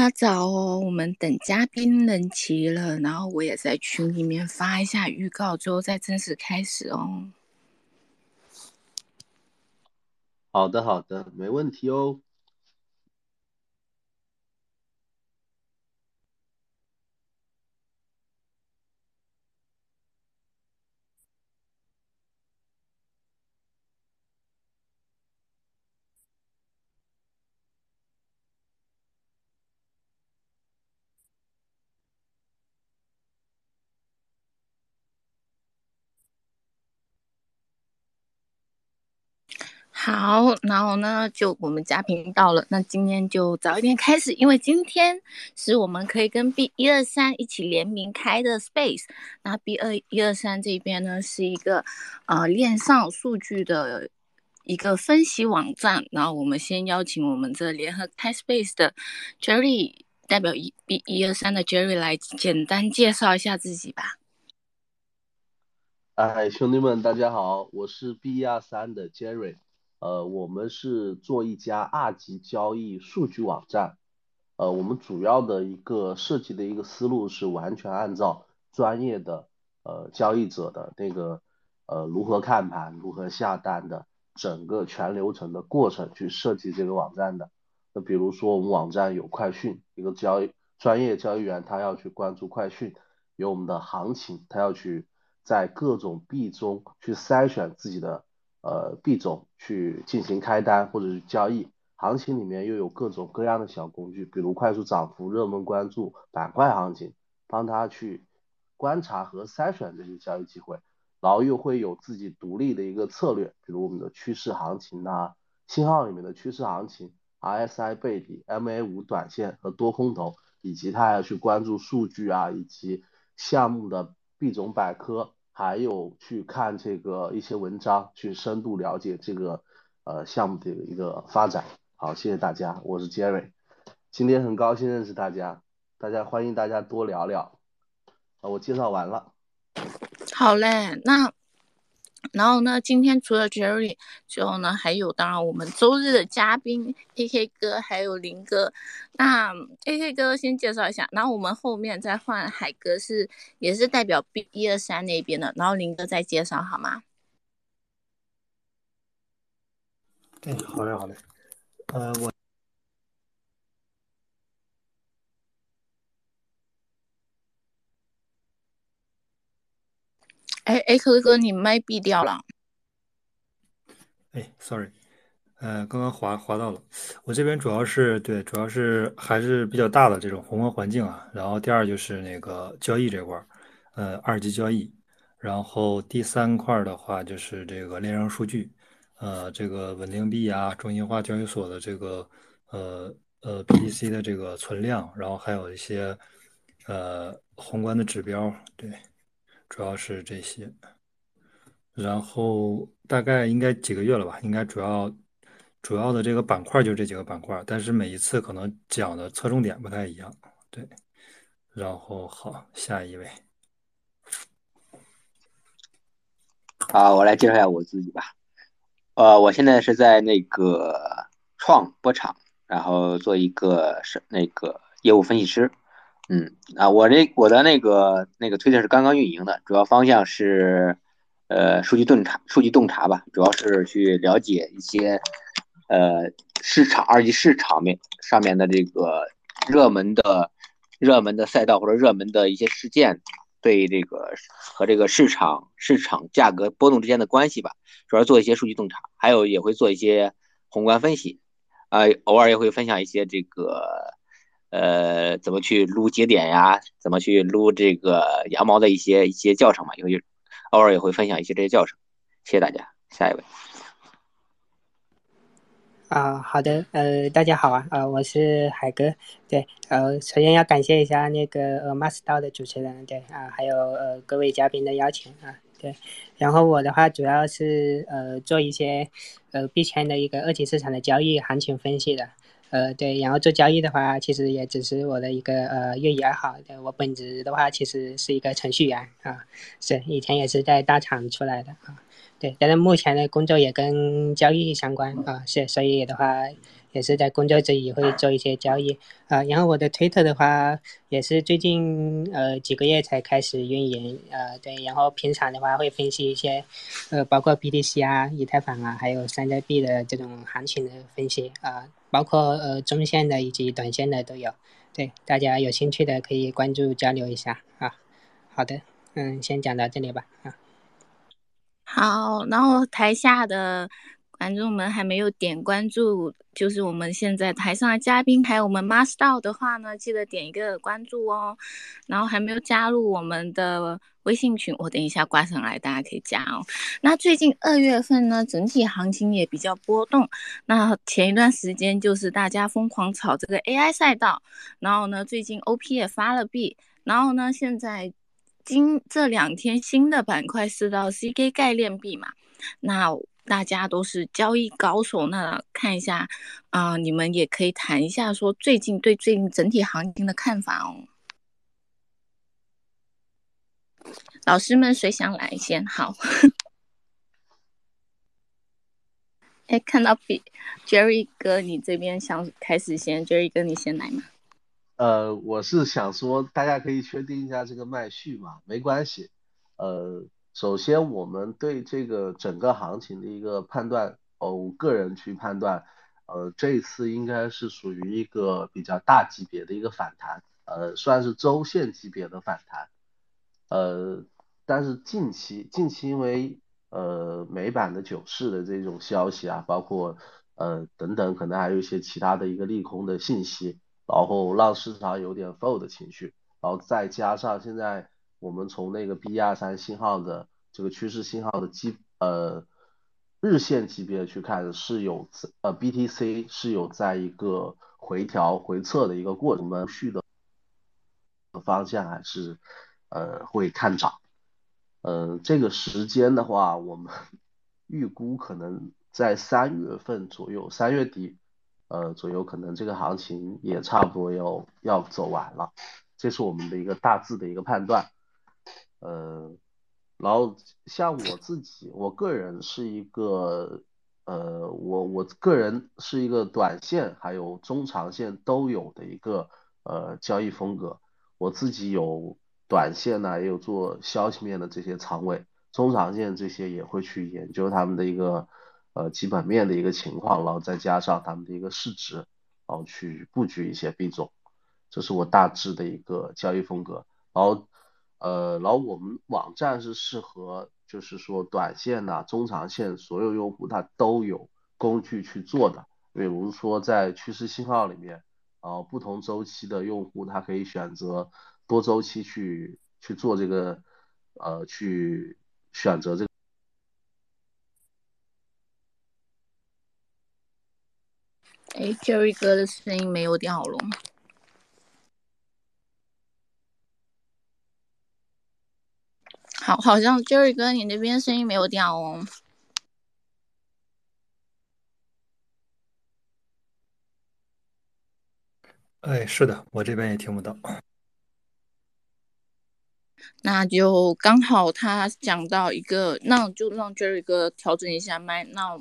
大家早哦，我们等嘉宾人齐了，然后我也在群里面发一下预告，之后再正式开始哦。好的，好的，没问题哦。好，然后呢，就我们嘉宾到了，那今天就早一点开始，因为今天是我们可以跟 B 一二三一起联名开的 Space。那 B 二一二三这边呢，是一个呃链上数据的一个分析网站。然后我们先邀请我们这联合开 Space 的 Jerry 代表一 B 一二三的 Jerry 来简单介绍一下自己吧。哎，兄弟们，大家好，我是 B 一二三的 Jerry。呃，我们是做一家二级交易数据网站，呃，我们主要的一个设计的一个思路是完全按照专业的呃交易者的那个呃如何看盘、如何下单的整个全流程的过程去设计这个网站的。那比如说我们网站有快讯，一个交易专业交易员他要去关注快讯，有我们的行情，他要去在各种币中去筛选自己的。呃，币种去进行开单或者是交易，行情里面又有各种各样的小工具，比如快速涨幅、热门关注、板块行情，帮他去观察和筛选这些交易机会，然后又会有自己独立的一个策略，比如我们的趋势行情啊，信号里面的趋势行情、RSI 背离、MA 五短线和多空头，以及他要去关注数据啊，以及项目的币种百科。还有去看这个一些文章，去深度了解这个呃项目的一个发展。好，谢谢大家，我是 Jerry，今天很高兴认识大家，大家欢迎大家多聊聊。啊，我介绍完了。好嘞，那。然后呢，今天除了 Jerry 之后呢，还有当然我们周日的嘉宾 AK 哥，还有林哥。那 AK 哥先介绍一下，然后我们后面再换海哥，是也是代表 B 一二三那边的，然后林哥再介绍好吗？哎，好嘞，好嘞。呃，我，哎，AK 哥，你麦闭掉了。哎，sorry。呃，刚刚滑滑到了，我这边主要是对，主要是还是比较大的这种宏观环境啊。然后第二就是那个交易这块儿，呃，二级交易。然后第三块的话就是这个链上数据，呃，这个稳定币啊，中心化交易所的这个呃呃 BTC 的这个存量，然后还有一些呃宏观的指标，对，主要是这些。然后大概应该几个月了吧，应该主要。主要的这个板块就这几个板块，但是每一次可能讲的侧重点不太一样，对。然后好，下一位。好，我来介绍一下我自己吧。呃，我现在是在那个创波场，然后做一个是那个业务分析师。嗯，啊，我这我的那个那个推特是刚刚运营的，主要方向是呃数据洞察，数据洞察吧，主要是去了解一些。呃，市场二级市场面上面的这个热门的、热门的赛道或者热门的一些事件，对这个和这个市场市场价格波动之间的关系吧，主要做一些数据洞察，还有也会做一些宏观分析，啊，偶尔也会分享一些这个呃怎么去撸节点呀，怎么去撸这个羊毛的一些一些教程嘛，也会偶尔也会分享一些这些教程。谢谢大家，下一位。啊，好的，呃，大家好啊，呃，我是海哥，对，呃，首先要感谢一下那个呃 Master 的主持人，对啊，还有呃各位嘉宾的邀请啊，对，然后我的话主要是呃做一些呃币圈的一个二级市场的交易行情分析的，呃，对，然后做交易的话，其实也只是我的一个呃业余爱好，对我本职的话其实是一个程序员啊，是以前也是在大厂出来的啊。对，但是目前的工作也跟交易相关啊，是，所以的话，也是在工作之余会做一些交易啊。然后我的推特的话，也是最近呃几个月才开始运营啊对，然后平常的话会分析一些呃包括 BTC 啊、以太坊啊，还有山寨币的这种行情的分析啊，包括呃中线的以及短线的都有。对，大家有兴趣的可以关注交流一下啊。好的，嗯，先讲到这里吧啊。好，然后台下的观众们还没有点关注，就是我们现在台上的嘉宾，还有我们 Master 的话呢，记得点一个关注哦。然后还没有加入我们的微信群，我等一下挂上来，大家可以加哦。那最近二月份呢，整体行情也比较波动。那前一段时间就是大家疯狂炒这个 AI 赛道，然后呢，最近 OP 也发了币，然后呢，现在。今这两天新的板块是到 CK 概念币嘛？那大家都是交易高手，那看一下啊，你们也可以谈一下说最近对最近整体行情的看法哦。老师们谁想来先？好，哎，看到 B Jerry 哥，你这边想开始先，Jerry 哥你先来嘛。呃，我是想说，大家可以确定一下这个麦序嘛，没关系。呃，首先我们对这个整个行情的一个判断，哦，个人去判断，呃，这一次应该是属于一个比较大级别的一个反弹，呃，算是周线级别的反弹。呃，但是近期近期因为呃美版的九市的这种消息啊，包括呃等等，可能还有一些其他的一个利空的信息。然后让市场有点负的情绪，然后再加上现在我们从那个 B 二三信号的这个趋势信号的基呃日线级别去看是有呃 BTC 是有在一个回调回撤的一个过程，我们续的方向还是呃会看涨，呃这个时间的话我们预估可能在三月份左右，三月底。呃，左右可能这个行情也差不多要要走完了，这是我们的一个大致的一个判断。呃，然后像我自己，我个人是一个，呃，我我个人是一个短线还有中长线都有的一个呃交易风格。我自己有短线呢，也有做消息面的这些仓位，中长线这些也会去研究他们的一个。呃，基本面的一个情况，然后再加上他们的一个市值，然后去布局一些币种，这是我大致的一个交易风格。然后，呃，然后我们网站是适合，就是说短线呐、中长线所有用户他都有工具去做的。比如说在趋势信号里面，呃，不同周期的用户他可以选择多周期去去做这个，呃，去选择这个。哎，Jerry 哥的声音没有掉了。好，好像 Jerry 哥你那边声音没有掉哦。哎，是的，我这边也听不到。那就刚好他讲到一个，那就让 Jerry 哥调整一下麦，那。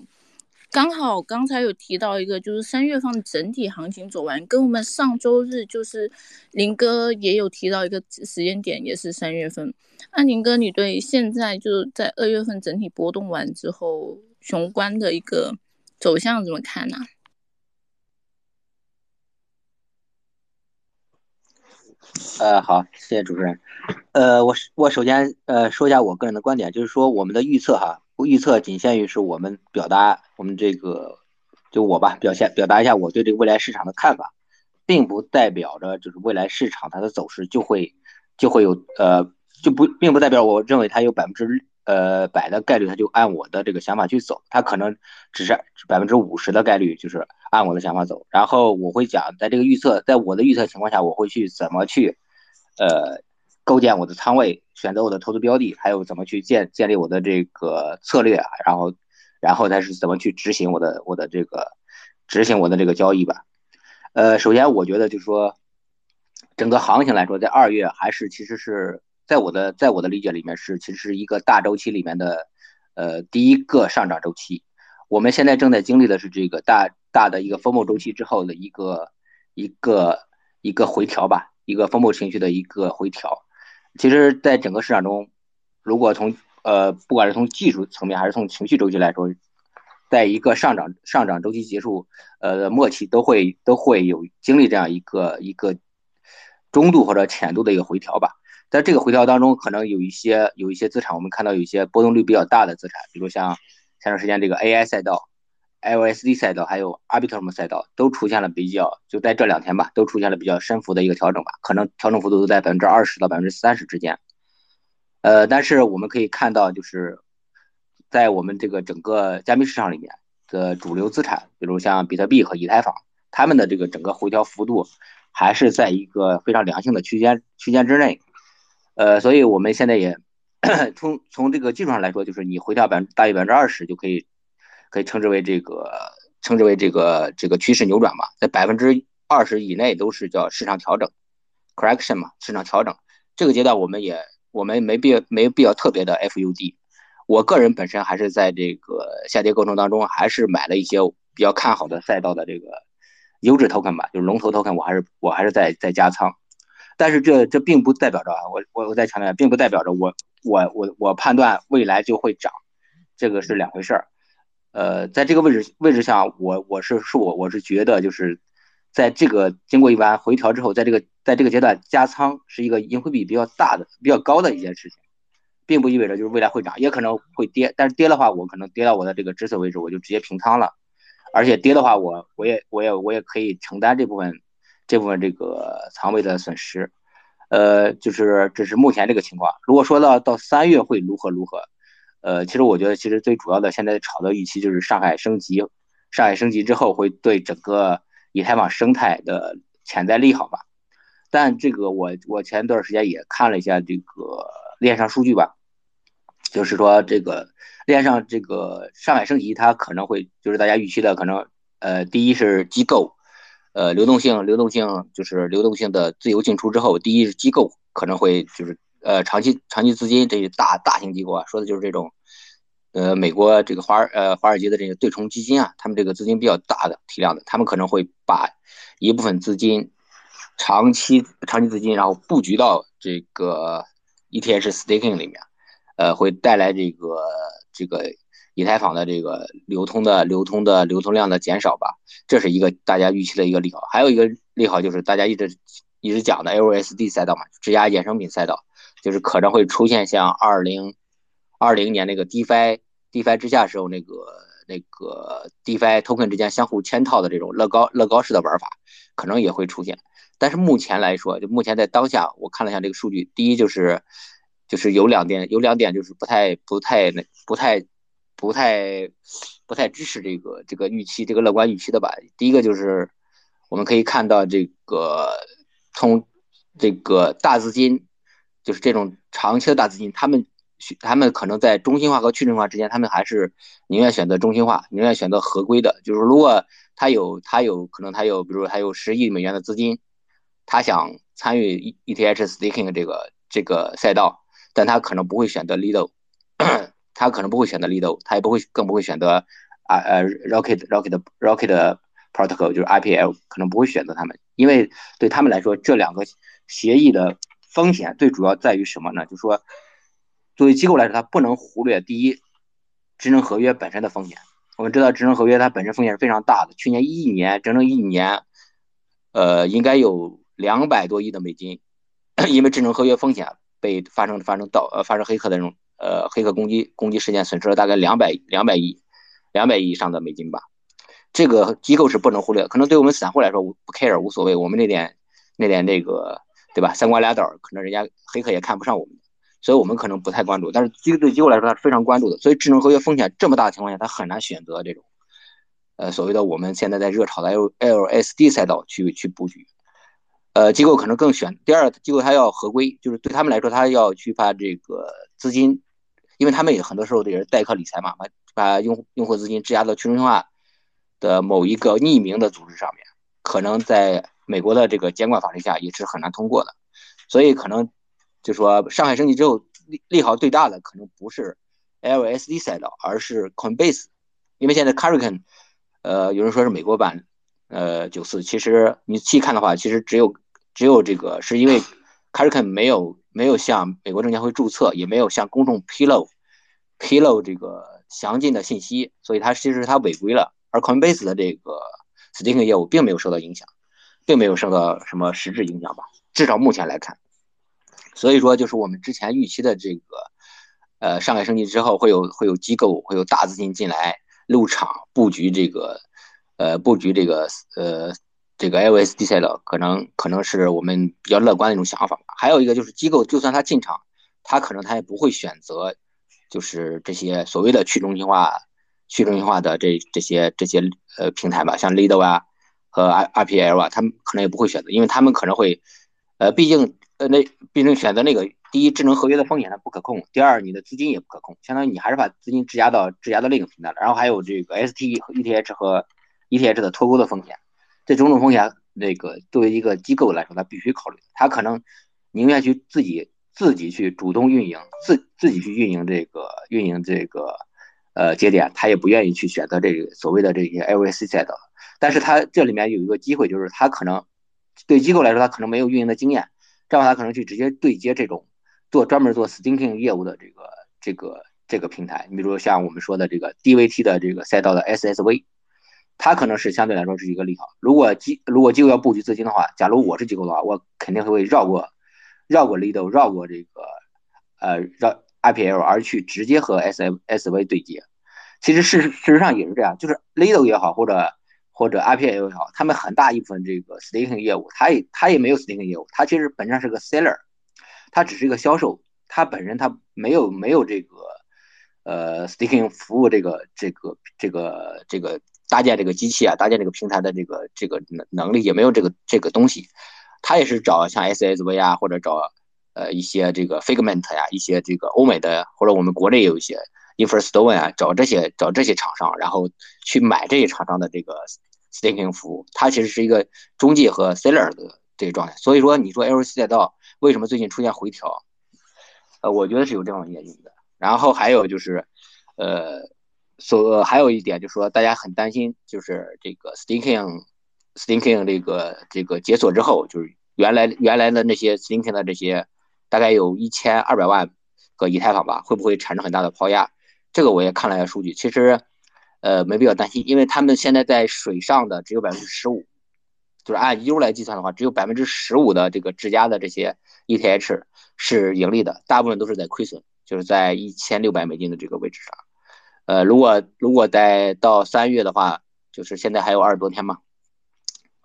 刚好刚才有提到一个，就是三月份整体行情走完，跟我们上周日就是林哥也有提到一个时间点，也是三月份。那林哥，你对现在就是在二月份整体波动完之后，雄关的一个走向怎么看呢？呃，好，谢谢主持人。呃，我我首先呃说一下我个人的观点，就是说我们的预测哈。预测仅限于是我们表达我们这个，就我吧，表现表达一下我对这个未来市场的看法，并不代表着就是未来市场它的走势就会就会有呃就不并不代表我认为它有百分之呃百的概率它就按我的这个想法去走，它可能只是百分之五十的概率就是按我的想法走。然后我会讲在这个预测，在我的预测情况下，我会去怎么去呃。构建我的仓位，选择我的投资标的，还有怎么去建建立我的这个策略，然后，然后再是怎么去执行我的我的这个执行我的这个交易吧。呃，首先我觉得就是说，整个行情来说，在二月还是其实是在我的在我的理解里面是其实是一个大周期里面的呃第一个上涨周期。我们现在正在经历的是这个大大的一个风暴周期之后的一个一个一个回调吧，一个风暴情绪的一个回调。其实，在整个市场中，如果从呃不管是从技术层面还是从情绪周期来说，在一个上涨上涨周期结束呃末期，都会都会有经历这样一个一个中度或者浅度的一个回调吧。在这个回调当中，可能有一些有一些资产，我们看到有一些波动率比较大的资产，比如像前段时间这个 AI 赛道、LSD 赛道，还有 Arbitrum 赛道，都出现了比较就在这两天吧，都出现了比较深幅的一个调整吧，可能调整幅度都在百分之二十到百分之三十之间。呃，但是我们可以看到，就是在我们这个整个加密市场里面的主流资产，比如像比特币和以太坊，他们的这个整个回调幅度还是在一个非常良性的区间区间之内。呃，所以我们现在也 从从这个技术上来说，就是你回调百分大于百分之二十就可以，可以称之为这个称之为这个这个趋势扭转嘛，在百分之二十以内都是叫市场调整，correction 嘛，市场调整。这个阶段我们也我们没必要没必要特别的 FUD。我个人本身还是在这个下跌过程当中，还是买了一些比较看好的赛道的这个优质 token 吧，就是龙头 token，我还是我还是在在加仓。但是这这并不代表着啊，我我我再强调，并不代表着我我我我判断未来就会涨，这个是两回事儿。呃，在这个位置位置上，我我是是我我是觉得就是在这个经过一番回调之后，在这个在这个阶段加仓是一个盈亏比比较大的比较高的一件事情，并不意味着就是未来会涨，也可能会跌。但是跌的话，我可能跌到我的这个止损位置，我就直接平仓了。而且跌的话，我我也我也我也可以承担这部分。这部分这个仓位的损失，呃，就是这是目前这个情况。如果说到到三月会如何如何，呃，其实我觉得其实最主要的现在炒的预期就是上海升级，上海升级之后会对整个以太坊生态的潜在利好吧。但这个我我前段时间也看了一下这个链上数据吧，就是说这个链上这个上海升级它可能会就是大家预期的可能，呃，第一是机构。呃，流动性，流动性就是流动性的自由进出之后，第一是机构可能会就是呃长期长期资金这些大大型机构啊，说的就是这种，呃美国这个华呃华尔街的这个对冲基金啊，他们这个资金比较大的体量的，他们可能会把一部分资金长期长期资金然后布局到这个 ETH staking 里面，呃会带来这个这个。以太坊的这个流通的流通的流通量的减少吧，这是一个大家预期的一个利好。还有一个利好就是大家一直一直讲的 LSD 赛道嘛，质押衍生品赛道，就是可能会出现像二零二零年那个 DeFi DeFi 之下时候那个那个 DeFi token 之间相互嵌套的这种乐高乐高式的玩法，可能也会出现。但是目前来说，就目前在当下，我看了一下这个数据，第一就是就是有两点有两点就是不太不太那不太。不太不太支持这个这个预期，这个乐观预期的吧。第一个就是我们可以看到，这个从这个大资金，就是这种长期的大资金，他们他们可能在中心化和去中心化之间，他们还是宁愿选择中心化，宁愿选择合规的。就是如果他有他有可能他有，比如说他有十亿美元的资金，他想参与 ETH staking 这个这个赛道，但他可能不会选择 Lido。他可能不会选择 Lido，他也不会，更不会选择啊呃 Rocket Rocket Rocket Protocol，就是 IPL，可能不会选择他们，因为对他们来说，这两个协议的风险最主要在于什么呢？就是说，作为机构来说，它不能忽略第一，智能合约本身的风险。我们知道，智能合约它本身风险是非常大的。去年一年，整整一年，呃，应该有两百多亿的美金，因为智能合约风险被发生发生盗呃发生黑客的这种。呃，黑客攻击攻击事件损失了大概两百两百亿，两百亿以上的美金吧。这个机构是不能忽略，可能对我们散户来说不 care 无所谓，我们那点那点那个对吧？三瓜俩枣，可能人家黑客也看不上我们，所以我们可能不太关注。但是机对机构来说，他是非常关注的。所以智能合约风险这么大的情况下，他很难选择这种呃所谓的我们现在在热炒的 L LSD 赛道去去布局。呃，机构可能更选第二，机构它要合规，就是对他们来说，他要去把这个资金。因为他们也很多时候也是代客理财嘛，把把用用户资金质押到去中心化的某一个匿名的组织上面，可能在美国的这个监管法律下也是很难通过的，所以可能就说上海升级之后利利好最大的可能不是 LSD 赛道，而是 Coinbase，因为现在 Carriken，呃，有人说是美国版呃九四，其实你细看的话，其实只有只有这个是因为 Carriken 没有没有向美国证监会注册，也没有向公众披露披露这个详尽的信息，所以它其实它违规了。而 Coinbase 的这个 staking 业务并没有受到影响，并没有受到什么实质影响吧，至少目前来看。所以说，就是我们之前预期的这个，呃，上海升级之后会有会有机构会有大资金进来入场布局这个，呃，布局这个呃这个 LSD 赛道，可能可能是我们比较乐观的一种想法吧。还有一个就是机构，就算他进场，他可能他也不会选择，就是这些所谓的去中心化、去中心化的这这些这些呃平台吧，像 Lido 啊和 R RPL 啊，他们可能也不会选择，因为他们可能会，呃，毕竟。呃，那毕竟选择那个，第一，智能合约的风险它不可控；第二，你的资金也不可控，相当于你还是把资金质押到质押到另一个平台了。然后还有这个 ST 和 ETH 和 ETH 的脱钩的风险，这种种风险，那个作为一个机构来说，它必须考虑。它可能宁愿去自己自己去主动运营，自自己去运营这个运营这个呃节点，他也不愿意去选择这个所谓的这些 LVC 赛道。但是它这里面有一个机会，就是它可能对机构来说，它可能没有运营的经验。这样，他可能去直接对接这种做专门做 staking 业务的这个这个这个平台。你比如像我们说的这个 DVT 的这个赛道的 SSV，它可能是相对来说是一个利好。如果机如果机构要布局资金的话，假如我是机构的话，我肯定会绕过绕过 Lido，绕过这个呃绕 IPL 而去直接和 SSV 对接。其实事实事实上也是这样，就是 Lido 也好或者。或者 IPO 也好，他们很大一部分这个 staking 业务，他也他也没有 staking 业务，他其实本质上是个 seller，他只是一个销售，他本身他没有没有这个呃 staking 服务这个这个这个这个搭建这个机器啊，搭建这个平台的这个这个能能力也没有这个这个东西，他也是找像 SSV 啊，或者找呃一些这个 Figment 呀，一些这个欧美的或者我们国内也有一些 Infrastone 啊，找这些找这些厂商，然后去买这些厂商的这个。Staking 服务，它其实是一个中介和 seller 的这个状态，所以说你说 LC 赛道为什么最近出现回调？呃，我觉得是有这样的原因的。然后还有就是，呃，所还有一点就是说，大家很担心，就是这个 staking staking 这个这个解锁之后，就是原来原来的那些 staking 的这些大概有一千二百万个以太坊吧，会不会产生很大的抛压？这个我也看了一下数据，其实。呃，没必要担心，因为他们现在在水上的只有百分之十五，就是按 U 来计算的话，只有百分之十五的这个质押的这些 ETH 是盈利的，大部分都是在亏损，就是在一千六百美金的这个位置上。呃，如果如果在到三月的话，就是现在还有二十多天嘛，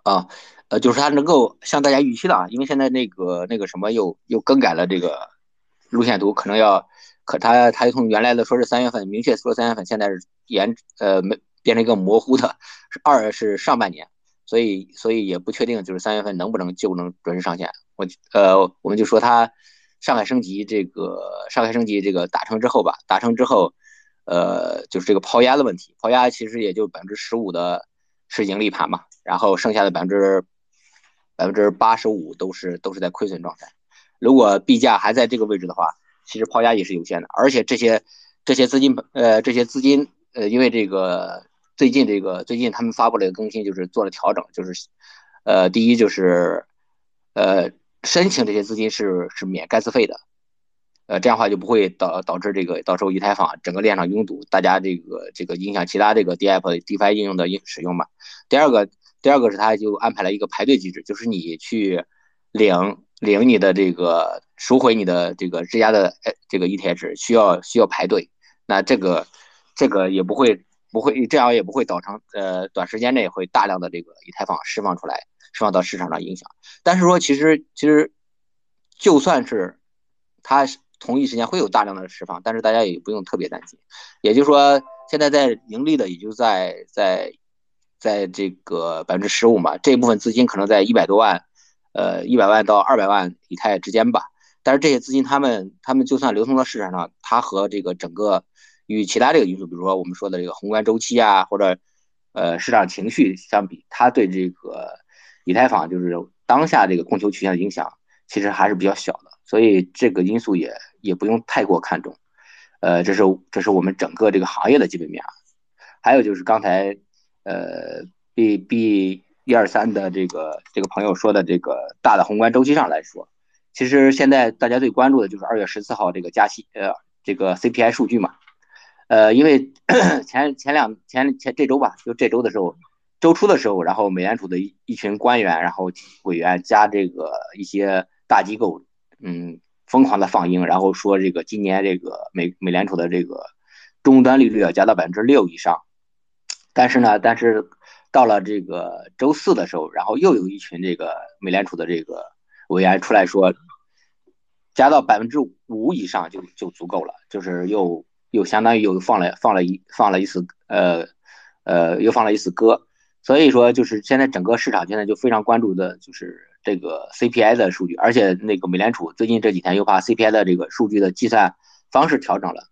啊，呃，就是它能够像大家预期的啊，因为现在那个那个什么又又更改了这个路线图，可能要。可他他从原来的说是三月份，明确说三月份，现在是延呃没变成一个模糊的，二是上半年，所以所以也不确定就是三月份能不能就能准时上线。我呃我们就说它上海升级这个上海升级这个达成之后吧，达成之后，呃就是这个抛压的问题，抛压其实也就百分之十五的是盈利盘嘛，然后剩下的百分之百分之八十五都是都是在亏损状态。如果币价还在这个位置的话。其实抛压也是有限的，而且这些这些资金，呃，这些资金，呃，因为这个最近这个最近他们发布了一个更新，就是做了调整，就是，呃，第一就是，呃，申请这些资金是是免 gas 费的，呃，这样的话就不会导导致这个到时候以太坊整个链上拥堵，大家这个这个影响其他这个 DApp DeFi 应用的应使用嘛。第二个，第二个是他就安排了一个排队机制，就是你去领。领你的这个赎回你的这个质押的这个 ETH 需要需要排队，那这个这个也不会不会这样也不会造成呃短时间内会大量的这个以太坊释放出来释放到市场上影响。但是说其实其实就算是它同一时间会有大量的释放，但是大家也不用特别担心。也就是说现在在盈利的也就在在在这个百分之十五嘛，这一部分资金可能在一百多万。呃，一百万到二百万以太之间吧。但是这些资金，他们他们就算流通到市场上，它和这个整个与其他这个因素，比如说我们说的这个宏观周期啊，或者呃市场情绪相比，它对这个以太坊就是当下这个供求曲线的影响，其实还是比较小的。所以这个因素也也不用太过看重。呃，这是这是我们整个这个行业的基本面啊。还有就是刚才呃 B B 一二三的这个这个朋友说的这个大的宏观周期上来说，其实现在大家最关注的就是二月十四号这个加息呃这个 CPI 数据嘛，呃因为 前前两前前这周吧，就这周的时候。周初的时候，然后美联储的一一群官员，然后委员加这个一些大机构，嗯，疯狂的放鹰，然后说这个今年这个美美联储的这个终端利率要加到百分之六以上。但是呢，但是到了这个周四的时候，然后又有一群这个美联储的这个委员出来说，加到百分之五以上就就足够了，就是又又相当于又放了放了一放了一次呃呃又放了一次歌。所以说，就是现在整个市场现在就非常关注的，就是这个 CPI 的数据，而且那个美联储最近这几天又把 CPI 的这个数据的计算方式调整了。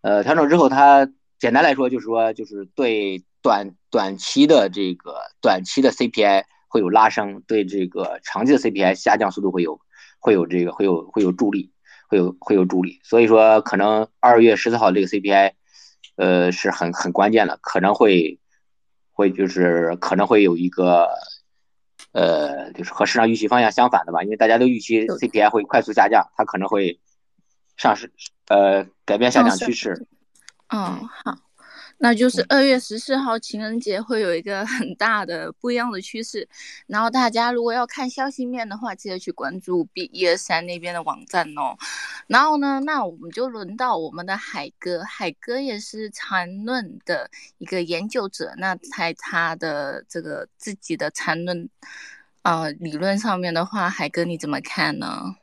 呃，调整之后，它简单来说就是说，就是对短短期的这个短期的 CPI 会有拉升，对这个长期的 CPI 下降速度会有会有这个会有会有助力，会有会有助力。所以说，可能二月十四号这个 CPI，呃，是很很关键的，可能会。会就是可能会有一个，呃，就是和市场预期方向相反的吧，因为大家都预期 CPI 会快速下降，它可能会上市，呃，改变下降趋势。嗯，好。那就是二月十四号情人节会有一个很大的不一样的趋势，然后大家如果要看消息面的话，记得去关注 B 一二三那边的网站哦。然后呢，那我们就轮到我们的海哥，海哥也是缠论的一个研究者，那在他的这个自己的缠论呃理论上面的话，海哥你怎么看呢？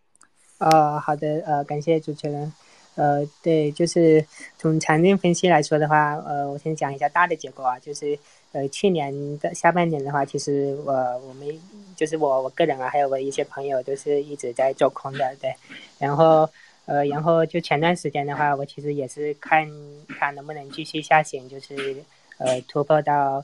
呃，好的，呃，感谢主持人。呃，对，就是从产论分析来说的话，呃，我先讲一下大的结构啊，就是呃，去年的下半年的话，其实我我们就是我我个人啊，还有我一些朋友都是一直在做空的，对，然后呃，然后就前段时间的话，我其实也是看看能不能继续下行，就是呃突破到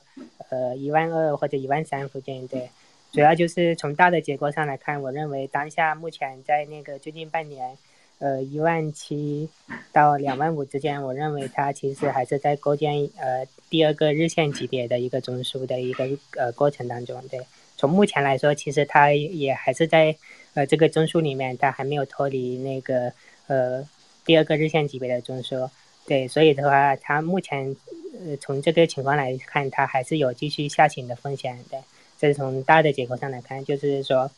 呃一万二或者一万三附近，对，主要就是从大的结构上来看，我认为当下目前在那个最近半年。呃，一万七到两万五之间，我认为它其实还是在构建呃第二个日线级别的一个中枢的一个呃过程当中。对，从目前来说，其实它也还是在呃这个中枢里面，它还没有脱离那个呃第二个日线级别的中枢。对，所以的话，它目前呃从这个情况来看，它还是有继续下行的风险。对，这是从大的结构上来看，就是说。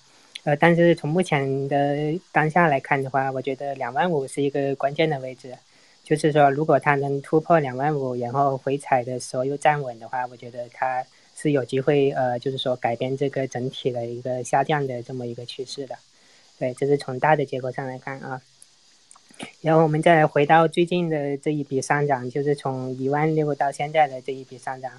呃，但是从目前的当下来看的话，我觉得两万五是一个关键的位置，就是说，如果它能突破两万五，然后回踩的时候又站稳的话，我觉得它是有机会，呃，就是说改变这个整体的一个下降的这么一个趋势的。对，这是从大的结构上来看啊。然后我们再回到最近的这一笔上涨，就是从一万六到现在的这一笔上涨。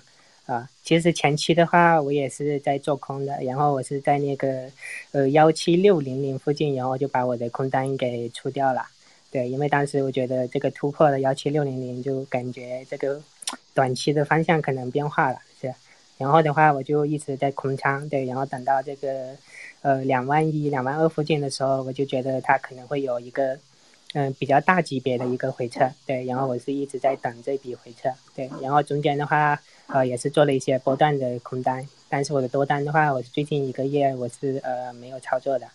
啊，其实前期的话，我也是在做空的，然后我是在那个，呃幺七六零零附近，然后就把我的空单给出掉了。对，因为当时我觉得这个突破了幺七六零零，就感觉这个短期的方向可能变化了，是。然后的话，我就一直在空仓，对，然后等到这个，呃两万一、两万二附近的时候，我就觉得它可能会有一个。嗯，比较大级别的一个回撤，对，然后我是一直在等这笔回撤，对，然后中间的话，呃，也是做了一些波段的空单，但是我的多单的话，我最近一个月我是呃没有操作的，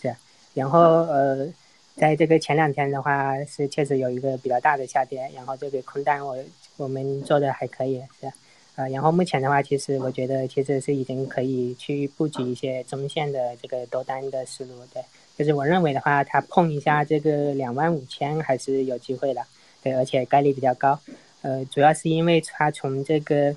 是，然后呃，在这个前两天的话是确实有一个比较大的下跌，然后这个空单我我们做的还可以，是，呃，然后目前的话，其实我觉得其实是已经可以去布局一些中线的这个多单的思路，对。就是我认为的话，它碰一下这个两万五千还是有机会的，对，而且概率比较高。呃，主要是因为它从这个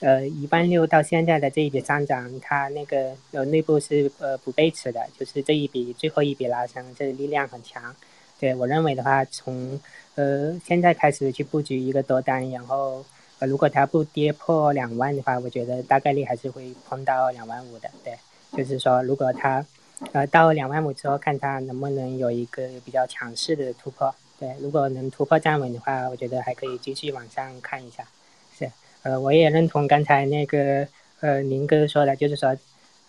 呃一万六到现在的这一笔上涨，它那个呃内部是呃不背驰的，就是这一笔最后一笔拉升，这力量很强。对我认为的话，从呃现在开始去布局一个多单，然后呃如果它不跌破两万的话，我觉得大概率还是会碰到两万五的。对，就是说如果它。呃，到两万五之后，看它能不能有一个比较强势的突破。对，如果能突破站稳的话，我觉得还可以继续往上看一下。呃，我也认同刚才那个呃林哥说的，就是说，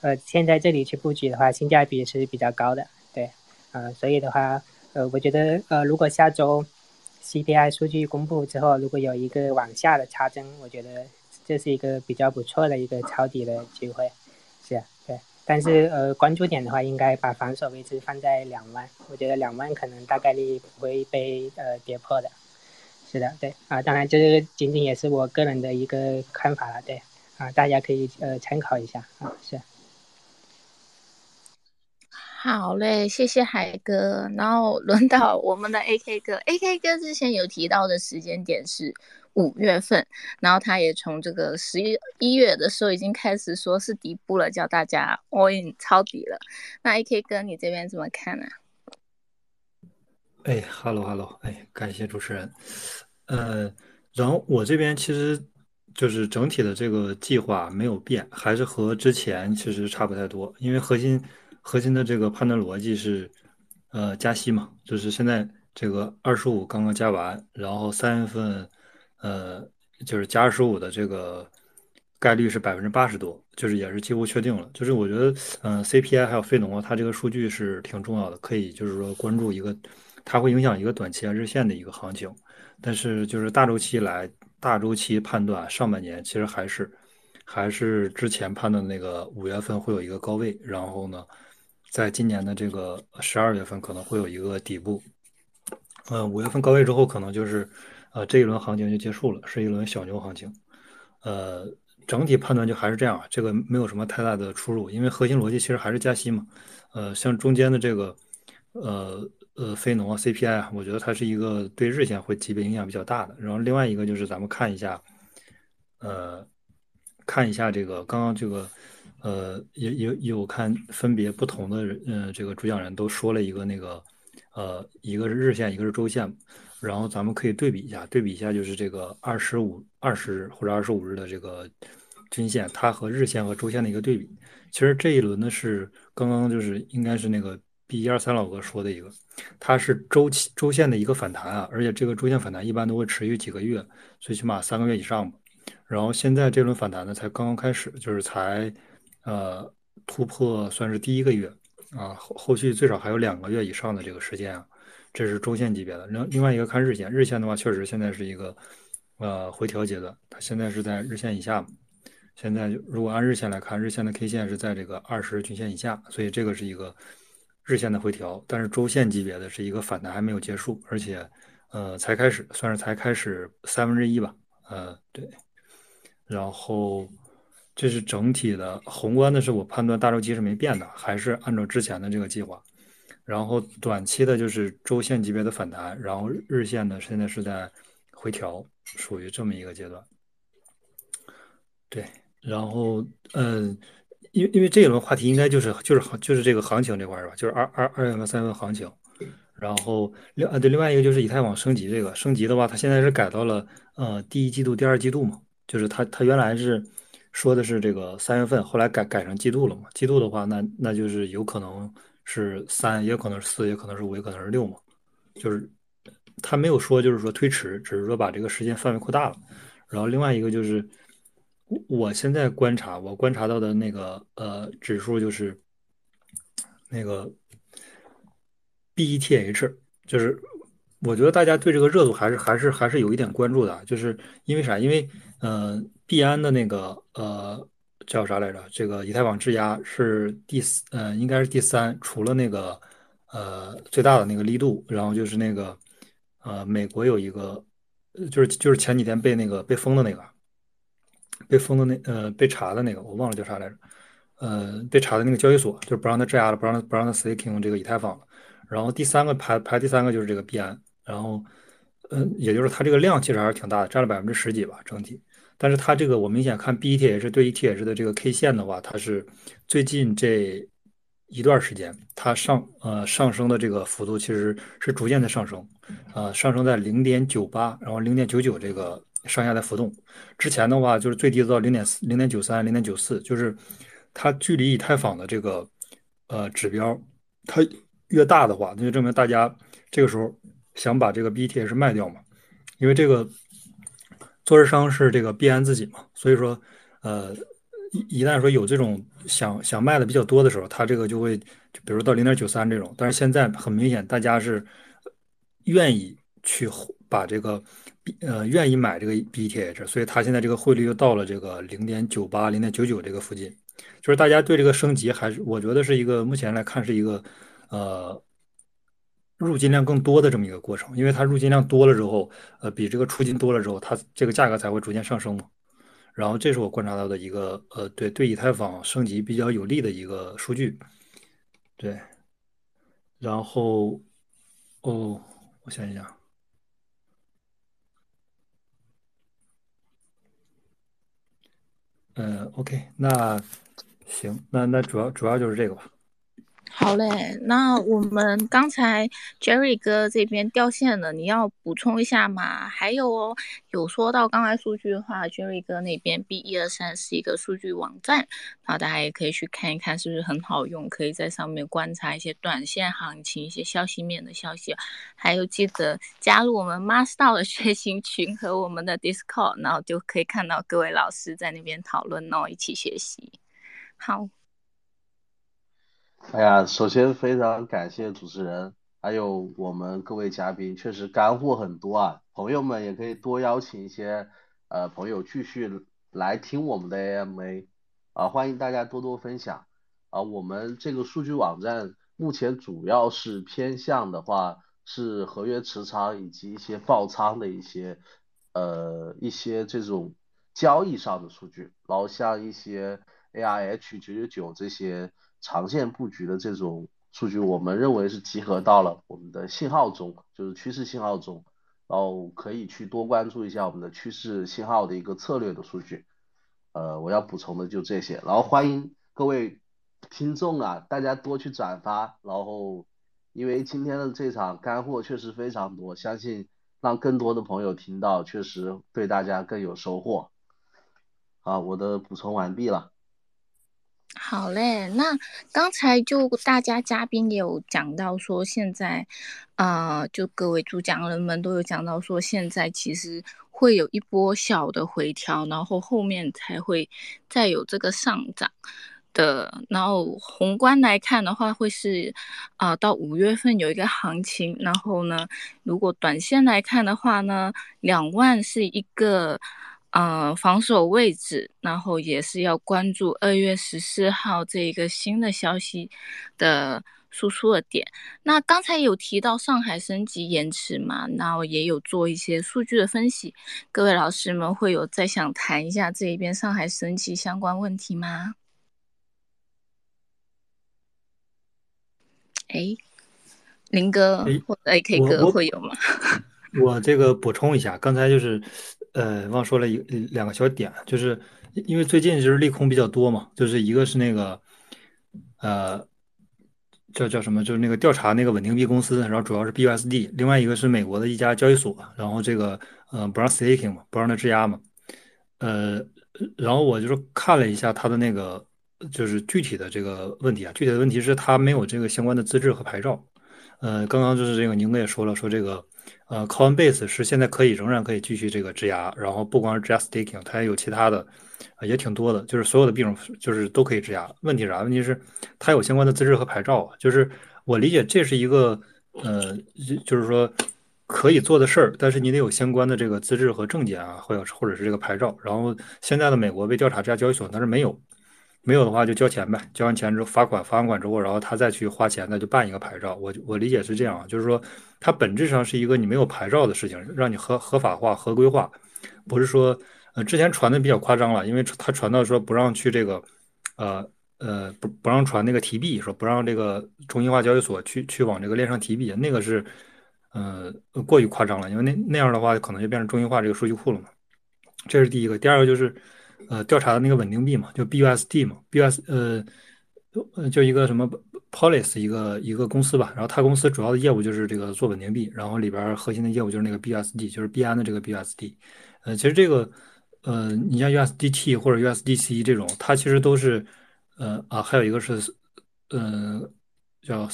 呃，现在这里去布局的话，性价比是比较高的。对，呃，所以的话，呃，我觉得呃，如果下周 CPI 数据公布之后，如果有一个往下的插针，我觉得这是一个比较不错的一个抄底的机会，是对。但是呃，关注点的话，应该把防守位置放在两万，我觉得两万可能大概率不会被呃跌破的。是的，对啊，当然这个仅仅也是我个人的一个看法了，对啊，大家可以呃参考一下啊，是。好嘞，谢谢海哥。然后轮到我们的 AK 哥，AK 哥之前有提到的时间点是五月份，然后他也从这个十一一月的时候已经开始说是底部了，叫大家 all in 抄底了。那 AK 哥，你这边怎么看呢？哎，hello hello，，哎，感谢主持人。呃，然后我这边其实就是整体的这个计划没有变，还是和之前其实差不太多，因为核心。核心的这个判断逻辑是，呃，加息嘛，就是现在这个二十五刚刚加完，然后三月份，呃，就是加二十五的这个概率是百分之八十多，就是也是几乎确定了。就是我觉得，嗯，CPI 还有非农啊，它这个数据是挺重要的，可以就是说关注一个，它会影响一个短期啊日线的一个行情。但是就是大周期来，大周期判断上半年其实还是还是之前判断那个五月份会有一个高位，然后呢。在今年的这个十二月份可能会有一个底部，呃，五月份高位之后可能就是，呃，这一轮行情就结束了，是一轮小牛行情，呃，整体判断就还是这样，这个没有什么太大的出入，因为核心逻辑其实还是加息嘛，呃，像中间的这个，呃呃，非农啊 CPI 啊，我觉得它是一个对日线会级别影响比较大的，然后另外一个就是咱们看一下，呃，看一下这个刚刚这个。呃，也也有看分别不同的人，嗯，这个主讲人都说了一个那个，呃，一个是日线，一个是周线，然后咱们可以对比一下，对比一下就是这个二十五、二十日或者二十五日的这个均线，它和日线和周线的一个对比。其实这一轮呢是刚刚就是应该是那个 B 一二三老哥说的一个，它是周期周线的一个反弹啊，而且这个周线反弹一般都会持续几个月，最起码三个月以上吧。然后现在这轮反弹呢才刚刚开始，就是才。呃，突破算是第一个月啊，后后续最少还有两个月以上的这个时间啊，这是周线级别的。另另外一个看日线，日线的话确实现在是一个呃回调阶段，它现在是在日线以下。现在如果按日线来看，日线的 K 线是在这个二十均线以下，所以这个是一个日线的回调。但是周线级别的是一个反弹还没有结束，而且呃才开始，算是才开始三分之一吧。呃，对，然后。这是整体的宏观的，是我判断大周期是没变的，还是按照之前的这个计划。然后短期的就是周线级别的反弹，然后日线呢现在是在回调，属于这么一个阶段。对，然后嗯，因为因为这一轮话题应该就是就是行就是这个行情这块是吧？就是二二二月份三月份行情。然后另呃对，另外一个就是以太网升级这个升级的话，它现在是改到了呃第一季度、第二季度嘛，就是它它原来是。说的是这个三月份，后来改改成季度了嘛？季度的话，那那就是有可能是三，也可能是四，也可能是五，也可能是六嘛。就是他没有说，就是说推迟，只是说把这个时间范围扩大了。然后另外一个就是，我现在观察，我观察到的那个呃指数就是那个 BETH，就是我觉得大家对这个热度还是还是还是有一点关注的，就是因为啥？因为嗯。币安的那个呃叫啥来着？这个以太坊质押是第四，呃，应该是第三，除了那个呃最大的那个力度，然后就是那个呃美国有一个，就是就是前几天被那个被封的那个，被封的那呃被查的那个，我忘了叫啥来着，呃被查的那个交易所，就是不让他质押了，不让他不让他 staking 这个以太坊了。然后第三个排排第三个就是这个币安，然后嗯，也就是它这个量其实还是挺大的，占了百分之十几吧整体。但是它这个我明显看 BETH 对 ETH 的这个 K 线的话，它是最近这一段时间它上呃上升的这个幅度其实是逐渐在上升，呃上升在零点九八，然后零点九九这个上下在浮动。之前的话就是最低到零点四、零点九三、零点九四，就是它距离以太坊的这个呃指标它越大的话，那就证明大家这个时候想把这个 BETH 卖掉嘛，因为这个。做市商是这个币安自己嘛，所以说，呃，一一旦说有这种想想卖的比较多的时候，它这个就会，就比如到零点九三这种。但是现在很明显，大家是愿意去把这个呃愿意买这个 BTH，所以它现在这个汇率又到了这个零点九八、零点九九这个附近，就是大家对这个升级还是我觉得是一个目前来看是一个呃入金量更多的这么一个过程，因为它入金量多了之后，呃比这个出金多了之后，它这个价格才会逐渐上升嘛。然后这是我观察到的一个呃对对以太坊升级比较有利的一个数据，对，然后哦我想一想。嗯，OK，那行，那那主要主要就是这个吧。好嘞，那我们刚才 Jerry 哥这边掉线了，你要补充一下吗？还有哦，有说到刚才数据的话，Jerry 哥那边 B 一二三是一个数据网站，那大家也可以去看一看，是不是很好用？可以在上面观察一些短线行情、一些消息面的消息。还有记得加入我们 Master 的学习群和我们的 Discord，然后就可以看到各位老师在那边讨论哦，一起学习。好。哎呀，首先非常感谢主持人，还有我们各位嘉宾，确实干货很多啊。朋友们也可以多邀请一些呃朋友继续来听我们的 AMA 啊，欢迎大家多多分享啊。我们这个数据网站目前主要是偏向的话是合约持仓以及一些爆仓的一些呃一些这种交易上的数据，然后像一些 ARH 九九九这些。长线布局的这种数据，我们认为是集合到了我们的信号中，就是趋势信号中，然后可以去多关注一下我们的趋势信号的一个策略的数据。呃，我要补充的就这些，然后欢迎各位听众啊，大家多去转发，然后因为今天的这场干货确实非常多，相信让更多的朋友听到，确实对大家更有收获。好，我的补充完毕了。好嘞，那刚才就大家嘉宾也有讲到说，现在，啊，就各位主讲人们都有讲到说，现在其实会有一波小的回调，然后后面才会再有这个上涨的。然后宏观来看的话，会是啊，到五月份有一个行情。然后呢，如果短线来看的话呢，两万是一个。呃，防守位置，然后也是要关注二月十四号这一个新的消息的输出的点。那刚才有提到上海升级延迟嘛，然后也有做一些数据的分析。各位老师们会有再想谈一下这一边上海升级相关问题吗？哎，林哥或者 AK 哥会有吗？我这个补充一下，刚才就是。呃，忘说了一两个小点，就是因为最近就是利空比较多嘛，就是一个是那个，呃，叫叫什么，就是那个调查那个稳定币公司，然后主要是 BUSD，另外一个是美国的一家交易所，然后这个呃不让 staking 嘛，不让它质押嘛，呃，然后我就是看了一下它的那个就是具体的这个问题啊，具体的问题是它没有这个相关的资质和牌照，呃，刚刚就是这个宁哥也说了，说这个。呃，Coinbase 是现在可以仍然可以继续这个质押，然后不光是质押 staking，它也有其他的，也挺多的，就是所有的币种就是都可以质押。问题啥？问题是它有相关的资质和牌照啊。就是我理解这是一个呃，就是说可以做的事儿，但是你得有相关的这个资质和证件啊，或者或者是这个牌照。然后现在的美国被调查这家交易所，但是没有。没有的话就交钱呗，交完钱之后罚款，罚完款之后，然后他再去花钱，那就办一个牌照。我我理解是这样，就是说它本质上是一个你没有牌照的事情，让你合合法化、合规化，不是说呃之前传的比较夸张了，因为他传到说不让去这个呃呃不不让传那个提币，说不让这个中心化交易所去去往这个链上提币，那个是呃过于夸张了，因为那那样的话可能就变成中心化这个数据库了嘛。这是第一个，第二个就是。呃，调查的那个稳定币嘛，就 BUSD 嘛，BUS 呃呃，就一个什么 Polis 一个一个公司吧，然后它公司主要的业务就是这个做稳定币，然后里边核心的业务就是那个 BUSD，就是币安的这个 BUSD。呃，其实这个呃，你像 USDT 或者 USDC 这种，它其实都是呃啊，还有一个是呃叫。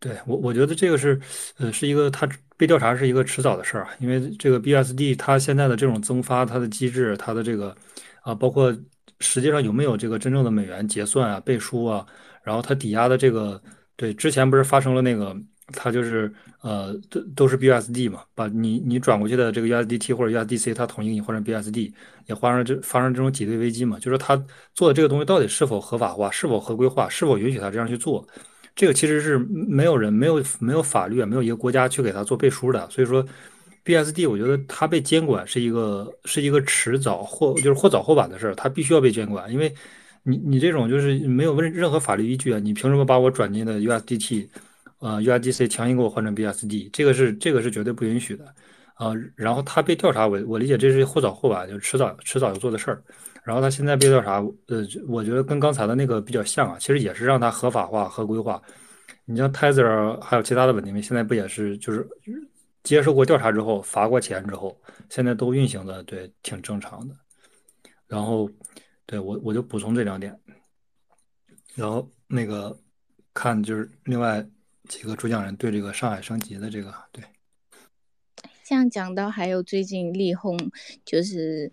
对我，我觉得这个是，呃，是一个它被调查是一个迟早的事儿啊，因为这个 BSD 它现在的这种增发，它的机制，它的这个啊，包括实际上有没有这个真正的美元结算啊、背书啊，然后它抵押的这个，对，之前不是发生了那个它就是呃都都是 BUSD 嘛，把你你转过去的这个 USDT 或者 USDC，它统一给你换成 BUSD，也发生这发生这种挤兑危机嘛，就是说他做的这个东西到底是否合法化，是否合规化，是否允许他这样去做，这个其实是没有人没有没有法律没有一个国家去给他做背书的，所以说 BSD 我觉得它被监管是一个是一个迟早或就是或早或晚的事儿，它必须要被监管，因为你你这种就是没有任任何法律依据啊，你凭什么把我转进的 USDT？呃，USDC 强行给我换成 BSD，这个是这个是绝对不允许的，啊，然后他被调查，我我理解这是或早或晚，就迟早迟早要做的事儿。然后他现在被调查，呃，我觉得跟刚才的那个比较像啊，其实也是让他合法化、合规化。你像 Tether 还有其他的稳定币，现在不也是就是接受过调查之后罚过钱之后，现在都运行的对挺正常的。然后对我我就补充这两点，然后那个看就是另外。几个主讲人对这个上海升级的这个对，像讲到还有最近立轰，就是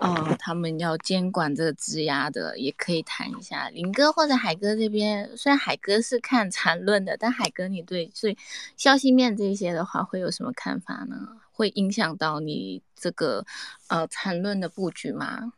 哦，他们要监管这个质押的，也可以谈一下。林哥或者海哥这边，虽然海哥是看缠论的，但海哥你对所以消息面这些的话，会有什么看法呢？会影响到你这个呃缠论的布局吗？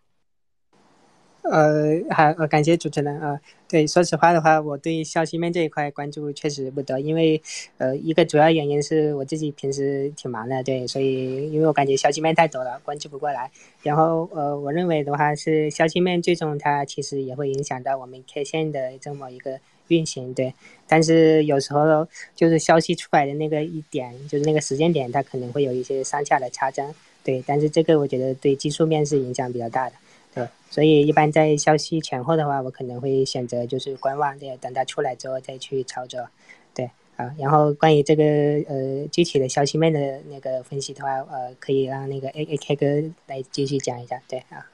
呃，好，呃，感谢主持人啊。对，说实话的话，我对消息面这一块关注确实不多，因为，呃，一个主要原因是我自己平时挺忙的，对，所以因为我感觉消息面太多了，关注不过来。然后，呃，我认为的话是消息面最终它其实也会影响到我们 K 线的这么一个运行，对。但是有时候就是消息出来的那个一点，就是那个时间点，它可能会有一些上下的差针，对。但是这个我觉得对技术面是影响比较大的。对，所以一般在消息前后的话，我可能会选择就是观望，对，等它出来之后再去操作。对，啊，然后关于这个呃具体的消息面的那个分析的话，呃，可以让那个 A A K 哥来继续讲一下。对啊，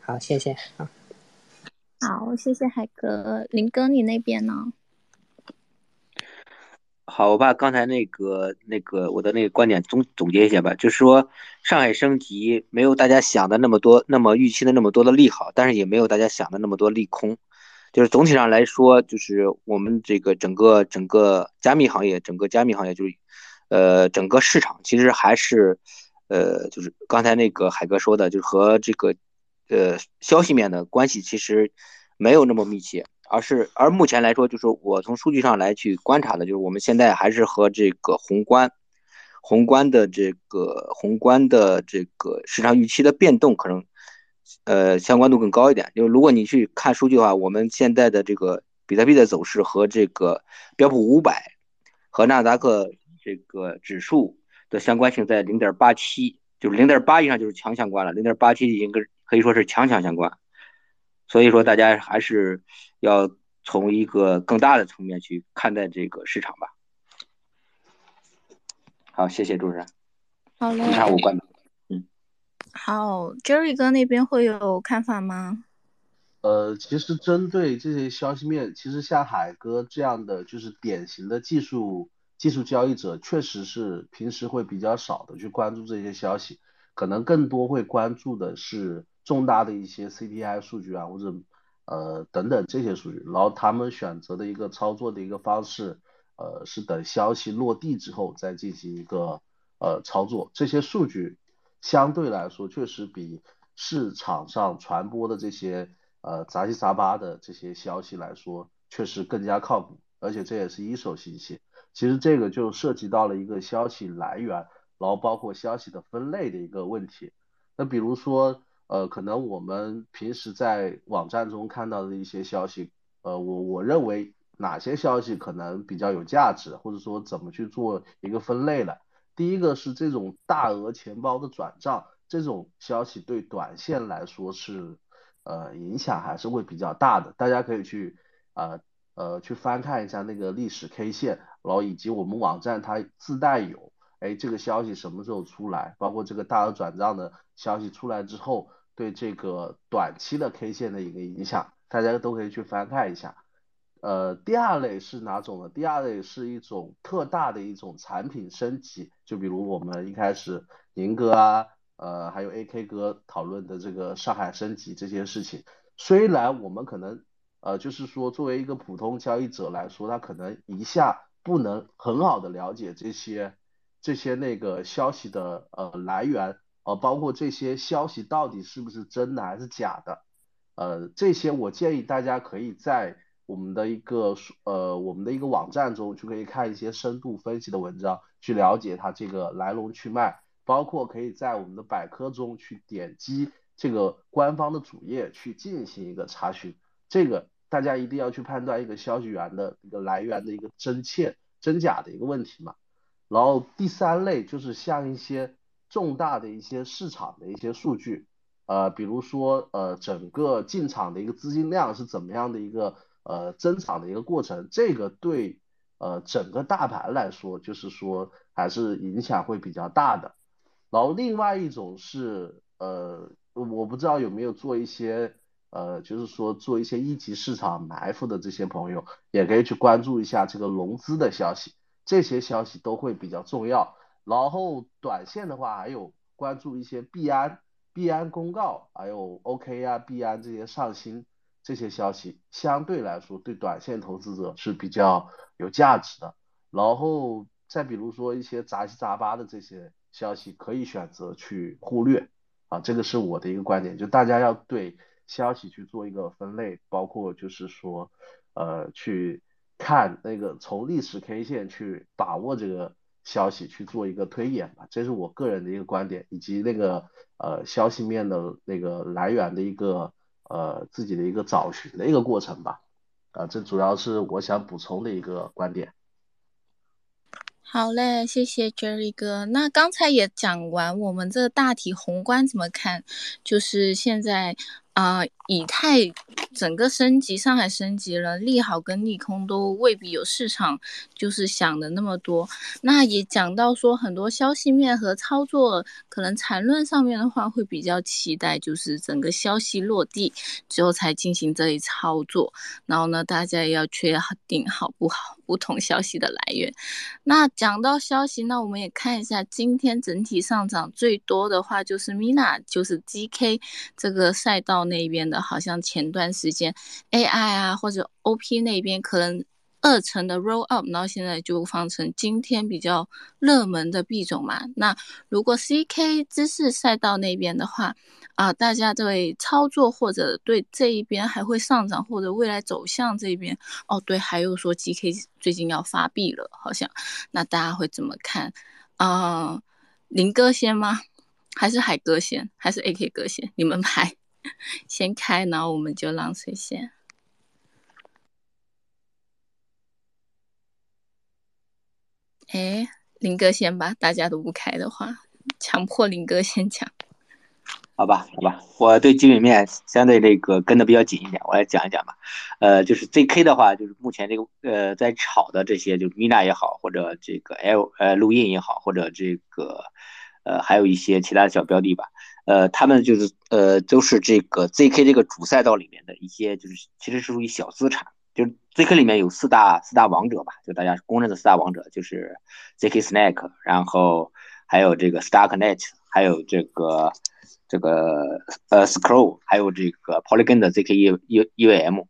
好，谢谢啊。好，谢谢海哥，林哥你那边呢？好，我把刚才那个那个我的那个观点总总结一下吧，就是说上海升级没有大家想的那么多，那么预期的那么多的利好，但是也没有大家想的那么多利空。就是总体上来说，就是我们这个整个整个加密行业，整个加密行业就是，呃，整个市场其实还是，呃，就是刚才那个海哥说的，就是和这个，呃，消息面的关系其实没有那么密切。而是，而目前来说，就是我从数据上来去观察的，就是我们现在还是和这个宏观、宏观的这个宏观的这个市场预期的变动可能，呃，相关度更高一点。就是如果你去看数据的话，我们现在的这个比特币的走势和这个标普五百和纳斯达克这个指数的相关性在零点八七，就是零点八以上就是强相关了，零点八七已经跟可以说是强强相关。所以说，大家还是要从一个更大的层面去看待这个市场吧。好，谢谢主持人。好嘞。以上我观点。嗯。好，Jerry 哥那边会有看法吗？呃，其实针对这些消息面，其实像海哥这样的就是典型的技术技术交易者，确实是平时会比较少的去关注这些消息，可能更多会关注的是。重大的一些 CPI 数据啊，或者呃等等这些数据，然后他们选择的一个操作的一个方式，呃是等消息落地之后再进行一个呃操作。这些数据相对来说确实比市场上传播的这些呃杂七杂八的这些消息来说，确实更加靠谱，而且这也是一手信息。其实这个就涉及到了一个消息来源，然后包括消息的分类的一个问题。那比如说。呃，可能我们平时在网站中看到的一些消息，呃，我我认为哪些消息可能比较有价值，或者说怎么去做一个分类呢？第一个是这种大额钱包的转账，这种消息对短线来说是呃影响还是会比较大的。大家可以去呃呃去翻看一下那个历史 K 线，然后以及我们网站它自带有。哎，这个消息什么时候出来？包括这个大额转账的消息出来之后，对这个短期的 K 线的一个影响，大家都可以去翻看一下。呃，第二类是哪种呢？第二类是一种特大的一种产品升级，就比如我们一开始宁哥啊，呃，还有 AK 哥讨论的这个上海升级这些事情。虽然我们可能，呃，就是说作为一个普通交易者来说，他可能一下不能很好的了解这些这些那个消息的呃来源，呃，包括这些消息到底是不是真的还是假的，呃，这些我建议大家可以在我们的一个呃我们的一个网站中就可以看一些深度分析的文章，去了解它这个来龙去脉，包括可以在我们的百科中去点击这个官方的主页去进行一个查询，这个。大家一定要去判断一个消息源的一个来源的一个真切真假的一个问题嘛。然后第三类就是像一些重大的一些市场的一些数据，呃，比如说呃整个进场的一个资金量是怎么样的一个呃增长的一个过程，这个对呃整个大盘来说就是说还是影响会比较大的。然后另外一种是呃我不知道有没有做一些。呃，就是说做一些一级市场埋伏的这些朋友，也可以去关注一下这个融资的消息，这些消息都会比较重要。然后短线的话，还有关注一些币安、币安公告，还有 OK 啊、币安这些上新这些消息，相对来说对短线投资者是比较有价值的。然后再比如说一些杂七杂八的这些消息，可以选择去忽略啊，这个是我的一个观点，就大家要对。消息去做一个分类，包括就是说，呃，去看那个从历史 K 线去把握这个消息去做一个推演吧，这是我个人的一个观点，以及那个呃消息面的那个来源的一个呃自己的一个找寻的一个过程吧，啊，这主要是我想补充的一个观点。好嘞，谢谢 Jerry 哥。那刚才也讲完我们这大体宏观怎么看，就是现在。啊，以太整个升级，上海升级了，利好跟利空都未必有市场就是想的那么多。那也讲到说，很多消息面和操作，可能缠论上面的话，会比较期待，就是整个消息落地之后才进行这一操作。然后呢，大家也要确定好不好不同消息的来源。那讲到消息，那我们也看一下今天整体上涨最多的话，就是 Mina，就是 GK 这个赛道。那边的好像前段时间 AI 啊或者 OP 那边可能二层的 roll up，然后现在就放成今天比较热门的币种嘛。那如果 CK 知识赛道那边的话啊，大家对操作或者对这一边还会上涨或者未来走向这边哦，对，还有说 GK 最近要发币了，好像那大家会怎么看啊？林哥先吗？还是海哥先？还是 AK 哥先？你们 排。先开，然后我们就让谁先？哎，林哥先吧，大家都不开的话，强迫林哥先讲。好吧，好吧，我对基本面相对这个跟的比较紧一点，我来讲一讲吧。呃，就是 ZK 的话，就是目前这个呃在炒的这些，就 Mina 也好，或者这个 L 呃录音也好，或者这个呃还有一些其他的小标的吧。呃，他们就是呃，都是这个 ZK 这个主赛道里面的一些，就是其实是属于小资产。就是 ZK 里面有四大四大王者吧，就大家公认的四大王者，就是 ZK Snake，然后还有这个 Starknet，还有这个这个呃 Scroll，还有这个 Polygon 的 ZK U U UAM，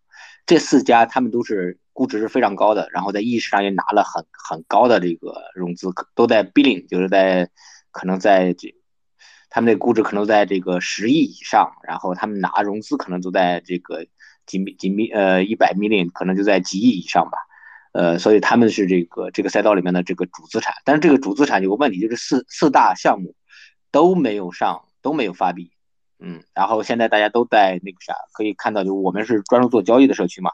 这四家他们都是估值是非常高的，然后在意识上也拿了很很高的这个融资，都在 billion，就是在可能在这。他们的估值可能在这个十亿以上，然后他们拿融资可能都在这个几米几米呃一百米链可能就在几亿以上吧，呃，所以他们是这个这个赛道里面的这个主资产。但是这个主资产有个问题，就是四四大项目都没有上，都没有发币，嗯，然后现在大家都在那个啥，可以看到，就我们是专注做交易的社区嘛，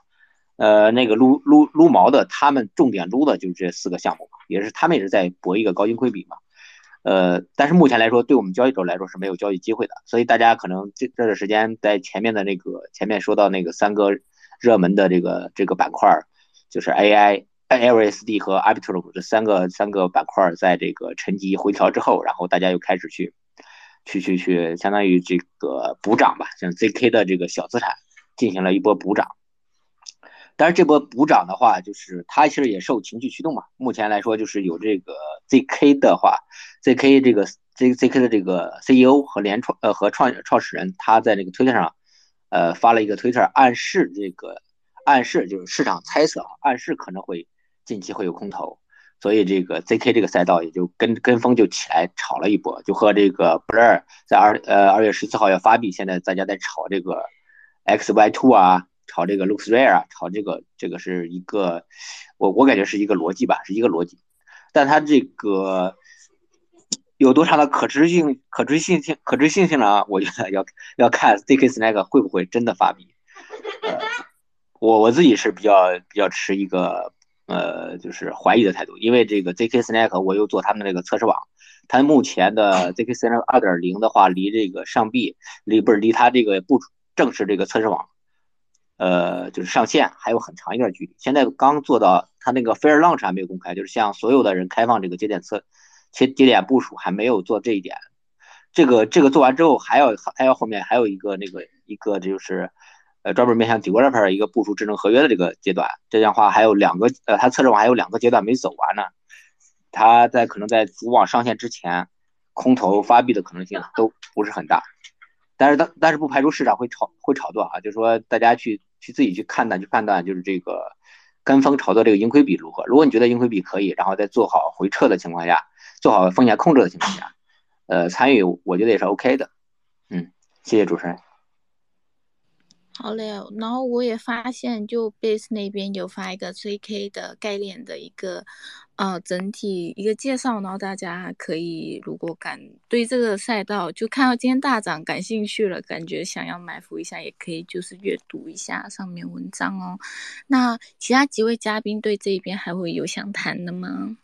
呃，那个撸撸撸毛的，他们重点撸的就是这四个项目嘛，也是他们也是在博一个高盈亏比嘛。呃，但是目前来说，对我们交易者来说是没有交易机会的，所以大家可能这这段时间在前面的那个前面说到那个三个热门的这个这个板块，就是 AI、LSD 和 Arbitrum 这三个三个板块，在这个沉积回调之后，然后大家又开始去去去去，相当于这个补涨吧，像 ZK 的这个小资产进行了一波补涨。但是这波补涨的话，就是它其实也受情绪驱动嘛。目前来说，就是有这个 ZK 的话，ZK 这个 Z ZK 的这个 CEO 和联创呃和创创始人，他在这个推特上，呃发了一个推特，暗示这个暗示就是市场猜测啊，暗示可能会近期会有空头，所以这个 ZK 这个赛道也就跟跟风就起来炒了一波，就和这个 Blur 在二呃二月十四号要发币，现在大家在炒这个 XY Two 啊，炒这个 LooksRare 啊，炒这个这个是一个我我感觉是一个逻辑吧，是一个逻辑，但它这个。有多长的可持续性、可持续性、可持续性呢？我觉得要要看 ZK Snake 会不会真的发币。我我自己是比较比较持一个呃就是怀疑的态度，因为这个 ZK Snake 我又做他们的那个测试网，它目前的 ZK Snake 二点零的话，离这个上币离不是离它这个不正式这个测试网，呃就是上线还有很长一段距离。现在刚做到它那个 Fair Launch 还没有公开，就是向所有的人开放这个节点测。节节点部署还没有做这一点，这个这个做完之后，还要还要后面还有一个那个一个就是，呃，专门面向 developer 一个部署智能合约的这个阶段。这样的话还有两个，呃，它测试网还有两个阶段没走完呢。它在可能在主网上线之前，空投发币的可能性都不是很大。但是但但是不排除市场会炒会炒作啊，就是说大家去去自己去判断去判断，就是这个跟风炒作这个盈亏比如何。如果你觉得盈亏比可以，然后再做好回撤的情况下。做好风险控制的情况下，呃，参与我觉得也是 OK 的。嗯，谢谢主持人。好嘞，然后我也发现，就 base 那边有发一个 JK 的概念的一个呃整体一个介绍，然后大家可以如果感对这个赛道就看到今天大涨感兴趣了，感觉想要埋伏一下，也可以就是阅读一下上面文章哦。那其他几位嘉宾对这边还会有想谈的吗？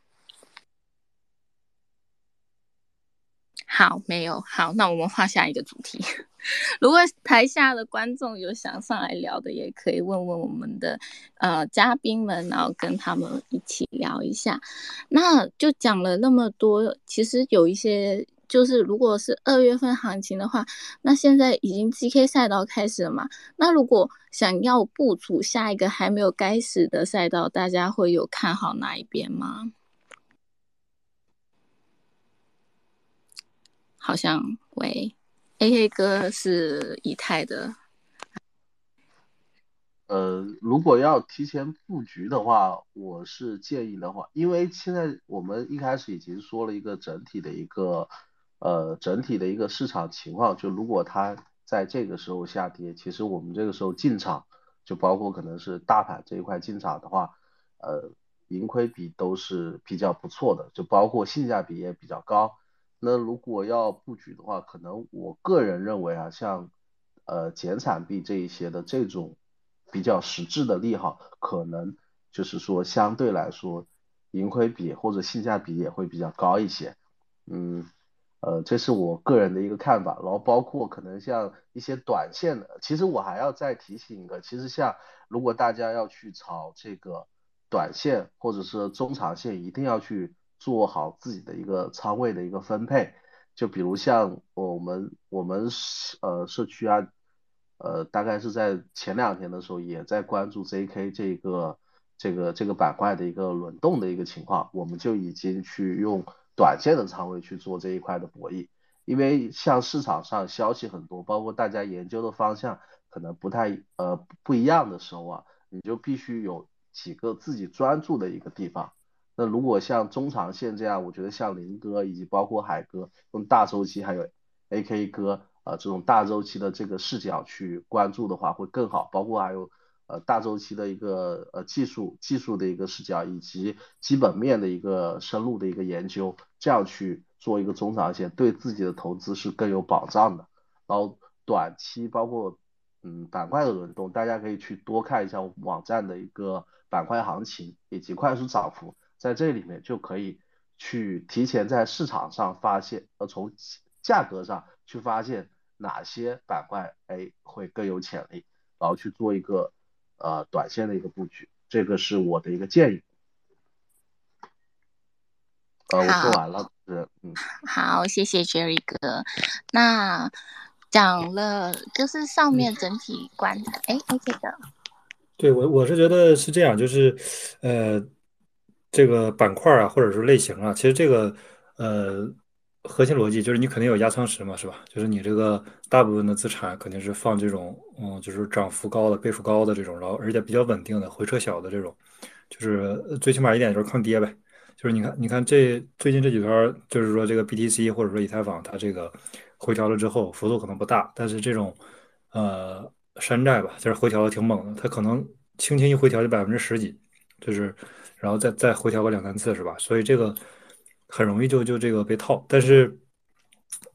好，没有好，那我们画下一个主题。如果台下的观众有想上来聊的，也可以问问我们的呃嘉宾们，然后跟他们一起聊一下。那就讲了那么多，其实有一些就是，如果是二月份行情的话，那现在已经 GK 赛道开始了嘛？那如果想要部署下一个还没有开始的赛道，大家会有看好哪一边吗？好像喂，A K 哥是以太的。呃，如果要提前布局的话，我是建议的话，因为现在我们一开始已经说了一个整体的一个呃整体的一个市场情况，就如果它在这个时候下跌，其实我们这个时候进场，就包括可能是大盘这一块进场的话，呃，盈亏比都是比较不错的，就包括性价比也比较高。那如果要布局的话，可能我个人认为啊，像呃减产币这一些的这种比较实质的利好，可能就是说相对来说盈亏比或者性价比也会比较高一些。嗯，呃，这是我个人的一个看法。然后包括可能像一些短线的，其实我还要再提醒一个，其实像如果大家要去炒这个短线或者是中长线，一定要去。做好自己的一个仓位的一个分配，就比如像我们我们呃社区啊，呃大概是在前两天的时候也在关注 ZK 这个这个这个板块的一个轮动的一个情况，我们就已经去用短线的仓位去做这一块的博弈，因为像市场上消息很多，包括大家研究的方向可能不太呃不一样的时候啊，你就必须有几个自己专注的一个地方。那如果像中长线这样，我觉得像林哥以及包括海哥用大周期，还有 AK 哥呃这种大周期的这个视角去关注的话会更好，包括还有呃大周期的一个呃技术技术的一个视角，以及基本面的一个深入的一个研究，这样去做一个中长线，对自己的投资是更有保障的。然后短期包括嗯板块的轮动，大家可以去多看一下网站的一个板块行情以及快速涨幅。在这里面就可以去提前在市场上发现，呃，从价格上去发现哪些板块哎会更有潜力，然后去做一个呃短线的一个布局，这个是我的一个建议。呃，我说完了，是嗯。好，谢谢 Jerry 哥。那讲了就是上面整体观察，哎，OK 的。对我我是觉得是这样，就是呃。这个板块啊，或者是类型啊，其实这个呃核心逻辑就是你肯定有压仓石嘛，是吧？就是你这个大部分的资产肯定是放这种嗯，就是涨幅高的、倍数高的这种，然后而且比较稳定的、回撤小的这种。就是最起码一点就是抗跌呗。就是你看，你看这最近这几天，就是说这个 BTC 或者说以太坊，它这个回调了之后，幅度可能不大，但是这种呃山寨吧，就是回调的挺猛的，它可能轻轻一回调就百分之十几，就是然后再再回调个两三次是吧？所以这个很容易就就这个被套。但是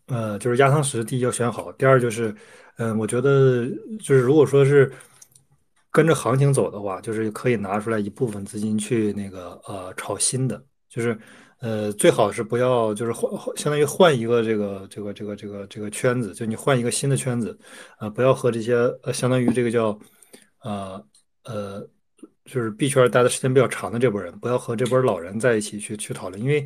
呃，就是压舱石，第一要选好，第二就是嗯，我觉得就是如果说是。跟着行情走的话，就是可以拿出来一部分资金去那个呃炒新的，就是呃最好是不要就是换相当于换一个这个这个这个这个这个圈子，就你换一个新的圈子，呃不要和这些呃相当于这个叫呃呃就是币圈待的时间比较长的这波人，不要和这波老人在一起去去讨论，因为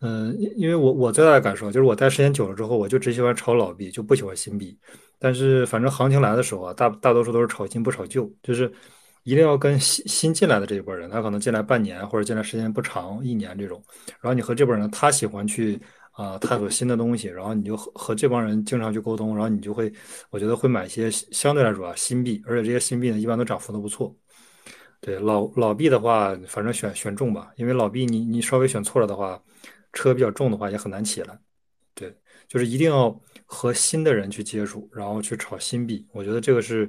嗯因为我我最大的感受就是我待时间久了之后，我就只喜欢炒老币，就不喜欢新币。但是反正行情来的时候啊，大大多数都是炒新不炒旧，就是一定要跟新新进来的这一波人，他可能进来半年或者进来时间不长，一年这种，然后你和这波人，他喜欢去啊探索新的东西，然后你就和和这帮人经常去沟通，然后你就会，我觉得会买一些相对来说啊新币，而且这些新币呢一般都涨幅都不错。对老老币的话，反正选选重吧，因为老币你你稍微选错了的话，车比较重的话也很难起来。对，就是一定要。和新的人去接触，然后去炒新币，我觉得这个是，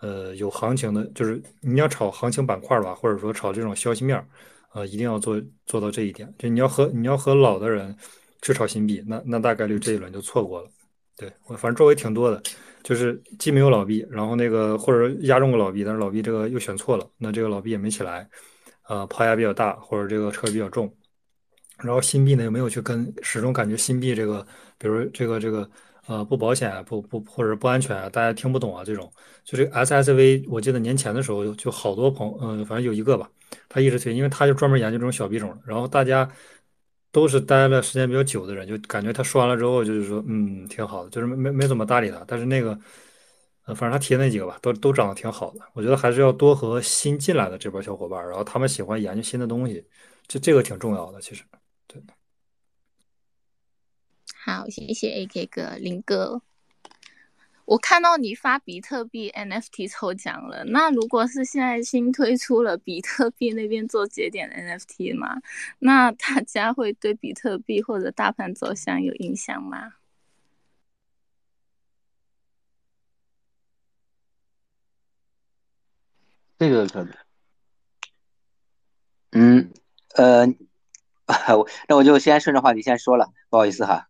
呃，有行情的，就是你要炒行情板块吧，或者说炒这种消息面儿，呃，一定要做做到这一点。就你要和你要和老的人去炒新币，那那大概率这一轮就错过了。对我反正周围挺多的，就是既没有老币，然后那个或者压中个老币，但是老币这个又选错了，那这个老币也没起来，呃，抛压比较大，或者这个车比较重，然后新币呢又没有去跟，始终感觉新币这个，比如这个这个。呃，不保险，不不或者不安全，大家听不懂啊，这种就这个 SSV，我记得年前的时候就好多朋，嗯，反正有一个吧，他一直推，因为他就专门研究这种小币种，然后大家都是待了时间比较久的人，就感觉他说完了之后，就是说，嗯，挺好的，就是没没没怎么搭理他，但是那个，呃，反正他提的那几个吧，都都长得挺好的，我觉得还是要多和新进来的这波小伙伴，然后他们喜欢研究新的东西，这这个挺重要的，其实，对。好，谢谢 AK 哥林哥。我看到你发比特币 NFT 抽奖了，那如果是现在新推出了比特币那边做节点 NFT 吗？那大家会对比特币或者大盘走向有影响吗？这个可能，嗯，呃，我那我就先顺着话题先说了，不好意思哈。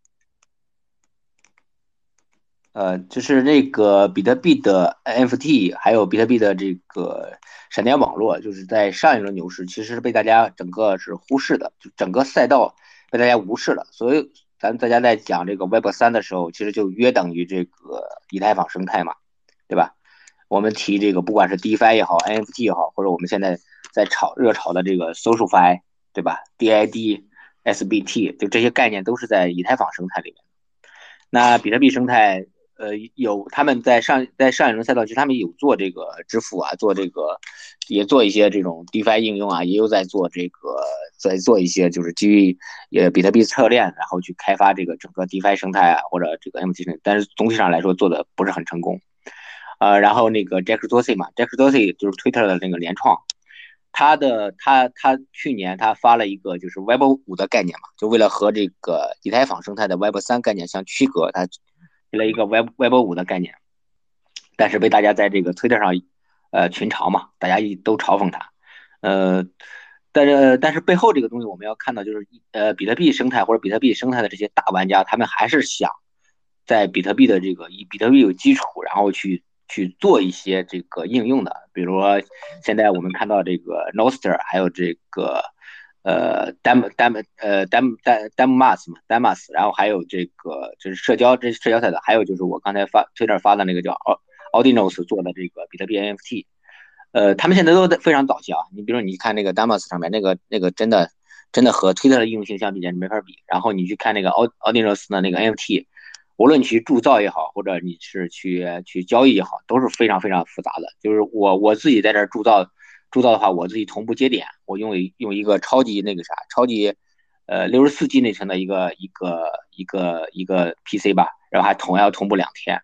呃，就是那个比特币的 NFT，还有比特币的这个闪电网络，就是在上一轮牛市其实是被大家整个是忽视的，就整个赛道被大家无视了。所以咱大家在讲这个 Web 三的时候，其实就约等于这个以太坊生态嘛，对吧？我们提这个不管是 DeFi 也好，NFT 也好，或者我们现在在炒热炒的这个 SocialFi，对吧？DID、SBT，就这些概念都是在以太坊生态里面。那比特币生态。呃，有他们在上在上一轮赛道，其实他们有做这个支付啊，做这个也做一些这种 DeFi 应用啊，也有在做这个在做一些就是基于呃比特币侧链，然后去开发这个整个 DeFi 生态啊，或者这个 MT 生但是总体上来说做的不是很成功。呃，然后那个 Jack Dorsey 嘛，Jack Dorsey 就是 Twitter 的那个联创，他的他他去年他发了一个就是 Web 五的概念嘛，就为了和这个以太坊生态的 Web 三概念相区隔，他。提了一个 Web Web 五的概念，但是被大家在这个推特上，呃，群嘲嘛，大家一都嘲讽他，呃，但是但是背后这个东西我们要看到，就是呃，比特币生态或者比特币生态的这些大玩家，他们还是想在比特币的这个以比特币有基础，然后去去做一些这个应用的，比如说现在我们看到这个 Noster 还有这个。呃，Dam Dam 呃 Dam Dam Damas 嘛，Damas，然后还有这个就是社交这社交赛道，还有就是我刚才发推特发的那个叫 Audinos 做的这个比特币 NFT，呃，他们现在都非常早期啊。你比如说你看那个 Damas 上面那个那个真的真的和推特的应用性相比简直没法比。然后你去看那个 Audinos 的那个 NFT，无论你去铸造也好，或者你是去去交易也好，都是非常非常复杂的。就是我我自己在这铸造。铸造的话，我自己同步接点，我用用一个超级那个啥，超级呃六十四 G 内存的一个一个一个一个 PC 吧，然后还同样要同步两天，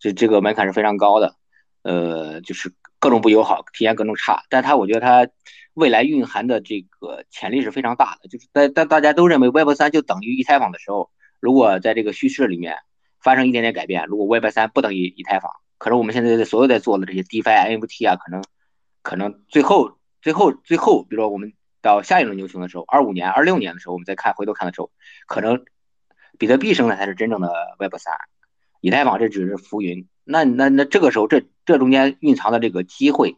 这这个门槛是非常高的，呃，就是各种不友好，体验各种差。但它我觉得它未来蕴含的这个潜力是非常大的。就是在大大家都认为 Web 三就等于以太坊的时候，如果在这个叙事里面发生一点点改变，如果 Web 三不等于以太坊，可能我们现在所有在做的这些 DeFi、NFT 啊，可能可能最后最后最后，比如说我们到下一轮牛熊的时候，二五年、二六年的时候，我们再看回头看的时候，可能比特币生的才是真正的 Web 三，以太坊这只是浮云。那那那这个时候，这这中间蕴藏的这个机会，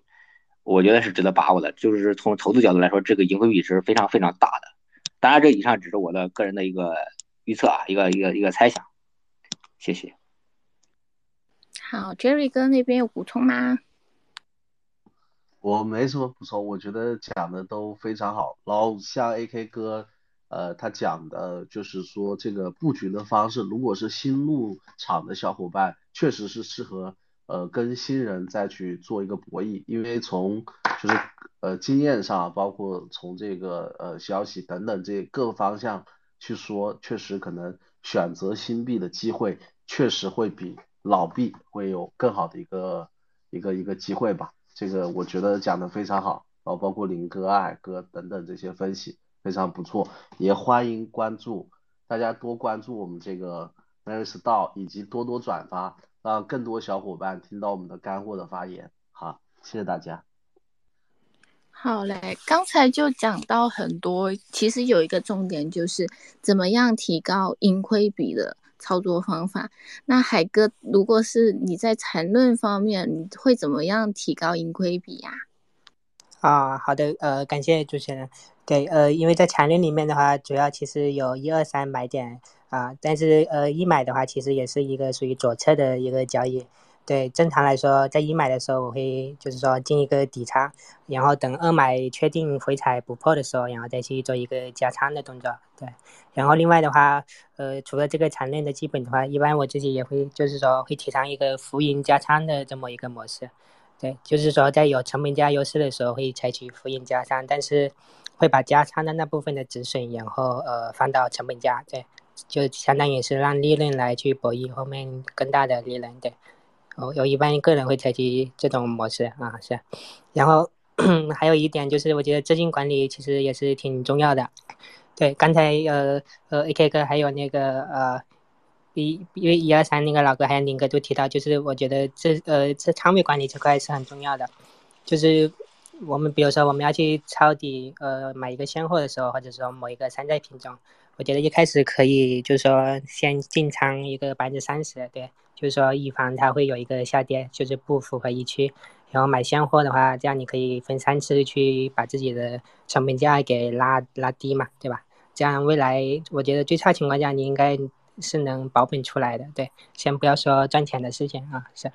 我觉得是值得把握的。就是从投资角度来说，这个盈亏比是非常非常大的。当然，这以上只是我的个人的一个预测啊，一个一个一个猜想。谢谢。好，Jerry 哥那边有补充吗？我没什么补充，我觉得讲的都非常好。然后像 AK 哥。呃，他讲的就是说这个布局的方式，如果是新入场的小伙伴，确实是适合呃跟新人再去做一个博弈，因为从就是呃经验上，包括从这个呃消息等等这各个方向去说，确实可能选择新币的机会，确实会比老币会有更好的一个一个一个机会吧。这个我觉得讲的非常好，然后包括林哥、爱哥等等这些分析。非常不错，也欢迎关注，大家多关注我们这个 Mary Store，以及多多转发，让更多小伙伴听到我们的干货的发言。好，谢谢大家。好嘞，刚才就讲到很多，其实有一个重点就是怎么样提高盈亏比的操作方法。那海哥，如果是你在缠论方面，你会怎么样提高盈亏比呀？啊，好的，呃，感谢主持人。对，呃，因为在缠论里面的话，主要其实有一二三买点啊，但是呃一买的话，其实也是一个属于左侧的一个交易。对，正常来说，在一买的时候，我会就是说进一个底仓，然后等二买确定回踩不破的时候，然后再去做一个加仓的动作。对，然后另外的话，呃，除了这个长链的基本的话，一般我自己也会就是说会提倡一个浮盈加仓的这么一个模式。对，就是说在有成本价优势的时候会采取浮盈加仓，但是会把加仓的那部分的止损，然后呃放到成本价，对，就相当于是让利润来去博弈后面更大的利润，对。哦有一般个人会采取这种模式啊，是。然后 还有一点就是，我觉得资金管理其实也是挺重要的。对，刚才呃呃 AK 哥还有那个呃。一因为一二三那个老哥还有林哥都提到，就是我觉得这呃这仓位管理这块是很重要的，就是我们比如说我们要去抄底呃买一个现货的时候，或者说某一个山寨品种，我觉得一开始可以就是说先进仓一个百分之三十，对，就是说以防它会有一个下跌，就是不符合预期。然后买现货的话，这样你可以分三次去把自己的成本价给拉拉低嘛，对吧？这样未来我觉得最差情况下你应该。是能保本出来的，对，先不要说赚钱的事情啊，是。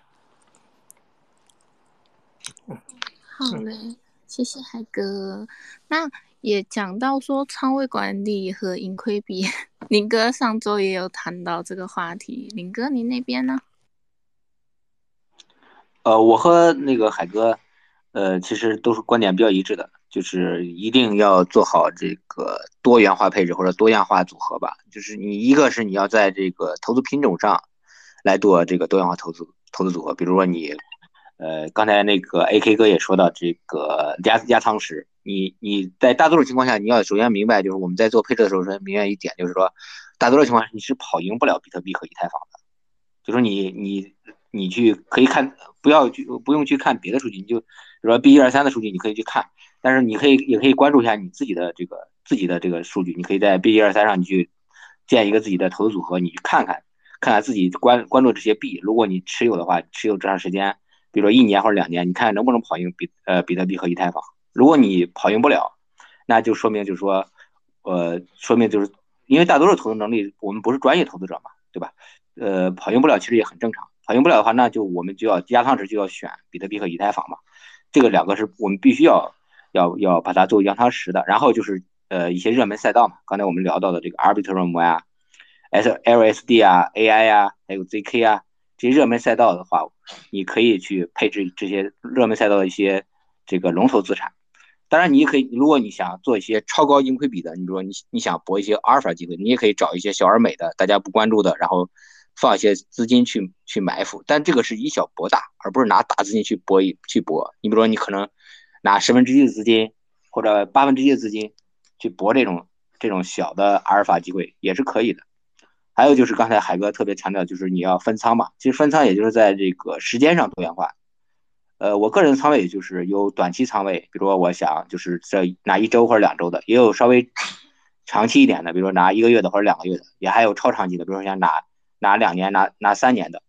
好嘞，谢谢海哥。那也讲到说仓位管理和盈亏比，林哥上周也有谈到这个话题。林哥，您那边呢？呃，我和那个海哥，呃，其实都是观点比较一致的。就是一定要做好这个多元化配置或者多样化组合吧。就是你一个是你要在这个投资品种上来做这个多样化投资投资组合，比如说你，呃，刚才那个 AK 哥也说到这个压压仓时，你你在大多数情况下你要首先明白，就是我们在做配置的时候说明白一点，就是说大多数情况下你是跑赢不了比特币和以太坊的。就说你你你去可以看，不要去不用去看别的数据，你就比如说 B 一二三的数据你可以去看。但是你可以也可以关注一下你自己的这个自己的这个数据，你可以在 B 一二三上你去建一个自己的投资组合，你去看看看看自己关关注这些币，如果你持有的话，持有这段时间，比如说一年或者两年，你看能不能跑赢比呃比特币和以太坊。如果你跑赢不了，那就说明就是说，呃，说明就是因为大多数投资能力我们不是专业投资者嘛，对吧？呃，跑赢不了其实也很正常。跑赢不了的话，那就我们就要压仓时就要选比特币和以太坊嘛，这个两个是我们必须要。要要把它做压仓石的，然后就是呃一些热门赛道嘛，刚才我们聊到的这个 Arbitrum 呀，S LSD 啊，AI 呀，还有 ZK 啊，这些热门赛道的话，你可以去配置这些热门赛道的一些这个龙头资产。当然，你也可以，如果你想做一些超高盈亏比的，你比如说你你想博一些阿尔法机会，你也可以找一些小而美的，大家不关注的，然后放一些资金去去埋伏，但这个是以小博大，而不是拿大资金去博一去博。你比如说，你可能拿十分之一的资金或者八分之一的资金去博这种这种小的阿尔法机会也是可以的。还有就是刚才海哥特别强调，就是你要分仓嘛。其实分仓也就是在这个时间上多元化。呃，我个人的仓位就是有短期仓位，比如说我想就是这拿一周或者两周的，也有稍微长期一点的，比如说拿一个月的或者两个月的，也还有超长期的，比如说像拿拿两年、拿拿三年的。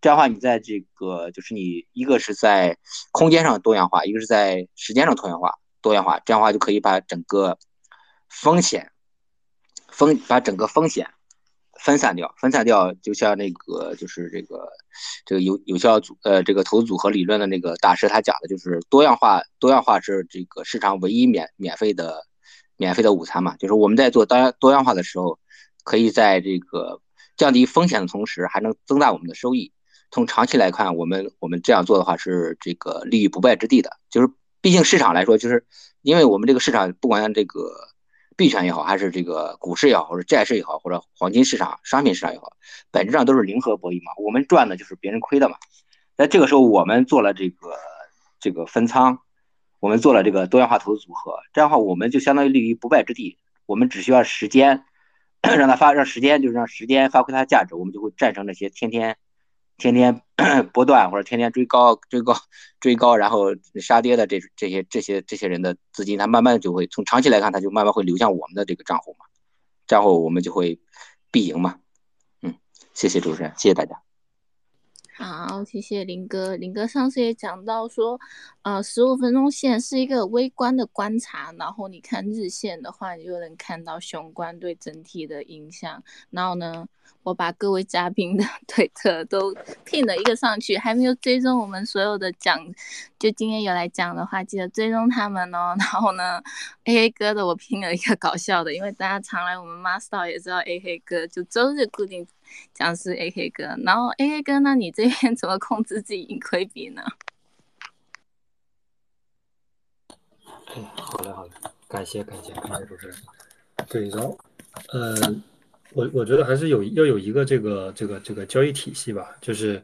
这样的话，你在这个就是你一个是在空间上多样化，一个是在时间上多元化，多元化，这样的话就可以把整个风险风把整个风险。分散掉，分散掉，就像那个，就是这个，这个有有效组，呃，这个投资组合理论的那个大师他讲的，就是多样化，多样化是这个市场唯一免免费的，免费的午餐嘛。就是我们在做多多样化的时候，可以在这个降低风险的同时，还能增大我们的收益。从长期来看，我们我们这样做的话是这个立于不败之地的。就是毕竟市场来说，就是因为我们这个市场不管这个。币圈也好，还是这个股市也好，或者债市也好，或者黄金市场、商品市场也好，本质上都是零和博弈嘛。我们赚的就是别人亏的嘛。在这个时候，我们做了这个这个分仓，我们做了这个多样化投资组合，这样的话，我们就相当于立于不败之地。我们只需要时间，让它发，让时间就是让时间发挥它的价值，我们就会战胜那些天天。天天 波段或者天天追高追高追高，然后杀跌的这这些这些这些人的资金，他慢慢就会从长期来看，他就慢慢会流向我们的这个账户嘛，账户我们就会必赢嘛。嗯，谢谢主持人，谢谢大家。好，谢谢林哥。林哥上次也讲到说，呃，十五分钟线是一个微观的观察，然后你看日线的话，你就能看到雄关对整体的影响。然后呢？我把各位嘉宾的 推特都拼了一个上去，还没有追踪我们所有的讲，就今天有来讲的话，记得追踪他们哦。然后呢，A A 哥的我拼了一个搞笑的，因为大家常来我们 Master 也知道 A A 哥，就周日固定讲是 A A 哥。然后 A A 哥，那你这边怎么控制自己盈亏比呢？哎，好嘞，好嘞，感谢感谢感谢主持人。对，然后，呃。我我觉得还是有要有一个这个这个这个交易体系吧，就是，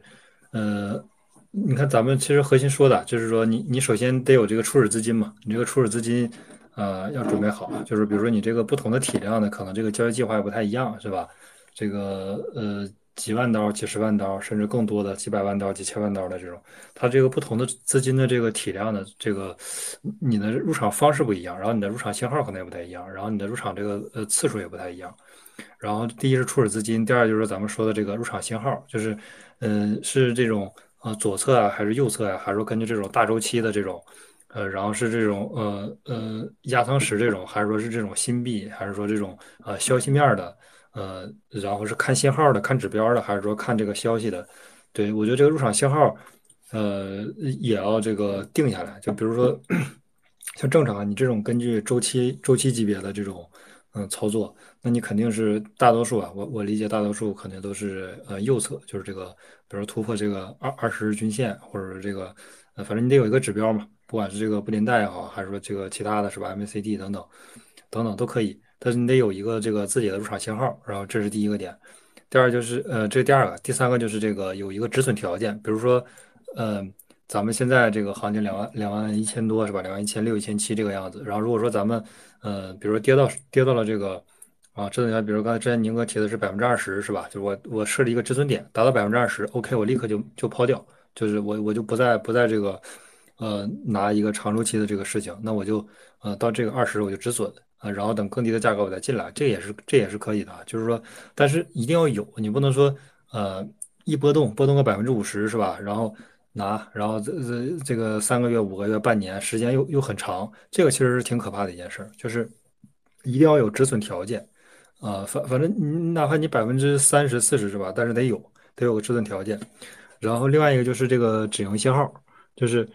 呃，你看咱们其实核心说的就是说，你你首先得有这个初始资金嘛，你这个初始资金，啊，要准备好，就是比如说你这个不同的体量的，可能这个交易计划也不太一样，是吧？这个呃几万刀、几十万刀，甚至更多的几百万刀、几千万刀的这种，它这个不同的资金的这个体量的这个，你的入场方式不一样，然后你的入场信号可能也不太一样，然后你的入场这个呃次数也不太一样。然后第一是初始资金，第二就是咱们说的这个入场信号，就是，嗯，是这种呃左侧啊，还是右侧啊，还是说根据这种大周期的这种，呃，然后是这种呃呃压舱石这种，还是说是这种新币，还是说这种呃消息面的，呃，然后是看信号的，看指标的，还是说看这个消息的？对我觉得这个入场信号，呃，也要这个定下来。就比如说，像正常你这种根据周期周期级别的这种。嗯，操作，那你肯定是大多数啊，我我理解大多数肯定都是呃右侧，就是这个，比如突破这个二二十日均线，或者是这个，呃，反正你得有一个指标嘛，不管是这个布林带也好，还是说这个其他的是吧，MACD 等等等等都可以，但是你得有一个这个自己的入场信号，然后这是第一个点，第二就是呃这第二个，第三个就是这个有一个止损条件，比如说，呃。咱们现在这个行情两万两万一千多是吧？两万一千六、一千七这个样子。然后如果说咱们，呃，比如说跌到跌到了这个啊止损点，比如刚才之前宁哥提的是百分之二十是吧？就是我我设立一个止损点，达到百分之二十，OK，我立刻就就抛掉，就是我我就不再不再这个呃拿一个长周期的这个事情，那我就呃到这个二十我就止损啊，然后等更低的价格我再进来，这也是这也是可以的，就是说，但是一定要有，你不能说呃一波动波动个百分之五十是吧？然后。拿，然后这这这个三个月、五个月、半年时间又又很长，这个其实是挺可怕的一件事儿，就是一定要有止损条件，啊，反反正你哪怕你百分之三十、四十是吧？但是得有得有个止损条件。然后另外一个就是这个止盈信号，就是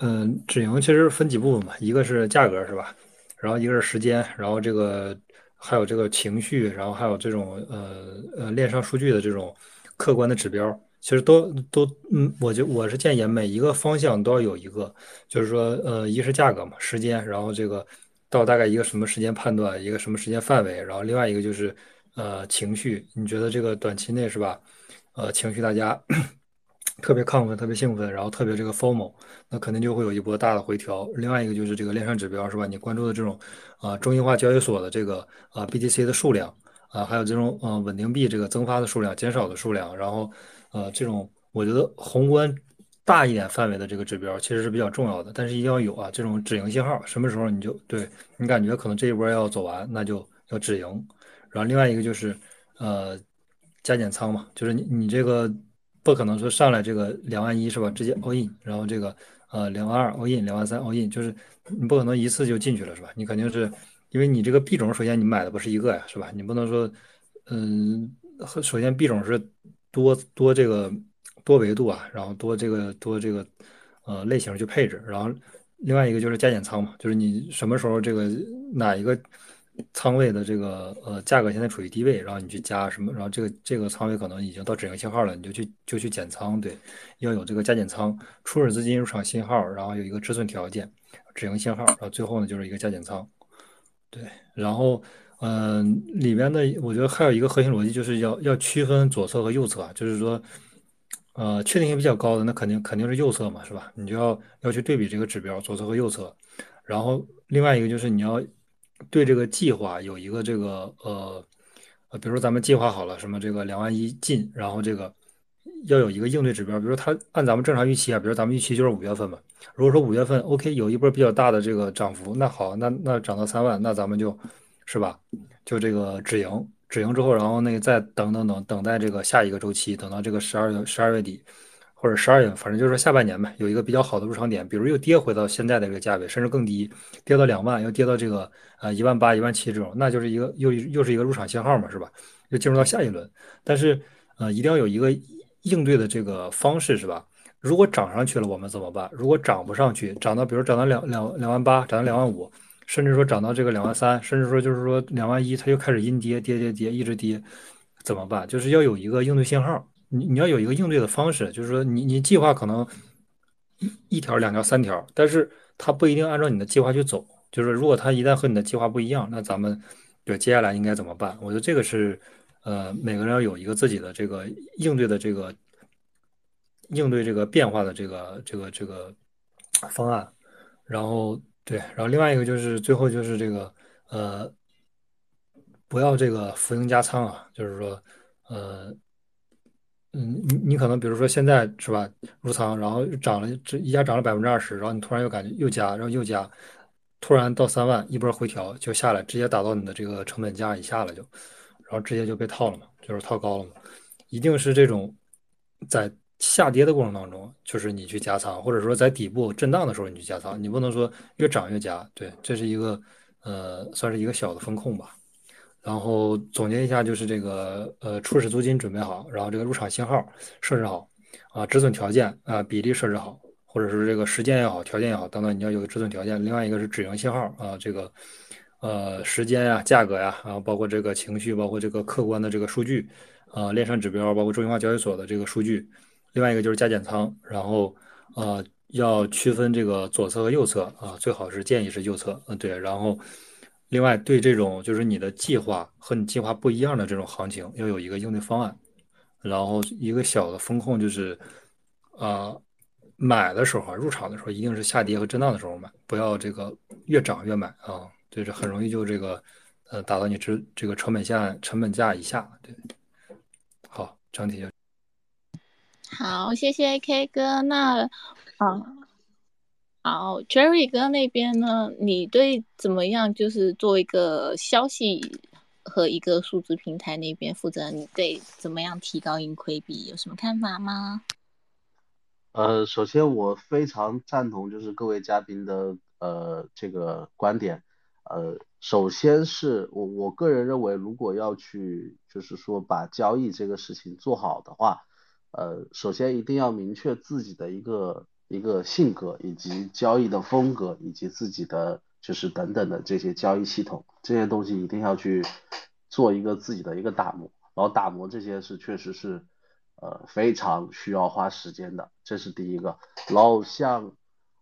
嗯，止盈其实分几部分嘛，一个是价格是吧？然后一个是时间，然后这个还有这个情绪，然后还有这种呃呃链上数据的这种客观的指标。其实都都嗯，我就我是建议每一个方向都要有一个，就是说呃，一是价格嘛，时间，然后这个到大概一个什么时间判断，一个什么时间范围，然后另外一个就是呃情绪，你觉得这个短期内是吧？呃，情绪大家特别亢奋、特别兴奋，然后特别这个 formal，那肯定就会有一波大的回调。另外一个就是这个链上指标是吧？你关注的这种啊中心化交易所的这个啊 BTC 的数量啊，还有这种呃稳定币这个增发的数量、减少的数量，然后呃这种我觉得宏观大一点范围的这个指标其实是比较重要的，但是一定要有啊这种止盈信号，什么时候你就对你感觉可能这一波要走完，那就要止盈。然后另外一个就是呃加减仓嘛，就是你你这个。不可能说上来这个两万一是吧？直接 all in，然后这个呃两万二 all in，两万三 all in，就是你不可能一次就进去了是吧？你肯定是因为你这个币种首先你买的不是一个呀是吧？你不能说嗯，首先币种是多多这个多维度啊，然后多这个多这个呃类型去配置，然后另外一个就是加减仓嘛，就是你什么时候这个哪一个。仓位的这个呃价格现在处于低位，然后你去加什么，然后这个这个仓位可能已经到止盈信号了，你就去就去减仓，对，要有这个加减仓，初始资金入场信号，然后有一个止损条件，止盈信号，然后最后呢就是一个加减仓，对，然后嗯里边的我觉得还有一个核心逻辑就是要要区分左侧和右侧，就是说呃确定性比较高的那肯定肯定是右侧嘛，是吧？你就要要去对比这个指标左侧和右侧，然后另外一个就是你要。对这个计划有一个这个呃呃，比如说咱们计划好了什么这个两万一进，然后这个要有一个应对指标，比如说它按咱们正常预期啊，比如咱们预期就是五月份嘛。如果说五月份 OK 有一波比较大的这个涨幅，那好，那那涨到三万，那咱们就是吧，就这个止盈，止盈之后，然后那个再等等等等待这个下一个周期，等到这个十二月十二月底。或者十二月份，反正就是说下半年呗，有一个比较好的入场点，比如又跌回到现在的这个价位，甚至更低，跌到两万，又跌到这个呃一万八、一万七这种，那就是一个又又是一个入场信号嘛，是吧？又进入到下一轮，但是呃一定要有一个应对的这个方式，是吧？如果涨上去了，我们怎么办？如果涨不上去，涨到比如涨到两两两万八，涨到两万五，甚至说涨到这个两万三，甚至说就是说两万一，它又开始阴跌，跌跌跌，一直跌，怎么办？就是要有一个应对信号。你你要有一个应对的方式，就是说你你计划可能一一条两条三条，但是它不一定按照你的计划去走。就是如果它一旦和你的计划不一样，那咱们就接下来应该怎么办？我觉得这个是呃每个人要有一个自己的这个应对的这个应对这个变化的这个这个这个方案。然后对，然后另外一个就是最后就是这个呃不要这个浮盈加仓啊，就是说呃。嗯，你你可能比如说现在是吧，入仓，然后涨了，这一下涨了百分之二十，然后你突然又感觉又加，然后又加，突然到三万，一波回调就下来，直接打到你的这个成本价以下了，就，然后直接就被套了嘛，就是套高了嘛。一定是这种在下跌的过程当中，就是你去加仓，或者说在底部震荡的时候你去加仓，你不能说越涨越加，对，这是一个呃，算是一个小的风控吧。然后总结一下，就是这个呃，初始租金准备好，然后这个入场信号设置好，啊，止损条件啊比例设置好，或者是这个时间也好，条件也好，等等，你要有个止损条件。另外一个是止盈信号啊，这个呃时间呀、价格呀，然后包括这个情绪，包括这个客观的这个数据啊，链上指标，包括中心化交易所的这个数据。另外一个就是加减仓，然后呃要区分这个左侧和右侧啊，最好是建议是右侧，嗯对，然后。另外，对这种就是你的计划和你计划不一样的这种行情，要有一个应对方案。然后一个小的风控就是，啊，买的时候，入场的时候一定是下跌和震荡的时候买，不要这个越涨越买啊，对，这很容易就这个，呃，打到你这这个成本线成本价以下。对，好，整体就好，谢谢 K 哥，那啊。好，Jerry 哥那边呢？你对怎么样？就是做一个消息和一个数字平台那边负责，你对怎么样提高盈亏比有什么看法吗？呃，首先我非常赞同就是各位嘉宾的呃这个观点。呃，首先是我我个人认为，如果要去就是说把交易这个事情做好的话，呃，首先一定要明确自己的一个。一个性格以及交易的风格以及自己的就是等等的这些交易系统这些东西一定要去做一个自己的一个打磨，然后打磨这些是确实是呃非常需要花时间的，这是第一个。然后像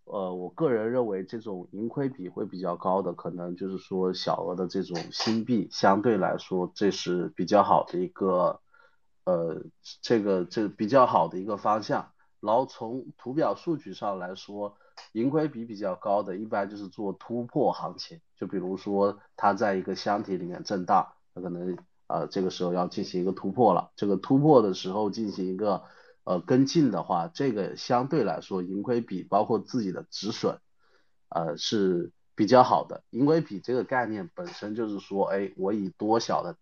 呃，我个人认为这种盈亏比会比较高的，可能就是说小额的这种新币，相对来说这是比较好的一个，呃，这个这比较好的一个方向。然后从图表数据上来说，盈亏比比较高的，一般就是做突破行情，就比如说它在一个箱体里面震荡，它可能呃这个时候要进行一个突破了，这个突破的时候进行一个。呃，跟进的话，这个相对来说盈亏比包括自己的止损，呃是比较好的。盈亏比这个概念本身就是说，哎，我以多小的、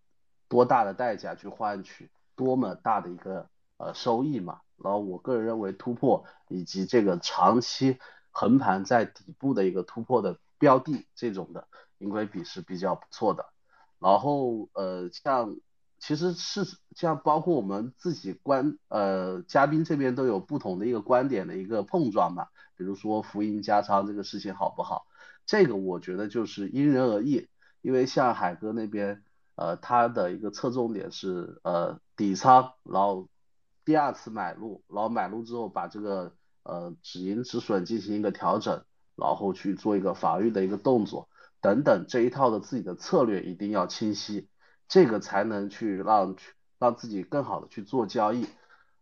多大的代价去换取多么大的一个呃收益嘛。然后我个人认为突破以及这个长期横盘在底部的一个突破的标的这种的盈亏比是比较不错的。然后呃像。其实是像包括我们自己观呃嘉宾这边都有不同的一个观点的一个碰撞嘛，比如说浮盈加仓这个事情好不好？这个我觉得就是因人而异，因为像海哥那边呃他的一个侧重点是呃底仓，然后第二次买入，然后买入之后把这个呃止盈止损进行一个调整，然后去做一个防御的一个动作等等这一套的自己的策略一定要清晰。这个才能去让去让自己更好的去做交易，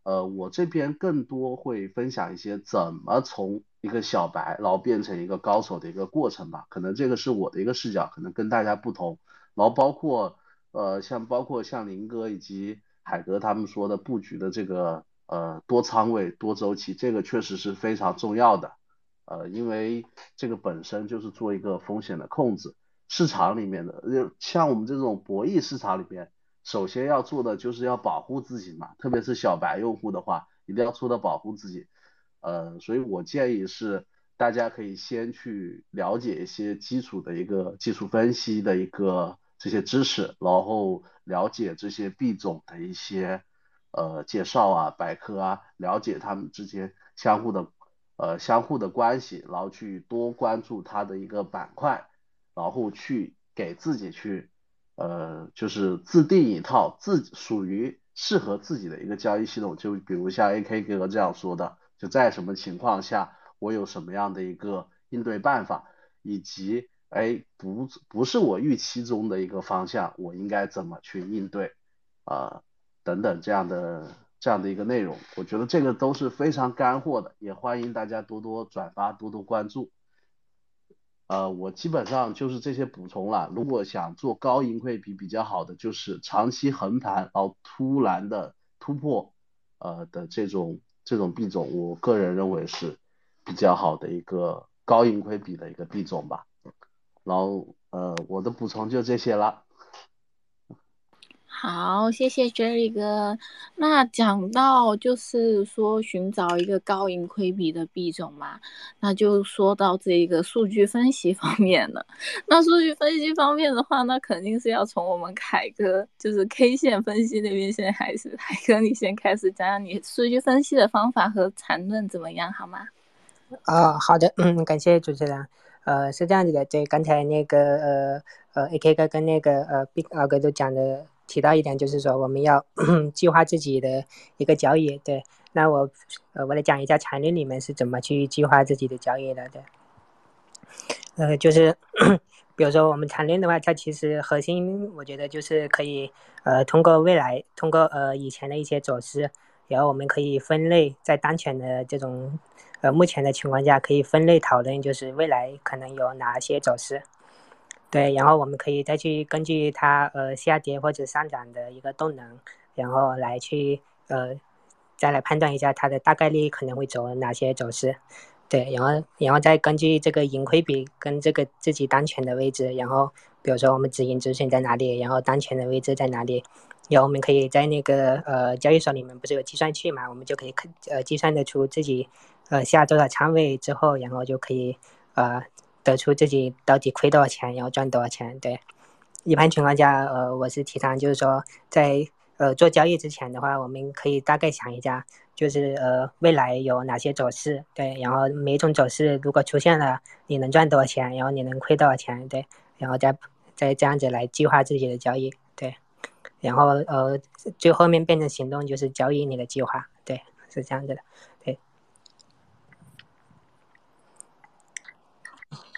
呃，我这边更多会分享一些怎么从一个小白然后变成一个高手的一个过程吧，可能这个是我的一个视角，可能跟大家不同，然后包括呃像包括像林哥以及海哥他们说的布局的这个呃多仓位多周期，这个确实是非常重要的，呃，因为这个本身就是做一个风险的控制。市场里面的，像我们这种博弈市场里面，首先要做的就是要保护自己嘛，特别是小白用户的话，一定要做到保护自己。呃，所以我建议是，大家可以先去了解一些基础的一个技术分析的一个这些知识，然后了解这些币种的一些呃介绍啊、百科啊，了解他们之间相互的呃相互的关系，然后去多关注它的一个板块。然后去给自己去，呃，就是自定一套自属于适合自己的一个交易系统，就比如像 AK 哥这样说的，就在什么情况下我有什么样的一个应对办法，以及哎不不是我预期中的一个方向，我应该怎么去应对啊等等这样的这样的一个内容，我觉得这个都是非常干货的，也欢迎大家多多转发，多多关注。呃，我基本上就是这些补充了。如果想做高盈亏比比较好的，就是长期横盘，然后突然的突破，呃的这种这种币种，我个人认为是比较好的一个高盈亏比的一个币种吧。然后呃，我的补充就这些了。好，谢谢 Jerry 哥。那讲到就是说寻找一个高盈亏比的币种嘛，那就说到这个数据分析方面了。那数据分析方面的话，那肯定是要从我们凯哥，就是 K 线分析那边先开始。凯哥，你先开始讲讲你数据分析的方法和缠论怎么样，好吗？啊，好的，嗯，感谢主持人。呃，是这样子的，对，刚才那个呃呃 AK 哥跟那个呃 Big 二哥都讲的。提到一点就是说，我们要 计划自己的一个交易。对，那我呃，我来讲一下缠论里面是怎么去计划自己的交易的。对，呃，就是 比如说我们缠论的话，它其实核心我觉得就是可以呃，通过未来，通过呃以前的一些走势，然后我们可以分类，在当前的这种目前的情况下，可以分类讨论，就是未来可能有哪些走势。对，然后我们可以再去根据它呃下跌或者上涨的一个动能，然后来去呃再来判断一下它的大概率可能会走哪些走势。对，然后然后再根据这个盈亏比跟这个自己当前的位置，然后比如说我们止盈止损在哪里，然后当前的位置在哪里，然后我们可以在那个呃交易所里面不是有计算器嘛，我们就可以看呃计算得出自己呃下多少仓位之后，然后就可以呃。得出自己到底亏多少钱，然后赚多少钱。对，一般情况下，呃，我是提倡就是说，在呃做交易之前的话，我们可以大概想一下，就是呃未来有哪些走势，对，然后每种走势如果出现了，你能赚多少钱，然后你能亏多少钱，对，然后再再这样子来计划自己的交易，对，然后呃最后面变成行动就是交易你的计划，对，是这样子的。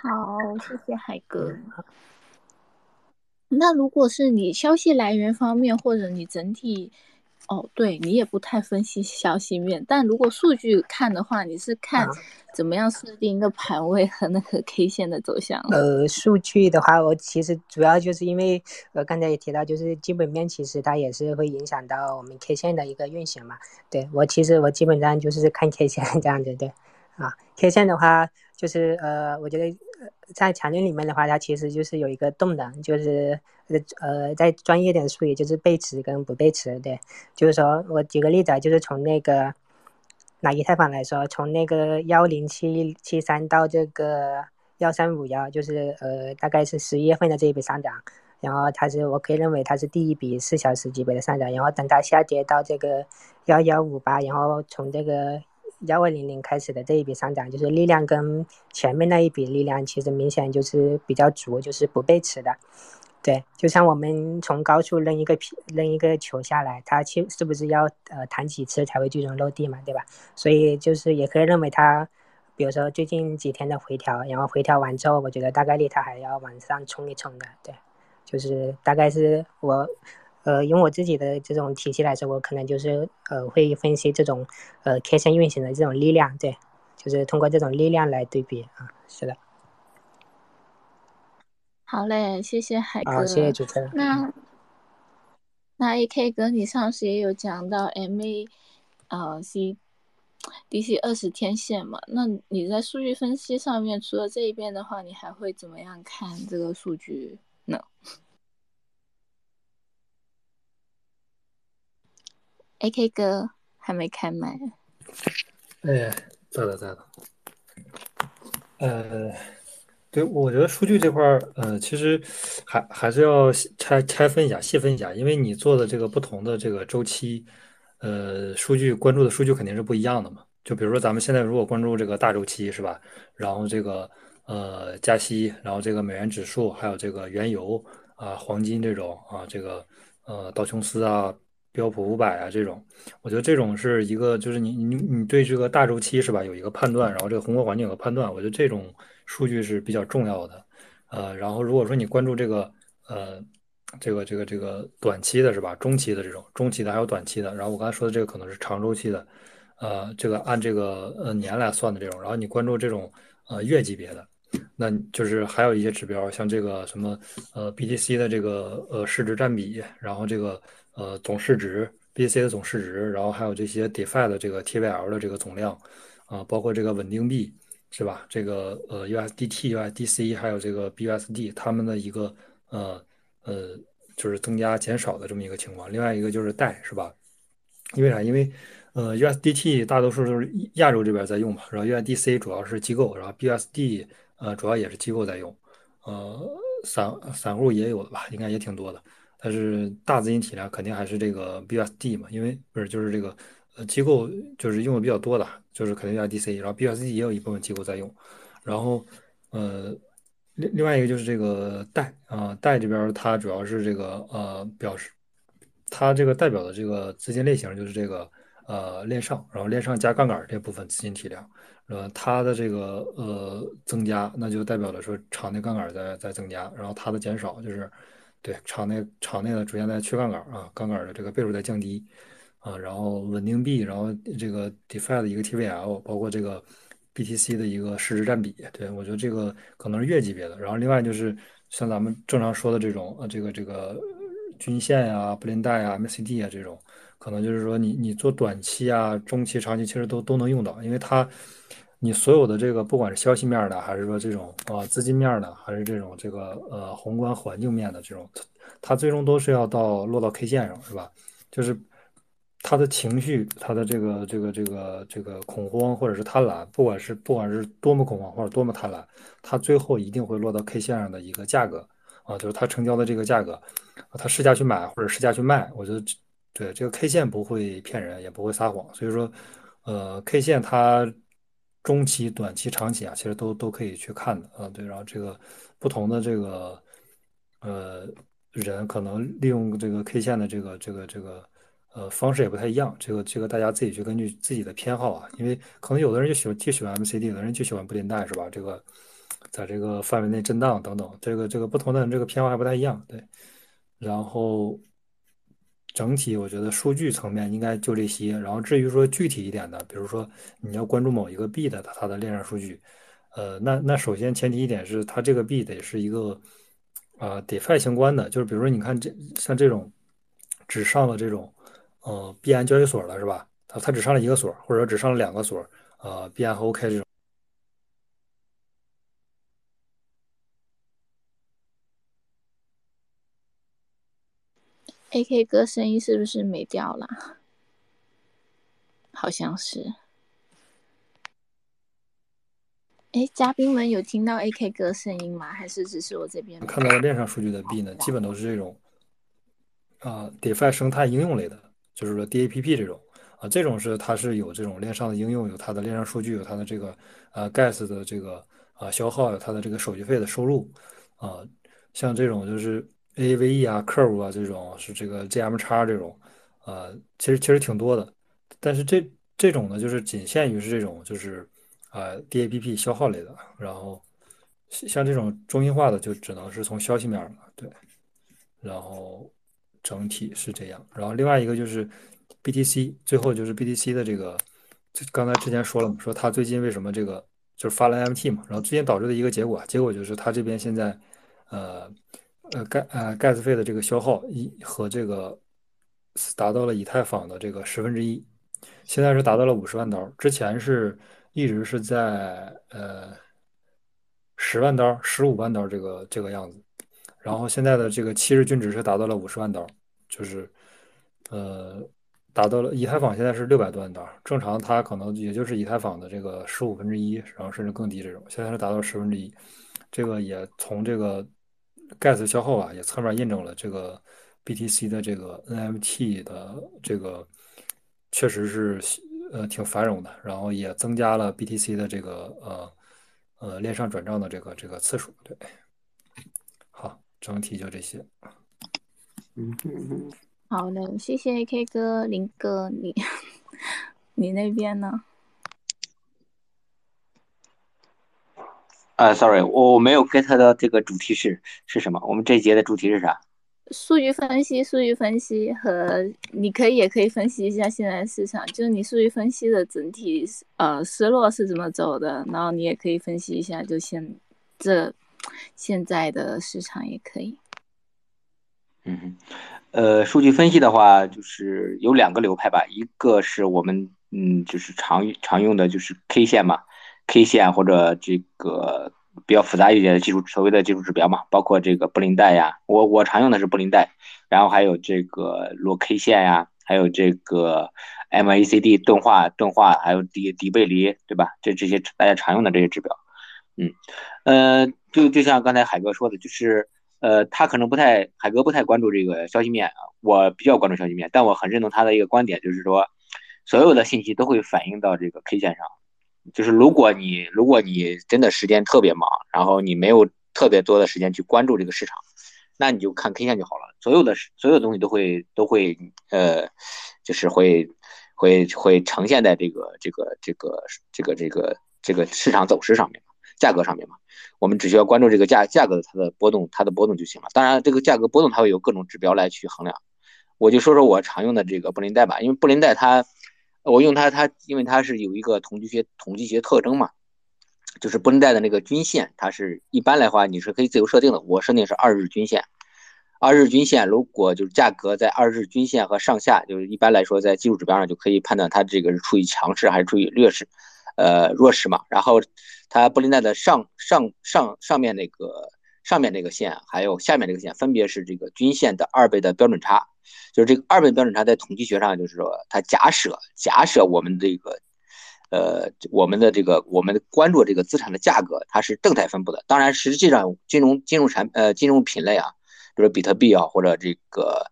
好，谢谢海 哥。那如果是你消息来源方面，或者你整体，哦，对你也不太分析消息面，但如果数据看的话，你是看怎么样设定一个盘位和那个 K 线的走向？呃，数据的话，我其实主要就是因为，呃，刚才也提到，就是基本面其实它也是会影响到我们 K 线的一个运行嘛。对我其实我基本上就是看 K 线 这样子，对，啊，K 线的话就是呃，我觉得。在强链里面的话，它其实就是有一个动能，就是呃呃，在专业点术语就是背驰跟不背驰，对，就是说我举个例子，就是从那个拿以太坊来说，从那个幺零七七三到这个幺三五幺，就是呃大概是十一月份的这一笔上涨，然后它是我可以认为它是第一笔四小时级别的上涨，然后等它下跌到这个幺幺五八，然后从这个。幺二零零开始的这一笔上涨，就是力量跟前面那一笔力量其实明显就是比较足，就是不背驰的。对，就像我们从高处扔一个皮扔一个球下来，它其是不是要呃弹几次才会最终落地嘛，对吧？所以就是也可以认为它，比如说最近几天的回调，然后回调完之后，我觉得大概率它还要往上冲一冲的。对，就是大概是我。呃，用我自己的这种体系来说，我可能就是呃会分析这种呃 K 线运行的这种力量，对，就是通过这种力量来对比啊，是的。好嘞，谢谢海哥，谢谢主持人。那那 AK 哥，你上次也有讲到 MA 呃 C DC 二十天线嘛？那你在数据分析上面，除了这一边的话，你还会怎么样看这个数据呢？A.K 哥还没开麦。哎，在的，在的。呃，对，我觉得数据这块儿，呃，其实还还是要拆拆分一下，细分一下，因为你做的这个不同的这个周期，呃，数据关注的数据肯定是不一样的嘛。就比如说咱们现在如果关注这个大周期是吧？然后这个呃加息，然后这个美元指数，还有这个原油啊、黄金这种啊，这个呃道琼斯啊。标普五百啊，这种，我觉得这种是一个，就是你你你对这个大周期是吧，有一个判断，然后这个宏观环境有个判断，我觉得这种数据是比较重要的。呃，然后如果说你关注这个呃这个这个这个短期的是吧，中期的这种，中期的还有短期的，然后我刚才说的这个可能是长周期的，呃，这个按这个呃年来算的这种，然后你关注这种呃月级别的，那就是还有一些指标，像这个什么呃 BTC 的这个呃市值占比，然后这个。呃，总市值，BTC 的总市值，然后还有这些 DeFi 的这个 TVL 的这个总量，啊，包括这个稳定币，是吧？这个呃 USDT、USDC 还有这个 BUSD，它们的一个呃呃就是增加减少的这么一个情况。另外一个就是贷，是吧？因为啥？因为呃 USDT 大多数都是亚洲这边在用嘛，然后 USDC 主要是机构，然后 BUSD 呃主要也是机构在用，呃散散户也有的吧，应该也挺多的。但是大资金体量肯定还是这个 B S D 嘛，因为不是就是这个呃机构就是用的比较多的，就是肯定 USDC，然后 B S D 也有一部分机构在用，然后呃另另外一个就是这个贷啊贷这边它主要是这个呃表示它这个代表的这个资金类型就是这个呃链上，然后链上加杠杆这部分资金体量，呃它的这个呃增加，那就代表了说场内杠杆在在增加，然后它的减少就是。对，场内场内的逐渐在去杠杆啊，杠杆的这个倍数在降低啊，然后稳定币，然后这个 DeFi 的一个 TVL，包括这个 BTC 的一个市值占比，对我觉得这个可能是月级别的。然后另外就是像咱们正常说的这种呃，这个这个均线呀、布林带啊、MACD 啊这种，可能就是说你你做短期啊、中期、长期其实都都能用到，因为它。你所有的这个，不管是消息面的，还是说这种呃资金面的，还是这种这个呃宏观环境面的这种，它最终都是要到落到 K 线上，是吧？就是他的情绪，他的这个这个这个这个恐慌或者是贪婪，不管是不管是多么恐慌或者多么贪婪，它最后一定会落到 K 线上的一个价格啊，就是它成交的这个价格，它市价去买或者市价去卖，我觉得对这个 K 线不会骗人，也不会撒谎，所以说呃 K 线它。中期、短期、长期啊，其实都都可以去看的啊。对，然后这个不同的这个呃人，可能利用这个 K 线的这个这个这个呃方式也不太一样。这个这个大家自己去根据自己的偏好啊，因为可能有的人就喜欢就喜欢 MCD，有的人就喜欢布林带，是吧？这个在这个范围内震荡等等，这个这个不同的人这个偏好还不太一样，对。然后整体我觉得数据层面应该就这些，然后至于说具体一点的，比如说你要关注某一个币的它的链上数据，呃，那那首先前提一点是它这个币得是一个啊 DeFi 相关的，就是比如说你看这像这种只上了这种呃币安交易所了是吧？它它只上了一个所，或者只上了两个所，呃币安和 OK 这种。A K 哥声音是不是没掉了？好像是。哎，嘉宾们有听到 A K 哥声音吗？还是只是我这边？看到的链上数据的币呢，基本都是这种啊，DeFi 生态应用类的，就是说 DAPP 这种啊，这种是它是有这种链上的应用，有它的链上数据，有它的这个啊 Gas 的这个啊消耗，有它的这个手续费的收入啊，像这种就是。A v e 啊，Curve 啊，这种是这个 GM 叉这种，呃，其实其实挺多的，但是这这种呢，就是仅限于是这种，就是啊 DAPP 消耗类的，然后像这种中心化的就只能是从消息面了，对，然后整体是这样，然后另外一个就是 BTC，最后就是 BTC 的这个，就刚才之前说了嘛，说他最近为什么这个就是发了 MT 嘛，然后最近导致的一个结果，结果就是他这边现在呃。呃，盖呃盖斯费的这个消耗一和这个达到了以太坊的这个十分之一，现在是达到了五十万刀，之前是一直是在呃十万刀、十五万刀这个这个样子，然后现在的这个七日均值是达到了五十万刀，就是呃达到了以太坊现在是六百多万刀，正常它可能也就是以太坊的这个十五分之一，然后甚至更低这种，现在是达到十分之一，这个也从这个。Gas 消耗啊，也侧面印证了这个 BTC 的这个 NFT 的这个确实是呃挺繁荣的，然后也增加了 BTC 的这个呃呃链上转账的这个这个次数。对，好，整体就这些。嗯嗯好的，谢谢 AK 哥、林哥，你 你那边呢？啊，sorry，我我没有 get 到这个主题是是什么？我们这一节的主题是啥？数据分析，数据分析和你可以也可以分析一下现在市场，就是你数据分析的整体呃思路是怎么走的，然后你也可以分析一下就现这现在的市场也可以。嗯，呃，数据分析的话就是有两个流派吧，一个是我们嗯就是常常用的就是 K 线嘛。K 线或者这个比较复杂一点的技术，所谓的技术指标嘛，包括这个布林带呀，我我常用的是布林带，然后还有这个裸 K 线呀，还有这个 MACD 钝化钝化，还有底底背离，对吧？这这些大家常用的这些指标，嗯，呃，就就像刚才海哥说的，就是呃，他可能不太海哥不太关注这个消息面啊，我比较关注消息面，但我很认同他的一个观点，就是说所有的信息都会反映到这个 K 线上。就是如果你如果你真的时间特别忙，然后你没有特别多的时间去关注这个市场，那你就看 K 线就好了。所有的所有东西都会都会呃，就是会会会呈现在这个这个这个这个这个这个市场走势上面价格上面嘛。我们只需要关注这个价价格它的波动它的波动就行了。当然，这个价格波动它会有各种指标来去衡量。我就说说我常用的这个布林带吧，因为布林带它。我用它，它因为它是有一个统计学统计学特征嘛，就是布林带的那个均线，它是一般来话你是可以自由设定的。我设定是二日均线，二日均线如果就是价格在二日均线和上下，就是一般来说在技术指标上就可以判断它这个是处于强势还是处于劣势，呃弱势嘛。然后它布林带的上上上上面那个上面那个线还有下面这个线分别是这个均线的二倍的标准差。就是这个二倍标准差在统计学上，就是说它假设假设我们这个，呃，我们的这个我们关注这个资产的价格它是正态分布的。当然，实际上金融金融产呃金融品类啊，比如比特币啊或者这个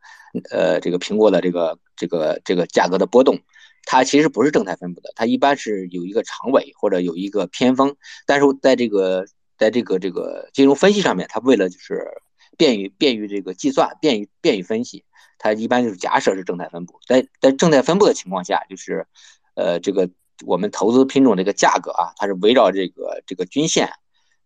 呃这个苹果的这个这个这个价格的波动，它其实不是正态分布的，它一般是有一个长尾或者有一个偏峰。但是在这个在这个这个金融分析上面，它为了就是便于便于这个计算，便于便于分析。它一般就是假设是正态分布，在在正态分布的情况下，就是，呃，这个我们投资品种这个价格啊，它是围绕这个这个均线，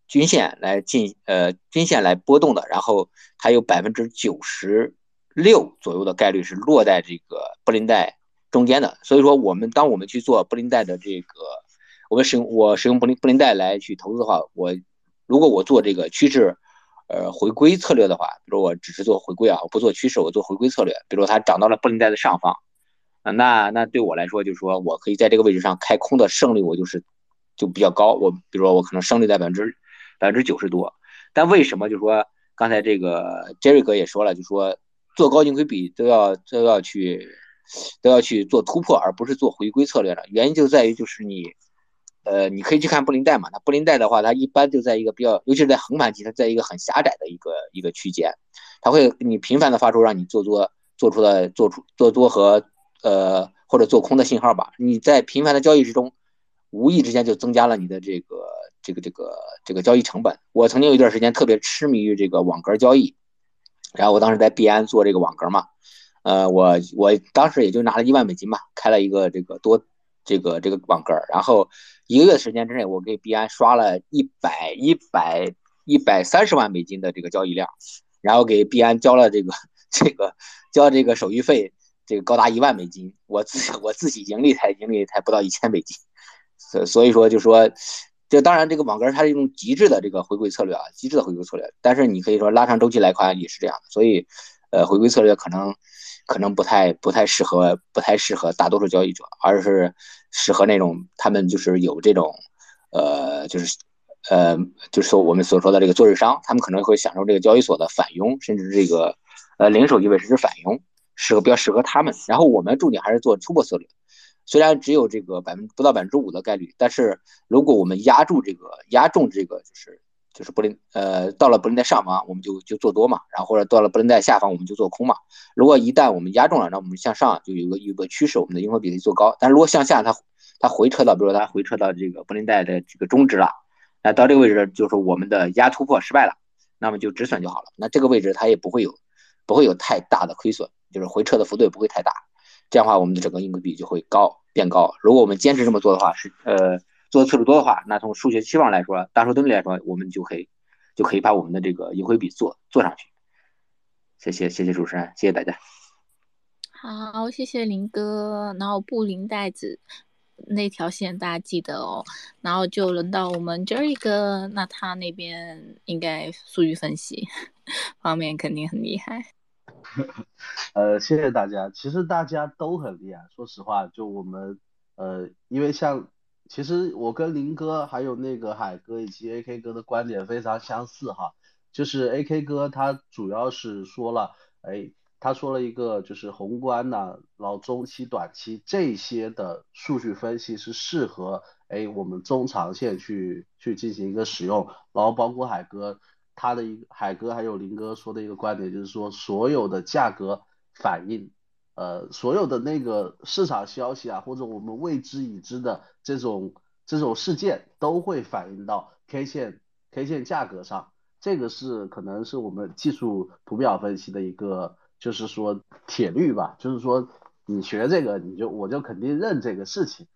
均线来进呃均线来波动的，然后它有百分之九十六左右的概率是落在这个布林带中间的。所以说，我们当我们去做布林带的这个，我们使用我使用布林布林带来去投资的话，我如果我做这个趋势呃回归策略的话，比如我只是做回归啊，我不做趋势，我做回归策略，比如它涨到了布林带的上方啊，那那对我来说就是说我可以在这个位置上开空的胜率我就是就比较高，我比如说我可能胜率在百分之。百分之九十多，但为什么就是说刚才这个 Jerry 哥也说了，就说做高盈亏比都要都要去都要去做突破，而不是做回归策略呢？原因就在于就是你，呃，你可以去看布林带嘛，那布林带的话，它一般就在一个比较，尤其是在横盘期，它在一个很狭窄的一个一个区间，它会你频繁的发出让你做多做出的做出做多和呃或者做空的信号吧，你在频繁的交易之中，无意之间就增加了你的这个。这个这个这个交易成本，我曾经有一段时间特别痴迷于这个网格交易，然后我当时在币安做这个网格嘛，呃，我我当时也就拿了一万美金吧，开了一个这个多这个这个网格，然后一个月的时间之内，我给币安刷了一百一百一百三十万美金的这个交易量，然后给币安交了这个 这个交这个手续费，这个高达一万美金，我自我自己盈利才盈利才不到一千美金，所所以说就说。这当然，这个网格它是一种极致的这个回归策略啊，极致的回归策略。但是你可以说拉长周期来看也是这样的，所以，呃，回归策略可能可能不太不太适合不太适合大多数交易者，而是适合那种他们就是有这种，呃，就是呃，就是说我们所说的这个做日商，他们可能会享受这个交易所的返佣，甚至这个呃零手续费甚至返佣，适合比较适合他们。然后我们重点还是做突破策略。虽然只有这个百分不到百分之五的概率，但是如果我们压住这个压中这个就是就是布林呃到了布林带上方，我们就就做多嘛，然后或者到了布林带下方我们就做空嘛。如果一旦我们压中了，那我们向上就有个有个趋势，我们的盈亏比例做高。但如果向下它它回撤到，比如说它回撤到这个布林带的这个中值了，那到这个位置就是我们的压突破失败了，那么就止损就好了。那这个位置它也不会有不会有太大的亏损，就是回撤的幅度也不会太大。这样的话，我们的整个盈亏比就会高。变高。如果我们坚持这么做的话，是呃做的次数多的话，那从数学期望来说，大数定律来说，我们就可以就可以把我们的这个盈亏比做做上去。谢谢谢谢主持人，谢谢大家。好，谢谢林哥。然后布林带子那条线大家记得哦。然后就轮到我们 Jerry 哥，那他那边应该数据分析方面肯定很厉害。呃，谢谢大家。其实大家都很厉害，说实话，就我们，呃，因为像，其实我跟林哥还有那个海哥以及 AK 哥的观点非常相似哈。就是 AK 哥他主要是说了，哎，他说了一个就是宏观呐，然后中期、短期这些的数据分析是适合哎我们中长线去去进行一个使用，然后包括海哥。他的一个海哥还有林哥说的一个观点就是说，所有的价格反应，呃，所有的那个市场消息啊，或者我们未知已知的这种这种事件，都会反映到 K 线 K 线价格上。这个是可能是我们技术图表分析的一个，就是说铁律吧，就是说你学这个，你就我就肯定认这个事情。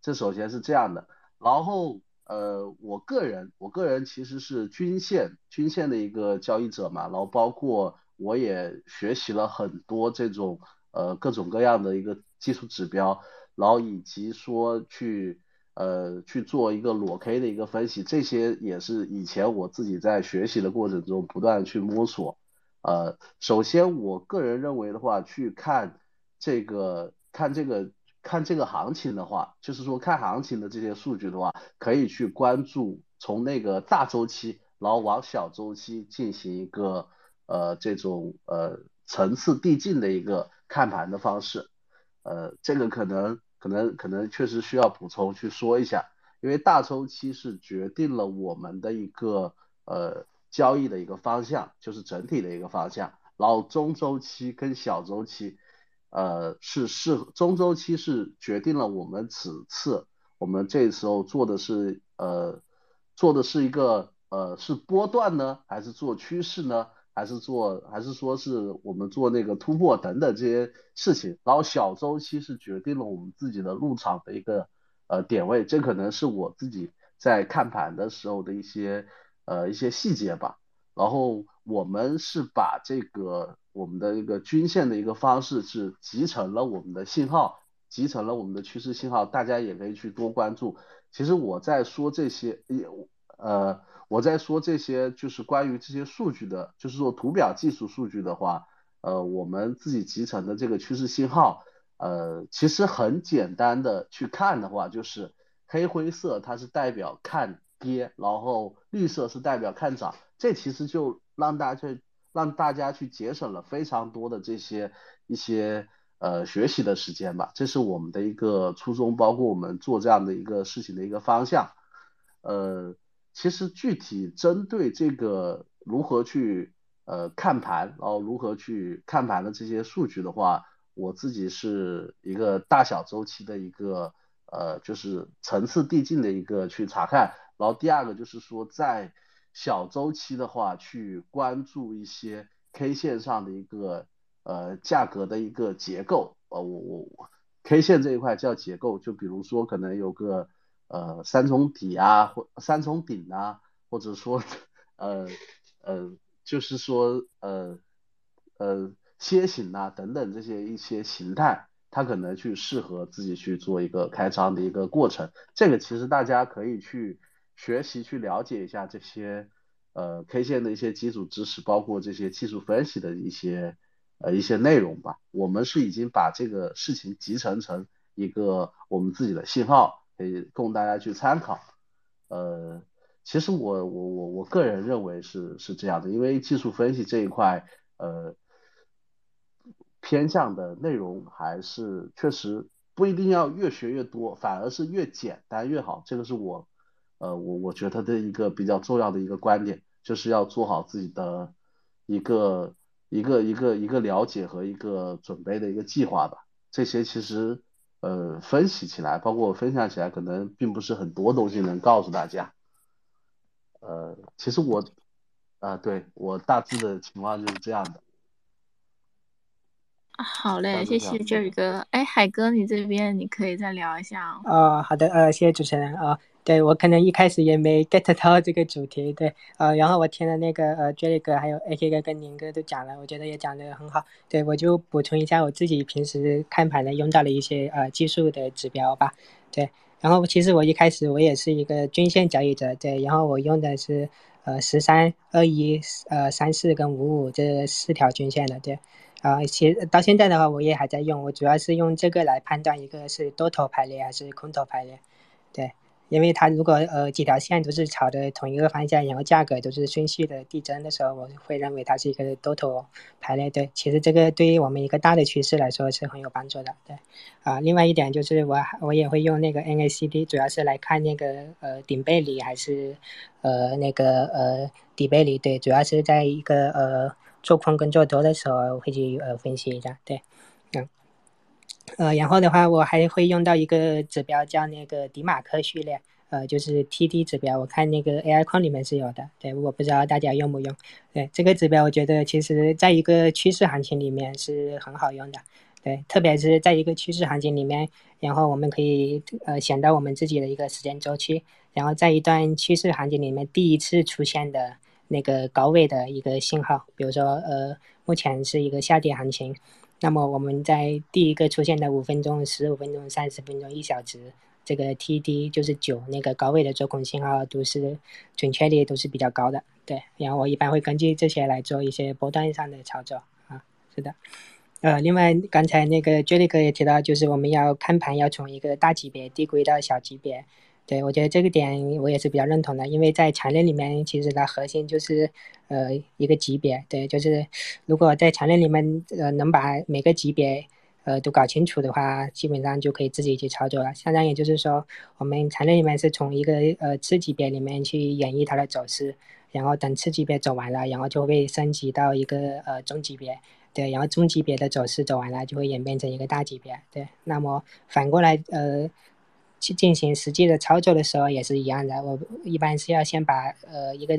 这首先是这样的，然后。呃，我个人，我个人其实是均线均线的一个交易者嘛，然后包括我也学习了很多这种呃各种各样的一个技术指标，然后以及说去呃去做一个裸 K 的一个分析，这些也是以前我自己在学习的过程中不断去摸索。呃，首先我个人认为的话，去看这个看这个。看这个行情的话，就是说看行情的这些数据的话，可以去关注从那个大周期，然后往小周期进行一个呃这种呃层次递进的一个看盘的方式。呃，这个可能可能可能确实需要补充去说一下，因为大周期是决定了我们的一个呃交易的一个方向，就是整体的一个方向，然后中周期跟小周期。呃，是是中周期是决定了我们此次我们这时候做的是呃做的是一个呃是波段呢，还是做趋势呢，还是做还是说是我们做那个突破等等这些事情。然后小周期是决定了我们自己的入场的一个呃点位，这可能是我自己在看盘的时候的一些呃一些细节吧。然后我们是把这个我们的一个均线的一个方式是集成了我们的信号，集成了我们的趋势信号，大家也可以去多关注。其实我在说这些也，呃，我在说这些就是关于这些数据的，就是说图表技术数据的话，呃，我们自己集成的这个趋势信号，呃，其实很简单的去看的话，就是黑灰色它是代表看跌，然后绿色是代表看涨。这其实就让大家去让大家去节省了非常多的这些一些呃学习的时间吧，这是我们的一个初衷，包括我们做这样的一个事情的一个方向。呃，其实具体针对这个如何去呃看盘，然后如何去看盘的这些数据的话，我自己是一个大小周期的一个呃就是层次递进的一个去查看，然后第二个就是说在小周期的话，去关注一些 K 线上的一个呃价格的一个结构，呃我我我 K 线这一块叫结构，就比如说可能有个呃三重底啊或三重顶啊，或者说呃呃就是说呃呃楔形啊等等这些一些形态，它可能去适合自己去做一个开仓的一个过程，这个其实大家可以去。学习去了解一下这些呃 K 线的一些基础知识，包括这些技术分析的一些呃一些内容吧。我们是已经把这个事情集成成一个我们自己的信号，可以供大家去参考。呃，其实我我我我个人认为是是这样的，因为技术分析这一块呃偏向的内容还是确实不一定要越学越多，反而是越简单越好。这个是我。呃，我我觉得的一个比较重要的一个观点，就是要做好自己的一个一个一个一个了解和一个准备的一个计划吧。这些其实呃分析起来，包括我分享起来，可能并不是很多东西能告诉大家。呃，其实我啊，对我大致的情况就是这样的。好嘞，谢谢 Jerry 哥。哎，海哥，你这边你可以再聊一下哦。啊，好的，呃，谢谢主持人啊。对我可能一开始也没 get 到这个主题，对，呃，然后我听了那个呃 Jelly 哥还有 AK 哥跟宁哥都讲了，我觉得也讲得很好，对我就补充一下我自己平时看盘的用到的一些呃技术的指标吧，对，然后其实我一开始我也是一个均线交易者，对，然后我用的是呃十三二一呃三四跟五五这四条均线的，对，啊，其实到现在的话我也还在用，我主要是用这个来判断一个是多头排列还是空头排列，对。因为它如果呃几条线都是朝着同一个方向，然后价格都是顺序的递增的时候，我会认为它是一个多头排列。对，其实这个对于我们一个大的趋势来说是很有帮助的。对，啊，另外一点就是我我也会用那个 NACD，主要是来看那个呃顶背离还是呃那个呃底背离。对，主要是在一个呃做空跟做多的时候会去呃分析一下。对，嗯。呃，然后的话，我还会用到一个指标叫那个迪马克序列，呃，就是 TD 指标。我看那个 AI 框里面是有的，对，我不知道大家用不用。对，这个指标我觉得其实在一个趋势行情里面是很好用的，对，特别是在一个趋势行情里面，然后我们可以呃选到我们自己的一个时间周期，然后在一段趋势行情里面第一次出现的那个高位的一个信号，比如说呃，目前是一个下跌行情。那么我们在第一个出现的五分钟、十五分钟、三十分钟、一小时，这个 TD 就是九那个高位的做空信号都是准确率都是比较高的，对。然后我一般会根据这些来做一些波段上的操作啊，是的。呃，另外刚才那个 j e 哥也提到，就是我们要看盘要从一个大级别递归到小级别。对，我觉得这个点我也是比较认同的，因为在强链里面，其实它核心就是呃一个级别。对，就是如果在强链里面呃能把每个级别呃都搞清楚的话，基本上就可以自己去操作了。相当于就是说，我们强链里面是从一个呃次级别里面去演绎它的走势，然后等次级别走完了，然后就会升级到一个呃中级别。对，然后中级别的走势走完了，就会演变成一个大级别。对，那么反过来呃。去进行实际的操作的时候也是一样的，我一般是要先把呃一个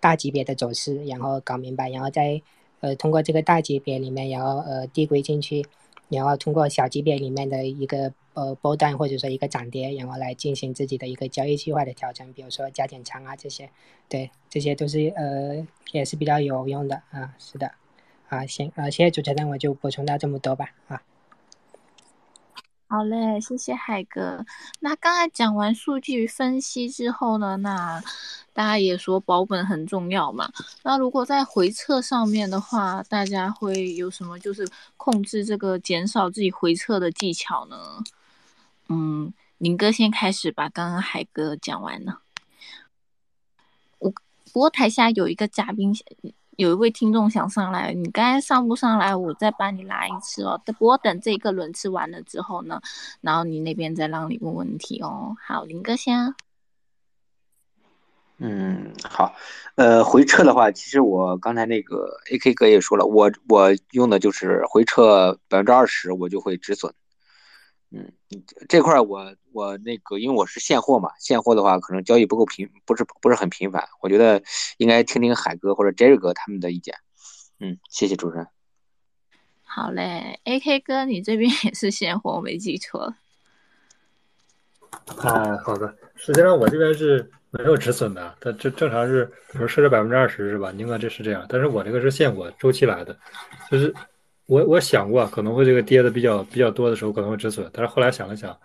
大级别的走势，然后搞明白，然后再呃通过这个大级别里面，然后呃递归进去然后通过小级别里面的一个呃波段或者说一个涨跌，然后来进行自己的一个交易计划的调整，比如说加减仓啊这些，对，这些都是呃也是比较有用的啊，是的，啊行啊，谢谢主持人，我就补充到这么多吧啊。好嘞，谢谢海哥。那刚才讲完数据分析之后呢，那大家也说保本很重要嘛。那如果在回撤上面的话，大家会有什么就是控制这个减少自己回撤的技巧呢？嗯，林哥先开始吧。刚刚海哥讲完了，我不过台下有一个嘉宾。有一位听众想上来，你刚才上不上来？我再帮你拉一次哦。不过等这个轮次完了之后呢，然后你那边再让你问问题哦。好，林哥先。嗯，好。呃，回撤的话，其实我刚才那个 AK 哥也说了，我我用的就是回撤百分之二十，我就会止损。嗯，这块我我那个，因为我是现货嘛，现货的话可能交易不够频，不是不是很频繁。我觉得应该听听海哥或者 Jerry 哥他们的意见。嗯，谢谢主持人。好嘞，AK 哥，你这边也是现货，我没记错。啊，好的。实际上我这边是没有止损的，它这正常是，比如设置百分之二十是吧？宁哥这是这样，但是我这个是现货周期来的，就是。我我想过可能会这个跌的比较比较多的时候可能会止损，但是后来想了想，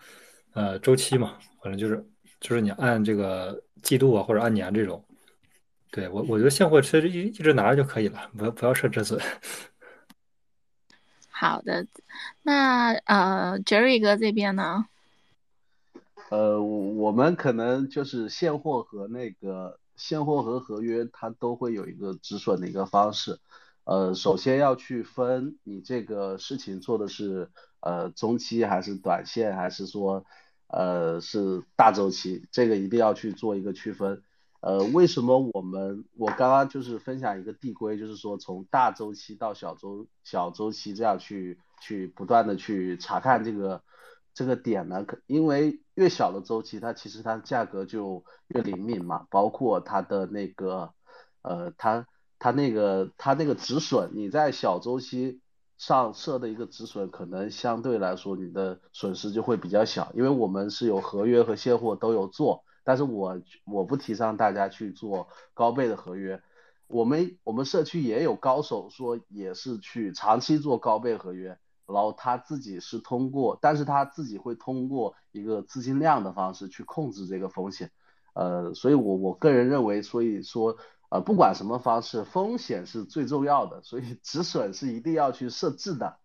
呃，周期嘛，反正就是就是你按这个季度啊或者按年这种，对我我觉得现货其实一一直拿着就可以了，不要不要设止损。好的，那呃，Jerry 哥这边呢？呃，我们可能就是现货和那个现货和合约，它都会有一个止损的一个方式。呃，首先要去分你这个事情做的是呃中期还是短线，还是说呃是大周期，这个一定要去做一个区分。呃，为什么我们我刚刚就是分享一个递归，就是说从大周期到小周小周期这样去去不断的去查看这个这个点呢？可因为越小的周期，它其实它价格就越灵敏嘛，包括它的那个呃它。它那个它那个止损，你在小周期上设的一个止损，可能相对来说你的损失就会比较小，因为我们是有合约和现货都有做，但是我我不提倡大家去做高倍的合约，我们我们社区也有高手说也是去长期做高倍合约，然后他自己是通过，但是他自己会通过一个资金量的方式去控制这个风险，呃，所以我我个人认为，所以说。呃，不管什么方式，风险是最重要的，所以止损是一定要去设置的。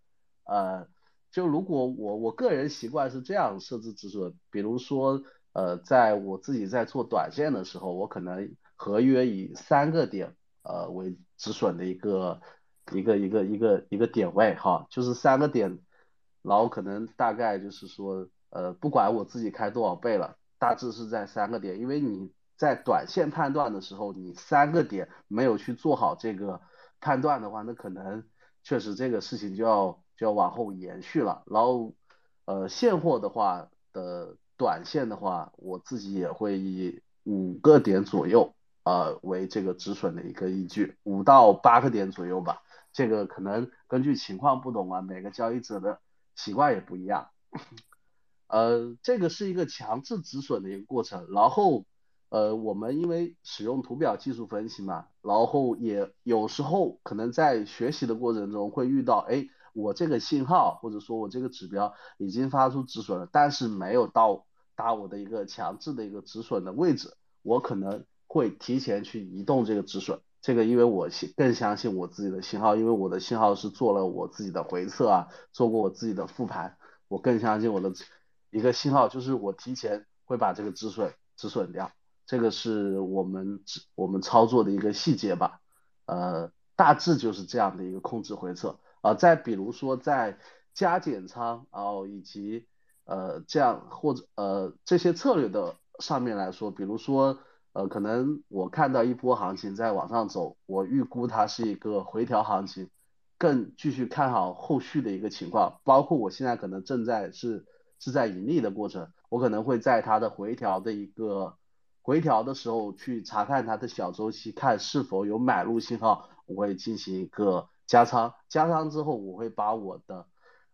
呃，就如果我我个人习惯是这样设置止损，比如说，呃，在我自己在做短线的时候，我可能合约以三个点呃为止损的一个一个一个一个一个点位哈，就是三个点，然后可能大概就是说，呃，不管我自己开多少倍了，大致是在三个点，因为你。在短线判断的时候，你三个点没有去做好这个判断的话，那可能确实这个事情就要就要往后延续了。然后，呃，现货的话的短线的话，我自己也会以五个点左右呃为这个止损的一个依据，五到八个点左右吧。这个可能根据情况不同啊，每个交易者的习惯也不一样。呃，这个是一个强制止损的一个过程，然后。呃，我们因为使用图表技术分析嘛，然后也有时候可能在学习的过程中会遇到，哎，我这个信号或者说我这个指标已经发出止损了，但是没有到达我的一个强制的一个止损的位置，我可能会提前去移动这个止损。这个因为我信更相信我自己的信号，因为我的信号是做了我自己的回测啊，做过我自己的复盘，我更相信我的一个信号就是我提前会把这个止损止损掉。这个是我们我们操作的一个细节吧，呃，大致就是这样的一个控制回撤啊。再比如说在加减仓，然后以及呃这样或者呃这些策略的上面来说，比如说呃可能我看到一波行情在往上走，我预估它是一个回调行情，更继续看好后续的一个情况，包括我现在可能正在是是在盈利的过程，我可能会在它的回调的一个。回调的时候去查看它的小周期，看是否有买入信号，我会进行一个加仓。加仓之后，我会把我的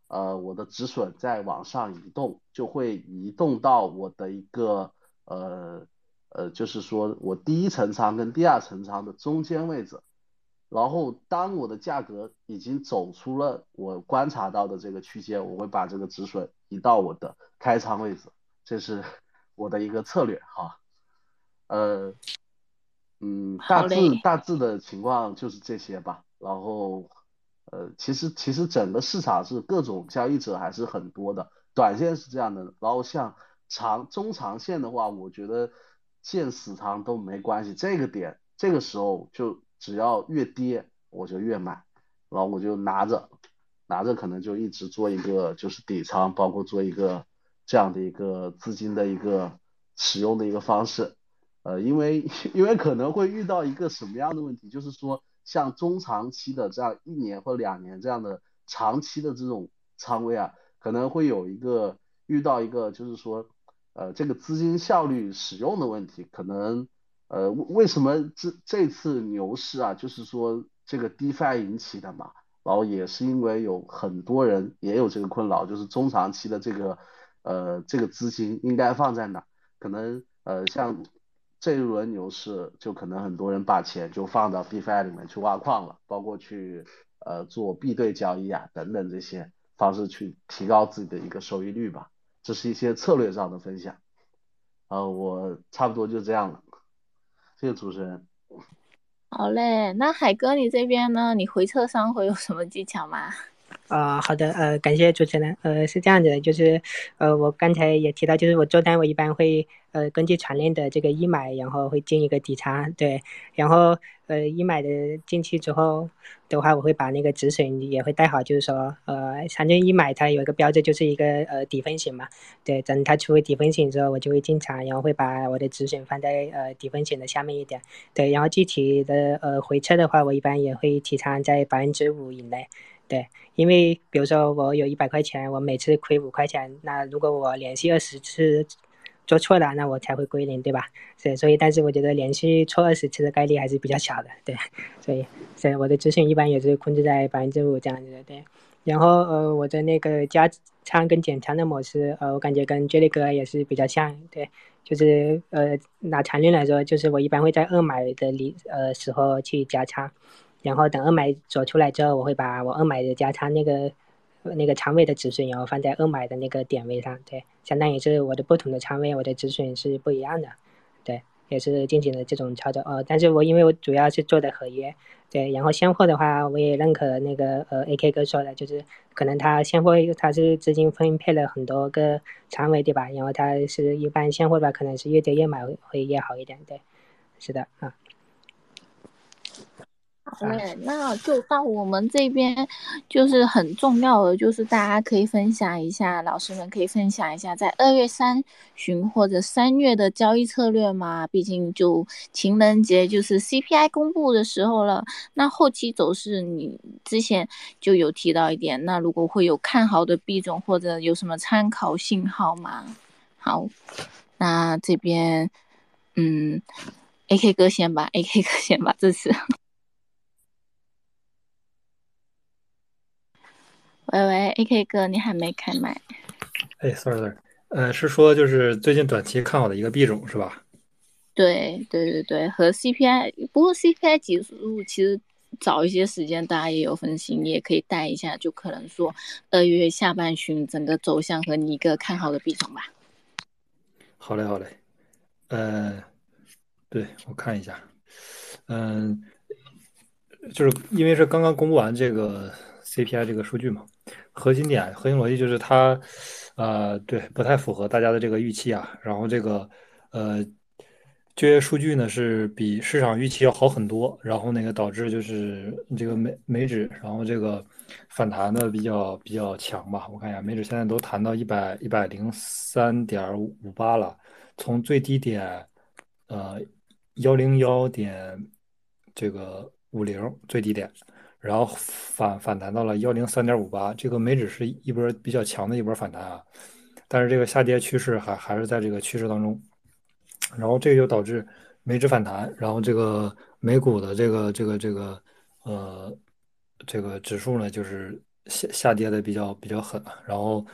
呃，我的止损再往上移动，就会移动到我的一个呃呃，就是说我第一层仓跟第二层仓的中间位置。然后当我的价格已经走出了我观察到的这个区间，我会把这个止损移到我的开仓位置，这是我的一个策略哈。呃，嗯，大致大致的情况就是这些吧。然后。呃，其实其实整个市场是各种交易者还是很多的，短线是这样的，然后像长中长线的话，我觉得建死仓都没关系，这个点这个时候就只要越跌我就越买，然后我就拿着拿着可能就一直做一个就是底仓，包括做一个这样的一个资金的一个使用的一个方式，呃，因为 因为可能会遇到一个什么样的问题，就是说。像中长期的这样一年或两年这样的长期的这种仓位啊，可能会有一个遇到一个就是说，呃，这个资金效率使用的问题，可能呃为什么这这次牛市啊，就是说这个 DeFi 引起的嘛，然后也是因为有很多人也有这个困扰，就是中长期的这个呃这个资金应该放在哪？可能呃像。这一轮牛市，就可能很多人把钱就放到 DeFi 里面去挖矿了，包括去呃做币对交易啊等等这些方式去提高自己的一个收益率吧。这是一些策略上的分享。呃，我差不多就这样了，谢谢主持人。好嘞，那海哥你这边呢？你回撤商会有什么技巧吗？啊，好的，呃，感谢主持人。呃，是这样子的，就是，呃，我刚才也提到，就是我做单，我一般会，呃，根据船链的这个一买，然后会进一个底仓，对，然后，呃，一买的进去之后的话，我会把那个止损也会带好，就是说，呃，反正一买它有一个标志，就是一个呃底分型嘛，对，等它出底分型之后，我就会进场，然后会把我的止损放在呃底分型的下面一点，对，然后具体的呃回撤的话，我一般也会提仓在百分之五以内。对，因为比如说我有一百块钱，我每次亏五块钱，那如果我连续二十次做错了，那我才会归零，对吧？是，所以但是我觉得连续错二十次的概率还是比较小的，对，所以所以我的止损一般也是控制在百分之五这样子的，对。然后呃，我的那个加仓跟减仓的模式，呃，我感觉跟 j e 哥也是比较像，对，就是呃拿长链来说，就是我一般会在二买的里呃时候去加仓。然后等二买走出来之后，我会把我二买的加仓那个那个仓位的止损，然后放在二买的那个点位上，对，相当于是我的不同的仓位，我的止损是不一样的，对，也是进行了这种操作。呃，但是我因为我主要是做的合约，对，然后现货的话，我也认可那个呃 AK 哥说的，就是可能他现货他是资金分配了很多个仓位，对吧？然后他是一般现货的话，可能是越跌越买会越好一点，对，是的啊。好嘞，那就到我们这边，就是很重要的，就是大家可以分享一下，老师们可以分享一下，在二月三旬或者三月的交易策略嘛。毕竟就情人节就是 CPI 公布的时候了，那后期走势你之前就有提到一点，那如果会有看好的币种或者有什么参考信号吗？好，那这边，嗯，AK 哥先吧，AK 哥先吧，这次。喂喂，A K 哥，你还没开麦？哎，sorry sorry，呃，是说就是最近短期看好的一个币种是吧？对对对对，和 C P I，不过 C P I 指数其实早一些时间大家也有分析，你也可以带一下，就可能说二月下半旬整个走向和你一个看好的币种吧。好嘞好嘞，呃，对我看一下，嗯，就是因为是刚刚公布完这个 C P I 这个数据嘛。核心点、核心逻辑就是它，呃，对，不太符合大家的这个预期啊。然后这个，呃，就业数据呢是比市场预期要好很多。然后那个导致就是这个美美指，然后这个反弹的比较比较强吧。我看一下，美指现在都弹到一百一百零三点五八了，从最低点，呃，幺零幺点这个五零最低点。然后反反弹到了幺零三点五八，这个美指是一波比较强的一波反弹啊，但是这个下跌趋势还还是在这个趋势当中，然后这个就导致美指反弹，然后这个美股的这个这个这个呃这个指数呢就是下下跌的比较比较狠，然后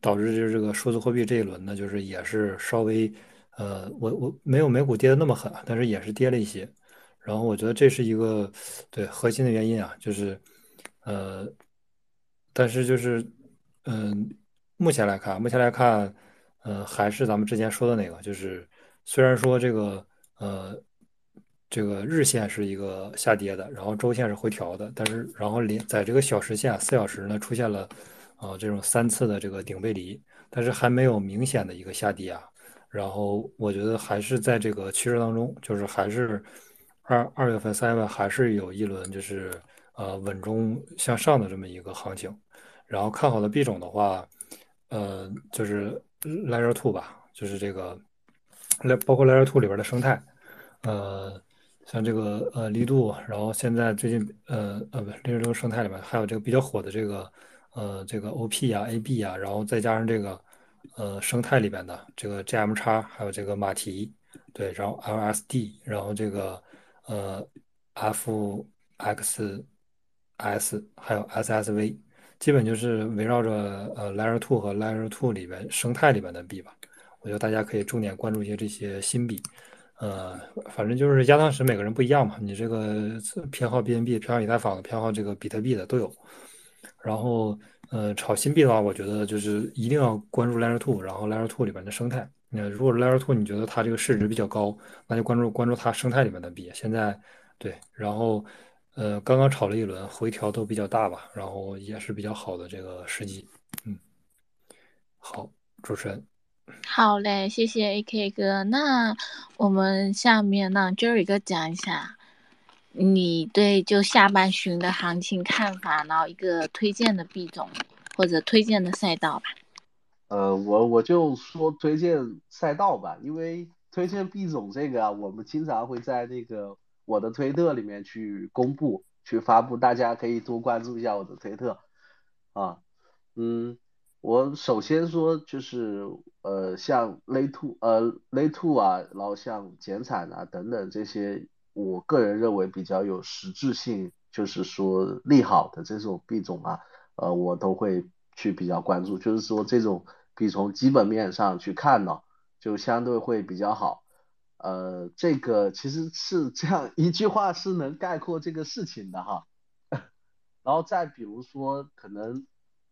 导致就是这个数字货币这一轮呢，就是也是稍微呃，我我没有美股跌的那么狠，但是也是跌了一些。然后我觉得这是一个对核心的原因啊，就是呃，但是就是嗯，目前来看，目前来看，呃，还是咱们之前说的那个，就是虽然说这个呃。这个日线是一个下跌的，然后周线是回调的，但是然后连在这个小时线四小时呢出现了，呃这种三次的这个顶背离，但是还没有明显的一个下跌啊。然后我觉得还是在这个趋势当中，就是还是二二月份、三月份还是有一轮就是呃稳中向上的这么一个行情。然后看好的币种的话，呃就是 Layer Two 吧，就是这个来包括 Layer Two 里边的生态，呃。像这个呃力度，然后现在最近呃呃不，这个生态里面还有这个比较火的这个呃这个 OP 呀 AB 呀，然后再加上这个呃生态里边的这个 GM 叉，还有这个马蹄，对，然后 LSD，然后这个呃 FXS，还有 SSV，基本就是围绕着呃 Layer Two 和 Layer Two 里边生态里边的币吧，我觉得大家可以重点关注一些这些新币。呃，反正就是压舱石，每个人不一样嘛。你这个偏好 BNB、偏好以太坊的、偏好这个比特币的都有。然后，呃，炒新币的话，我觉得就是一定要关注 Layer Two，然后 Layer Two 里边的生态。那如果 Layer Two 你觉得它这个市值比较高，那就关注关注它生态里面的币。现在对，然后呃，刚刚炒了一轮，回调都比较大吧，然后也是比较好的这个时机。嗯，好，主持人。好嘞，谢谢 AK 哥。那我们下面让 Jerry 哥讲一下你对就下半旬的行情看法，然后一个推荐的币种或者推荐的赛道吧。呃，我我就说推荐赛道吧，因为推荐币种这个啊，我们经常会在那个我的推特里面去公布、去发布，大家可以多关注一下我的推特啊，嗯。我首先说就是呃像 Lay Two 呃 Lay Two 啊，然后像减产啊等等这些，我个人认为比较有实质性，就是说利好的这种币种啊，呃我都会去比较关注，就是说这种比从基本面上去看呢，就相对会比较好。呃，这个其实是这样一句话是能概括这个事情的哈。然后再比如说可能。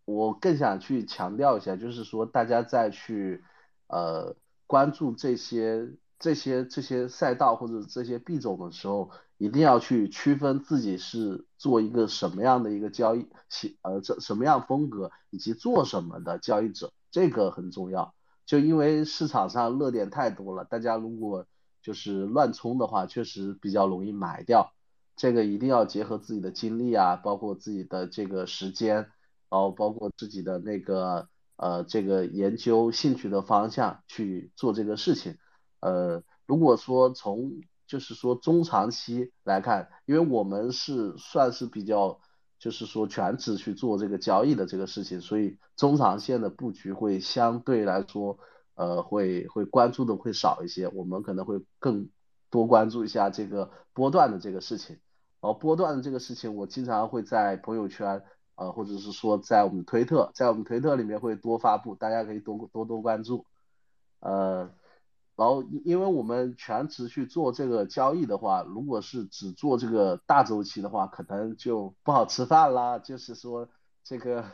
我更想去强调一下，就是说大家在去呃关注这些这些这些赛道或者这些币种的时候，一定要去区分自己是做一个什么样的一个交易，呃这什么样风格以及做什么的交易者，这个很重要。就因为市场上热点太多了，大家如果就是乱冲的话，确实比较容易买掉。这个一定要结合自己的精力啊，包括自己的这个时间。然后包括自己的那个呃这个研究兴趣的方向去做这个事情，呃如果说从就是说中长期来看，因为我们是算是比较就是说全职去做这个交易的这个事情，所以中长线的布局会相对来说呃会会关注的会少一些，我们可能会更多关注一下这个波段的这个事情，然后波段的这个事情我经常会在朋友圈。呃，或者是说在我们推特，在我们推特里面会多发布，大家可以多多多关注。呃，然后因为我们全职去做这个交易的话，如果是只做这个大周期的话，可能就不好吃饭啦，就是说这个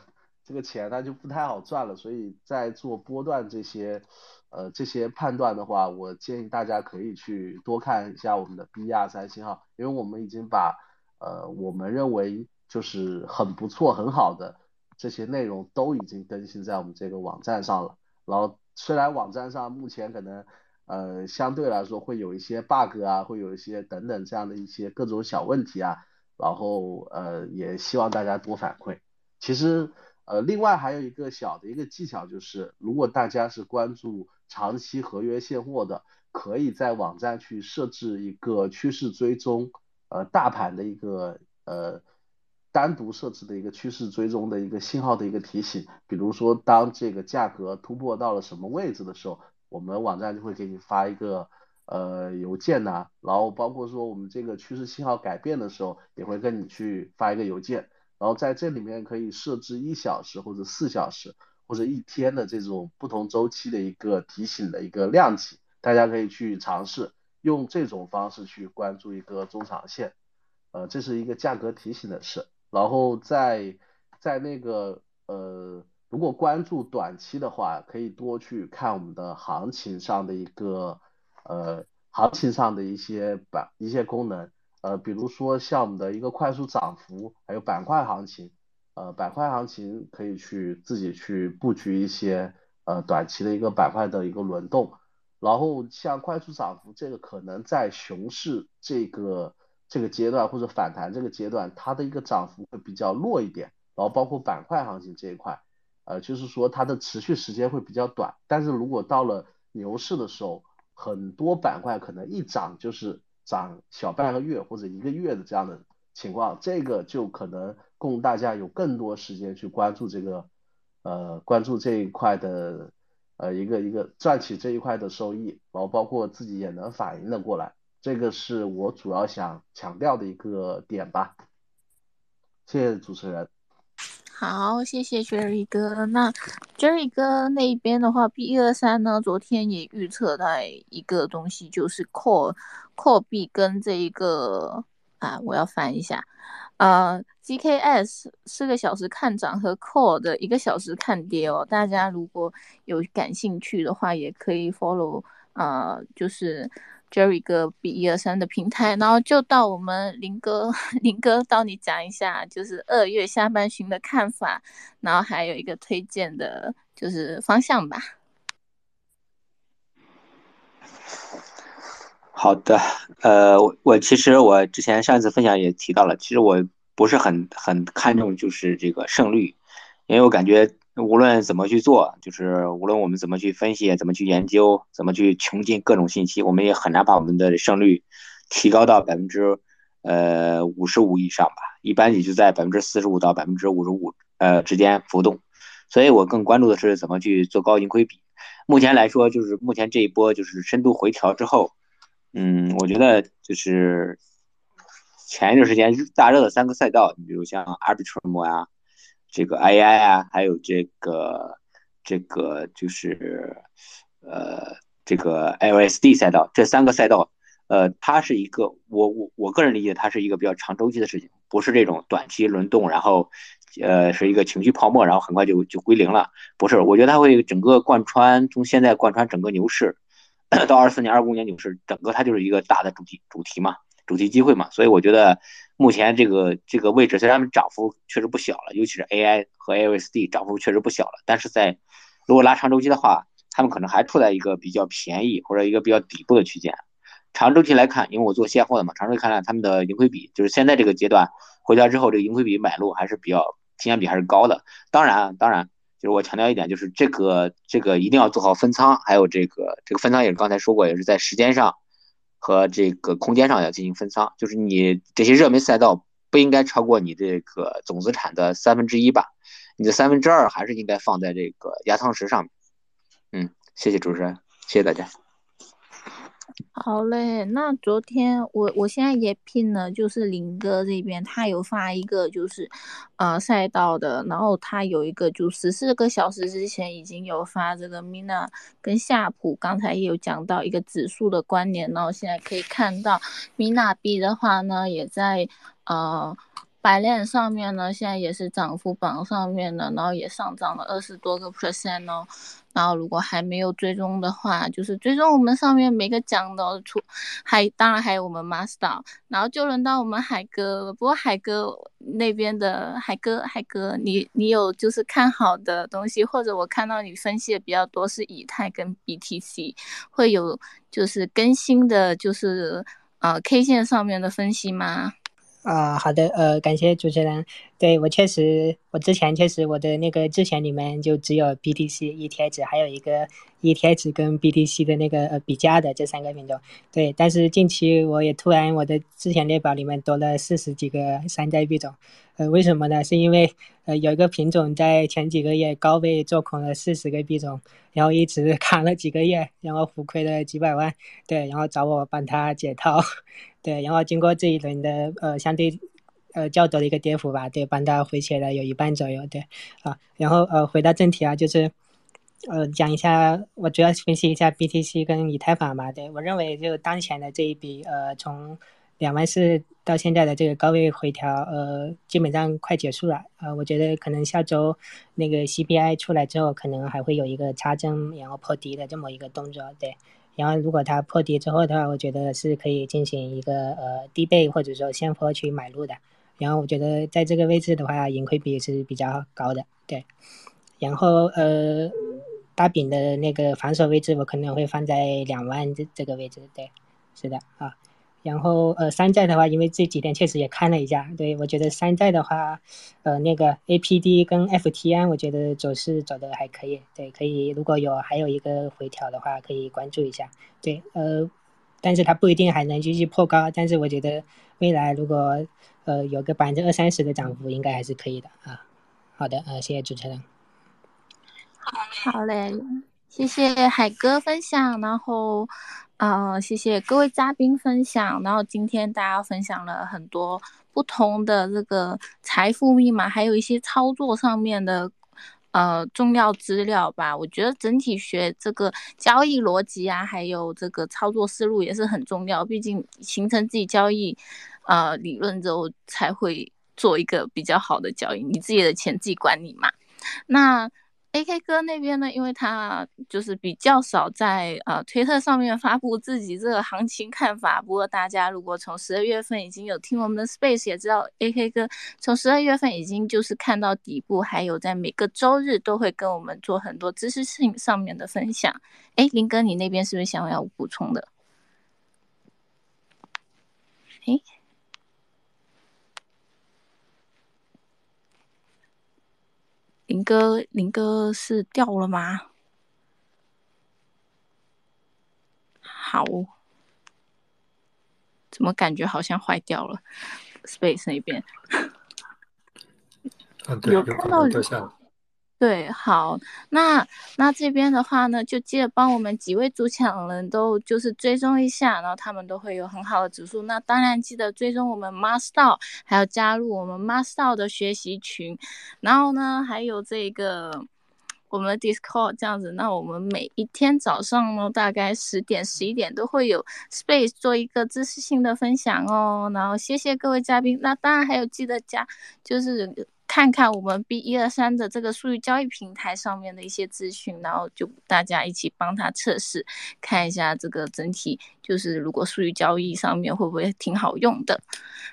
这个钱它就不太好赚了。所以在做波段这些呃这些判断的话，我建议大家可以去多看一下我们的 B R 三信号，因为我们已经把呃我们认为。就是很不错、很好的这些内容都已经更新在我们这个网站上了。然后虽然网站上目前可能呃相对来说会有一些 bug 啊，会有一些等等这样的一些各种小问题啊，然后呃也希望大家多反馈。其实呃另外还有一个小的一个技巧就是，如果大家是关注长期合约现货的，可以在网站去设置一个趋势追踪，呃大盘的一个呃。单独设置的一个趋势追踪的一个信号的一个提醒，比如说当这个价格突破到了什么位置的时候，我们网站就会给你发一个呃邮件呐，然后包括说我们这个趋势信号改变的时候，也会跟你去发一个邮件，然后在这里面可以设置一小时或者四小时或者一天的这种不同周期的一个提醒的一个量级，大家可以去尝试用这种方式去关注一个中长线，呃，这是一个价格提醒的事。然后在在那个呃，如果关注短期的话，可以多去看我们的行情上的一个呃行情上的一些板一些功能。呃，比如说像我们的一个快速涨幅，还有板块行情，呃，板块行情可以去自己去布局一些呃短期的一个板块的一个轮动，然后像快速涨幅这个可能在熊市这个这个阶段或者反弹这个阶段，它的一个涨幅会比较弱一点，然后包括板块行情这一块，呃，就是说它的持续时间会比较短，但是如果到了牛市的时候，很多板块可能一涨就是。涨小半个月或者一个月的这样的情况，这个就可能供大家有更多时间去关注这个，呃，关注这一块的，呃，一个一个赚取这一块的收益，然后包括自己也能反应的过来，这个是我主要想强调的一个点吧。谢谢主持人。好，谢谢 Jerry 哥。那 Jerry 哥那边的话，B 一二三呢，昨天也预测到一个东西，就是 Core Core B 跟这一个啊，我要翻一下，呃，GKS 四个小时看涨和 Core 的一个小时看跌哦。大家如果有感兴趣的话，也可以 follow 啊，就是。Jerry 哥 B 一二三的平台，然后就到我们林哥，林哥到你讲一下，就是二月下半旬的看法，然后还有一个推荐的，就是方向吧。好的，呃，我我其实我之前上一次分享也提到了，其实我不是很很看重就是这个胜率，因为我感觉。无论怎么去做，就是无论我们怎么去分析，怎么去研究，怎么去穷尽各种信息，我们也很难把我们的胜率提高到百分之呃五十五以上吧。一般也就在百分之四十五到百分之五十五呃之间浮动。所以我更关注的是怎么去做高盈亏比。目前来说，就是目前这一波就是深度回调之后，嗯，我觉得就是前一段时间大热的三个赛道，你比如像 Arbitrum 啊。这个 AI 啊，还有这个这个就是呃这个 LSD 赛道，这三个赛道，呃，它是一个我我我个人理解，它是一个比较长周期的事情，不是这种短期轮动，然后呃是一个情绪泡沫，然后很快就就归零了，不是，我觉得它会整个贯穿，从现在贯穿整个牛市 到二四年、二五年牛市，整个它就是一个大的主题主题嘛，主题机会嘛，所以我觉得。目前这个这个位置，虽然它们涨幅确实不小了，尤其是 AI 和 LSD 涨幅确实不小了，但是在如果拉长周期的话，他们可能还处在一个比较便宜或者一个比较底部的区间。长周期来看，因为我做现货的嘛，长周期看看他们的盈亏比，就是现在这个阶段回调之后，这个盈亏比买入还是比较性价比还是高的。当然，当然就是我强调一点，就是这个这个一定要做好分仓，还有这个这个分仓也是刚才说过，也是在时间上。和这个空间上要进行分仓，就是你这些热门赛道不应该超过你这个总资产的三分之一吧？你的三分之二还是应该放在这个压舱石上面。嗯，谢谢主持人，谢谢大家。好嘞，那昨天我我现在也拼了，就是林哥这边他有发一个就是，呃赛道的，然后他有一个就十四个小时之前已经有发这个 Mina 跟夏普，刚才也有讲到一个指数的关联，然后现在可以看到 Mina B 的话呢也在呃。百链上面呢，现在也是涨幅榜上面的，然后也上涨了二十多个 percent 哦。然后如果还没有追踪的话，就是追踪我们上面每个讲的出，还当然还有我们 master。然后就轮到我们海哥。不过海哥那边的海哥，海哥，你你有就是看好的东西，或者我看到你分析的比较多是以太跟 BTC，会有就是更新的，就是呃 K 线上面的分析吗？啊，好的，呃，感谢主持人。对我确实，我之前确实我的那个之前里面就只有 BTC、ETH，还有一个 ETH 跟 BTC 的那个呃比价的这三个品种。对，但是近期我也突然我的之前列表里面多了四十几个山寨币种。呃，为什么呢？是因为呃有一个品种在前几个月高位做空了四十个币种，然后一直 扛了几个月，然后浮亏了几百万。对，然后找我帮他解套。对，然后经过这一轮的呃相对呃较多的一个跌幅吧，对，帮它回血了有一半左右，对，啊，然后呃回到正题啊，就是呃讲一下，我主要分析一下 BTC 跟以太坊嘛，对我认为就当前的这一笔呃从两万四到现在的这个高位回调，呃基本上快结束了，呃我觉得可能下周那个 CPI 出来之后，可能还会有一个插针然后破低的这么一个动作，对。然后，如果它破底之后的话，我觉得是可以进行一个呃低倍或者说现货去买入的。然后，我觉得在这个位置的话，盈亏比是比较高的，对。然后，呃，大饼的那个防守位置，我可能会放在两万这这个位置，对，是的啊。然后呃，山寨的话，因为这几天确实也看了一下，对我觉得山寨的话，呃，那个 APD 跟 FTN，我觉得走势走的还可以，对，可以如果有还有一个回调的话，可以关注一下，对，呃，但是它不一定还能继续破高，但是我觉得未来如果呃有个百分之二三十的涨幅，应该还是可以的啊。好的，呃，谢谢主持人。好嘞，谢谢海哥分享，然后。啊，谢谢各位嘉宾分享。然后今天大家分享了很多不同的这个财富密码，还有一些操作上面的呃重要资料吧。我觉得整体学这个交易逻辑啊，还有这个操作思路也是很重要。毕竟形成自己交易呃理论之后，才会做一个比较好的交易。你自己的钱自己管理嘛。那。A K 哥那边呢，因为他就是比较少在呃推特上面发布自己这个行情看法。不过大家如果从十二月份已经有听我们的 Space，也知道 A K 哥从十二月份已经就是看到底部，还有在每个周日都会跟我们做很多知识性上面的分享。哎，林哥，你那边是不是想要补充的？哎。林哥，林哥是掉了吗？好，怎么感觉好像坏掉了？Space 那边，有看到掉下了。对，好，那那这边的话呢，就记得帮我们几位主讲人都就是追踪一下，然后他们都会有很好的指数。那当然记得追踪我们 Master，还要加入我们 Master 的学习群，然后呢，还有这个我们的 Discord 这样子。那我们每一天早上呢，大概十点、十一点都会有 Space 做一个知识性的分享哦。然后谢谢各位嘉宾，那当然还有记得加就是。看看我们 B 一二三的这个数据交易平台上面的一些资讯，然后就大家一起帮他测试，看一下这个整体，就是如果数据交易上面会不会挺好用的。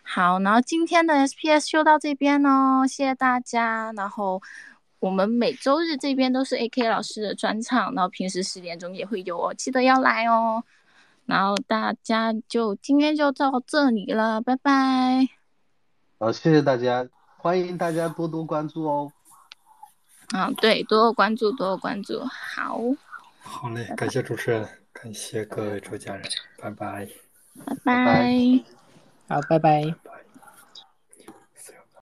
好，然后今天的 SPS 就到这边哦，谢谢大家。然后我们每周日这边都是 AK 老师的专场，然后平时十点钟也会有哦，记得要来哦。然后大家就今天就到这里了，拜拜。好，谢谢大家。欢迎大家多多关注哦。嗯，对，多多关注，多多关注。好，好嘞，感谢主持人，感谢各位主家人，拜拜，拜拜，好，拜拜。